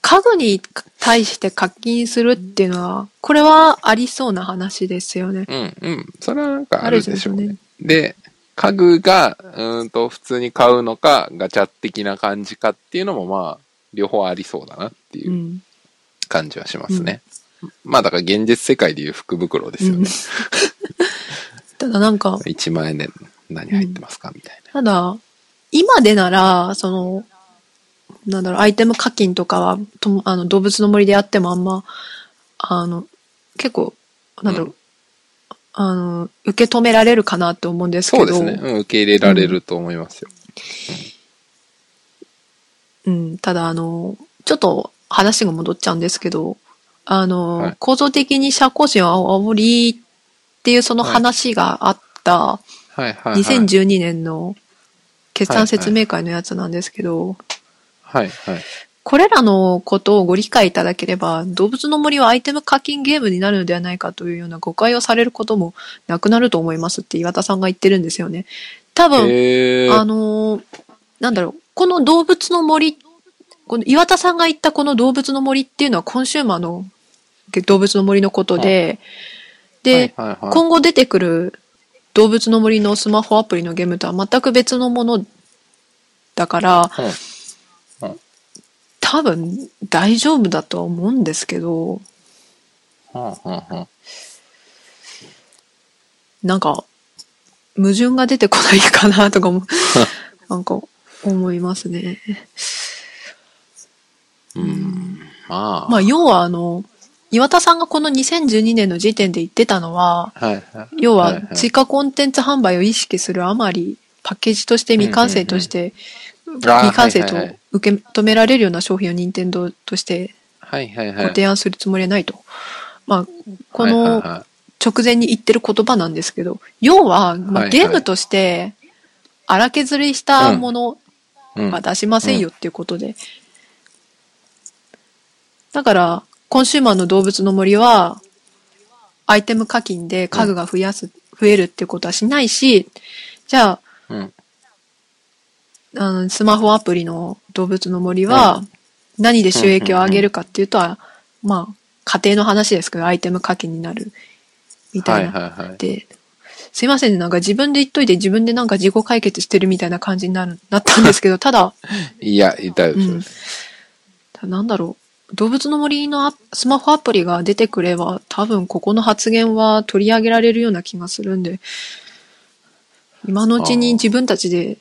Speaker 1: 家具に対して課金するっていうのは、これはありそうな話ですよね。
Speaker 2: うん、うん。それはなんかあるでしょうね。
Speaker 1: ある
Speaker 2: で、家具が、うーんと、普通に買うのか、ガチャ的な感じかっていうのも、まあ、両方ありそうだなっていううん感じはしますね。まあ、だから現実世界でいう福袋ですよ
Speaker 1: うん
Speaker 2: ね。
Speaker 1: ただなんか、
Speaker 2: 1万円で何入ってますかみたいな。
Speaker 1: ただ、今でなら、その、なんだろう、アイテム課金とかは、とあの、動物の森でやってもあんま、あの、結構、なんだろう、
Speaker 2: う
Speaker 1: あの、受け止められるかなと思うんですけど、
Speaker 2: そうですね。うん、受け入れられると思いますよ。
Speaker 1: うん、ただあの、ちょっと話が戻っちゃうんですけど、あの、
Speaker 2: はい。
Speaker 1: 構造的に社交心を煽りっていうその話があった、
Speaker 2: はい。はい、はい。
Speaker 1: 2012年の決算説明会のやつなんですけど、
Speaker 2: はい。はい。
Speaker 1: これらのことをご理解いただければ、動物の森はアイテム課金ゲームになるのではないかというような誤解をされることもなくなると思いますって岩田さんが言ってるんですよね。多分、あのーなんだろう、この動物の森、この岩田さんが言ったこの動物の森っていうのはコンシューマーの動物の森のことで、で、
Speaker 2: はいはいはい、
Speaker 1: 今後出てくる動物の森のスマホアプリのゲームとは全く別のものだから、
Speaker 2: うん
Speaker 1: 多分大丈夫だとは思うんですけど、なんか、矛盾が出てこないかなとかも、[LAUGHS] なんか思いますね。
Speaker 2: うん。まあ。
Speaker 1: まあ、要はあの、岩田さんがこの2012年の時点で言ってたのは、
Speaker 2: はいはい。
Speaker 1: 要
Speaker 2: は
Speaker 1: 追加コンテンツ販売を意識するあまり、パッケージとして未完成として、未完成と受け止められるような商品を任天堂として。ご提案するつもりはないと。まあ、こ
Speaker 2: はい
Speaker 1: の直前に言ってる言葉なんですけど、要は、まあ、ゲームとして荒削りしたものは出しませんよっていうことで。だから、コンシューマーの動物の森は、アイテム課金で家具が増やす、増えるっていうことはしないし、じゃあ、
Speaker 2: うん。
Speaker 1: あの、スマホアプリの動物の森は、何で収益を上げるかっていうと、まあ、家庭の話ですけど、アイテム課金になる、みた
Speaker 2: はいい
Speaker 1: な。
Speaker 2: はいはい。
Speaker 1: で、すいませんね、なんか自分で言っといて自分でなんか自己解決してるみたいな感じになる、なったんですけど、ただ、[LAUGHS]
Speaker 2: いや、いたよ、
Speaker 1: うんなんだろう、動物の森のアスマホアプリが出てくれば、多分ここの発言は取り上げられるような気がするんで、今のうちに自分たちで、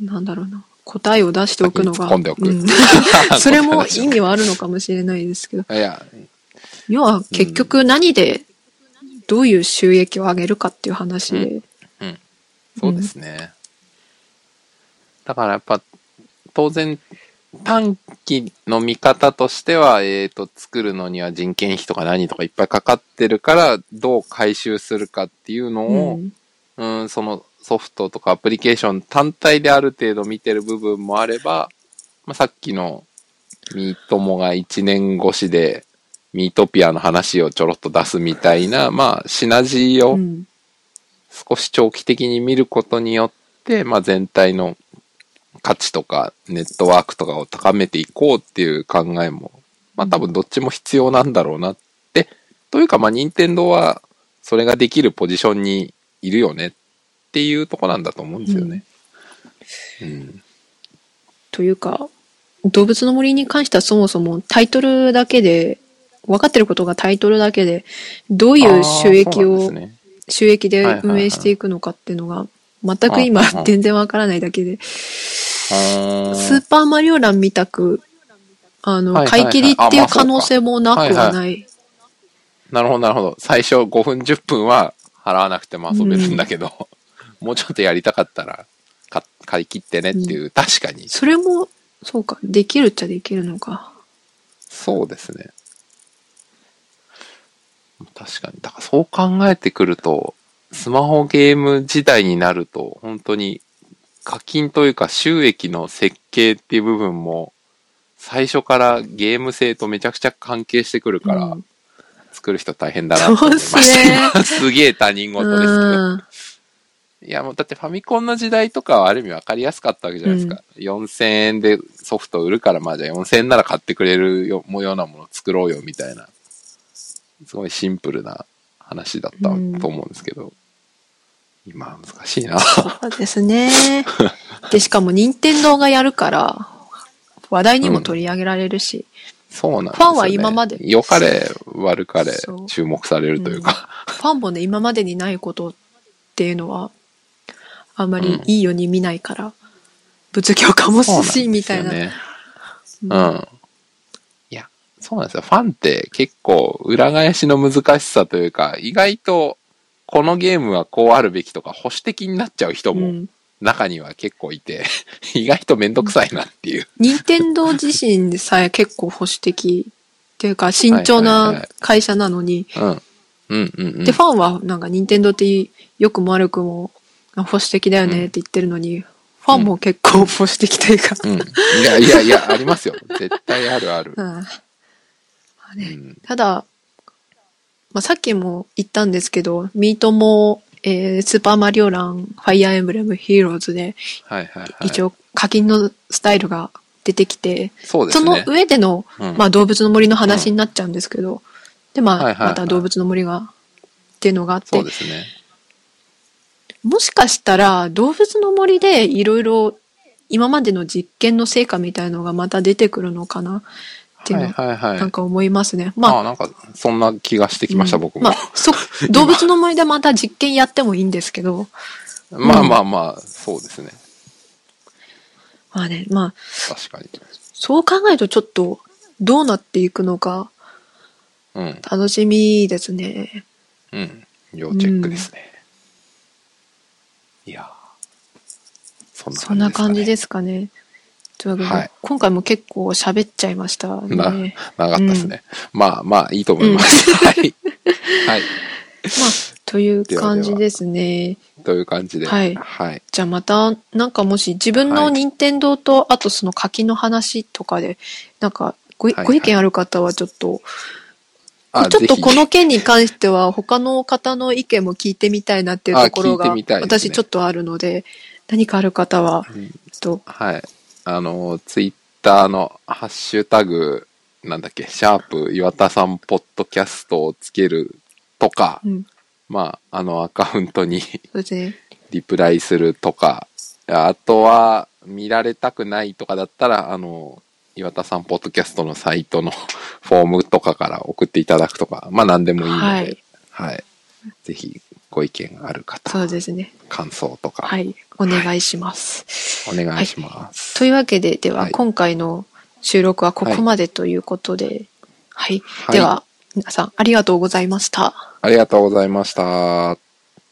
Speaker 1: なんだろうな、答えを出しておくのが、[LAUGHS] それも意味はあるのかもしれないですけど、要は結局何で、どういう収益を上げるかっていう話で、
Speaker 2: そうですね。だからやっぱ、当然、短期の見方としては、えっ、と、作るのには人件費とか何とかいっぱいかかってるから、どう回収するかっていうのを、
Speaker 1: うん。
Speaker 2: うん、そのソフトとかアプリケーション単体である程度見てる部分もあれば、まあ、さっきのミートモが1年越しでミートピアの話をちょろっと出すみたいな、まあ、シナジーを
Speaker 1: うん。
Speaker 2: 少し長期的に見ることによって、まあ、全体の価値とかネットワークとかを高めていこうっていう考えも、まあ多分どっちも必要なんだろうなって、というかまあ任天堂はそれができるポジションにいるよねっていうとこなんだと思うんですよね。うん。
Speaker 1: というか、動物の森に関してはそもそもタイトルだけで、分かってることがタイトルだけで、どういう収益を
Speaker 2: ね
Speaker 1: 収益で運営していくのかっていうのが、全く今全然わからないだけで、スーパーマリオランみたく、あの、買い切りっていう可能性もなくはない。
Speaker 2: なるほど、なるほど。最初5分、10分は払わなくても遊べるんだけど、もうちょっとやりたかったら、か買い切ってねっていう、確かに。
Speaker 1: それも、そうか、できるっちゃできるのか。
Speaker 2: そうですね。確かに。だからそう考えてくると、スマホゲーム時代になると、本当に課金というか収益の設計っていう部分も、最初からゲーム性とめちゃくちゃ関係してくるから、
Speaker 1: うん
Speaker 2: 作る人大変だなと思いました。
Speaker 1: す [LAUGHS]
Speaker 2: すげえ他人事ですけど。
Speaker 1: うん
Speaker 2: いや、もうだってファミコンの時代とかはある意味分かりやすかったわけじゃないですか。4000円でソフト売るから、まあじゃあ4000円なら買ってくれるよもようなものを作ろうよみたいな、すごいシンプルな話だったと
Speaker 1: うん
Speaker 2: 思うんですけど、今は難しいな。
Speaker 1: そうですね。[LAUGHS] で、しかも任天堂がやるから、話題にも取り上げられるし、
Speaker 2: そうなんですよ、ね。
Speaker 1: ファンは今まで
Speaker 2: 良かれ悪かれ注目されるというか、
Speaker 1: ファンもね、今までにないことっていうのは、あんまりいいように見ないから、
Speaker 2: うなん
Speaker 1: すし、みたいな。
Speaker 2: ですよね。
Speaker 1: うん
Speaker 2: うん。いや、そうなんですよ。ファンって結構裏返しの難しさというか、意外とこのゲームはこうあるべきとか保守的になっちゃう人も
Speaker 1: うん。
Speaker 2: 中には結構いて、[LAUGHS] 意外とめんどくさいなっていう。
Speaker 1: 任天堂自身でさえ結構保守的っていうか慎重ない会社なのに、
Speaker 2: うん。うんうんうん。
Speaker 1: で、ファンはなんか任天堂ってよくも悪くも保守的だよねって言ってるのに、ファンも結構保守的というか、
Speaker 2: うん。いやいやいや、ありますよ。絶対あるある。[LAUGHS]
Speaker 1: うんまあね
Speaker 2: うん。
Speaker 1: ただ、まあ、さっきも言ったんですけど、ミートも、えースーパーマリオラン、ファイアーエンブレム、ヒーローズで、
Speaker 2: はいはいはい。
Speaker 1: 一応課金のスタイルが出てきて、そ
Speaker 2: ね。
Speaker 1: の上での、
Speaker 2: うん
Speaker 1: まあ動物の森の話になっちゃうんですけど、で、まあ、
Speaker 2: はいはいはい
Speaker 1: また動物の森が、っていうのがあって
Speaker 2: ね。
Speaker 1: もしかしたら動物の森でいろいろ今までの実験の成果みたいのがまた出てくるのかなっていう
Speaker 2: は
Speaker 1: の
Speaker 2: いは。
Speaker 1: なんか思いますね。まあ、
Speaker 2: まあなんか、そんな気がしてきました、
Speaker 1: うん
Speaker 2: 僕も。
Speaker 1: まあ、そ、[LAUGHS] 動物の森でまた実験やってもいいんですけど、
Speaker 2: まあまあまあ、そうですね。
Speaker 1: まあね、まあ、
Speaker 2: 確かに。
Speaker 1: そう考えるとちょっとどうなっていくのか
Speaker 2: うん。
Speaker 1: 楽しみですね。
Speaker 2: うん。要チェックですね。いやーそんな感じですか、ね。
Speaker 1: そんな感じですかね。というわけで、
Speaker 2: はい
Speaker 1: 今回も結構喋っちゃいました
Speaker 2: な
Speaker 1: ね。
Speaker 2: 長かったですね。まあまあ、いいと思います。[LAUGHS] はい。はい。[LAUGHS]
Speaker 1: まあ、という感じですね。
Speaker 2: という感じで。
Speaker 1: はい
Speaker 2: はい。
Speaker 1: じゃあまた、なんかもし自分の
Speaker 2: はい
Speaker 1: 任天堂と、あとその課金の話とかで、なんかご,、
Speaker 2: はいはい
Speaker 1: ご意見ある方はちょっと、
Speaker 2: あ
Speaker 1: ちょっとこの件に関しては他の方の意見も聞いてみたいなっていうところが、私ちょっとあるので、何かある方は、
Speaker 2: うん
Speaker 1: ちょっと、
Speaker 2: はい。あの、ツイッターのハッシュタグ、なんだっけ、シャープ岩田さんポッドキャストをつけるとか、
Speaker 1: うん、
Speaker 2: まあ、あのアカウントに。[LAUGHS] リプライするとか、あとは、見られたくないとかだったら、あの、岩田さんポッドキャストのサイトの [LAUGHS] フォームとかから送っていただくとか、まあ何でもいいので、
Speaker 1: は
Speaker 2: はいい。ぜひ、ご意見がある方、
Speaker 1: そうですね。
Speaker 2: 感想とか、
Speaker 1: はい。お願いします。
Speaker 2: お願いします。
Speaker 1: というわけで、では、
Speaker 2: はい
Speaker 1: 今回の収録はここまでということで、はい。
Speaker 2: はい
Speaker 1: では、皆さんありがとうございました。
Speaker 2: ありがとうございました。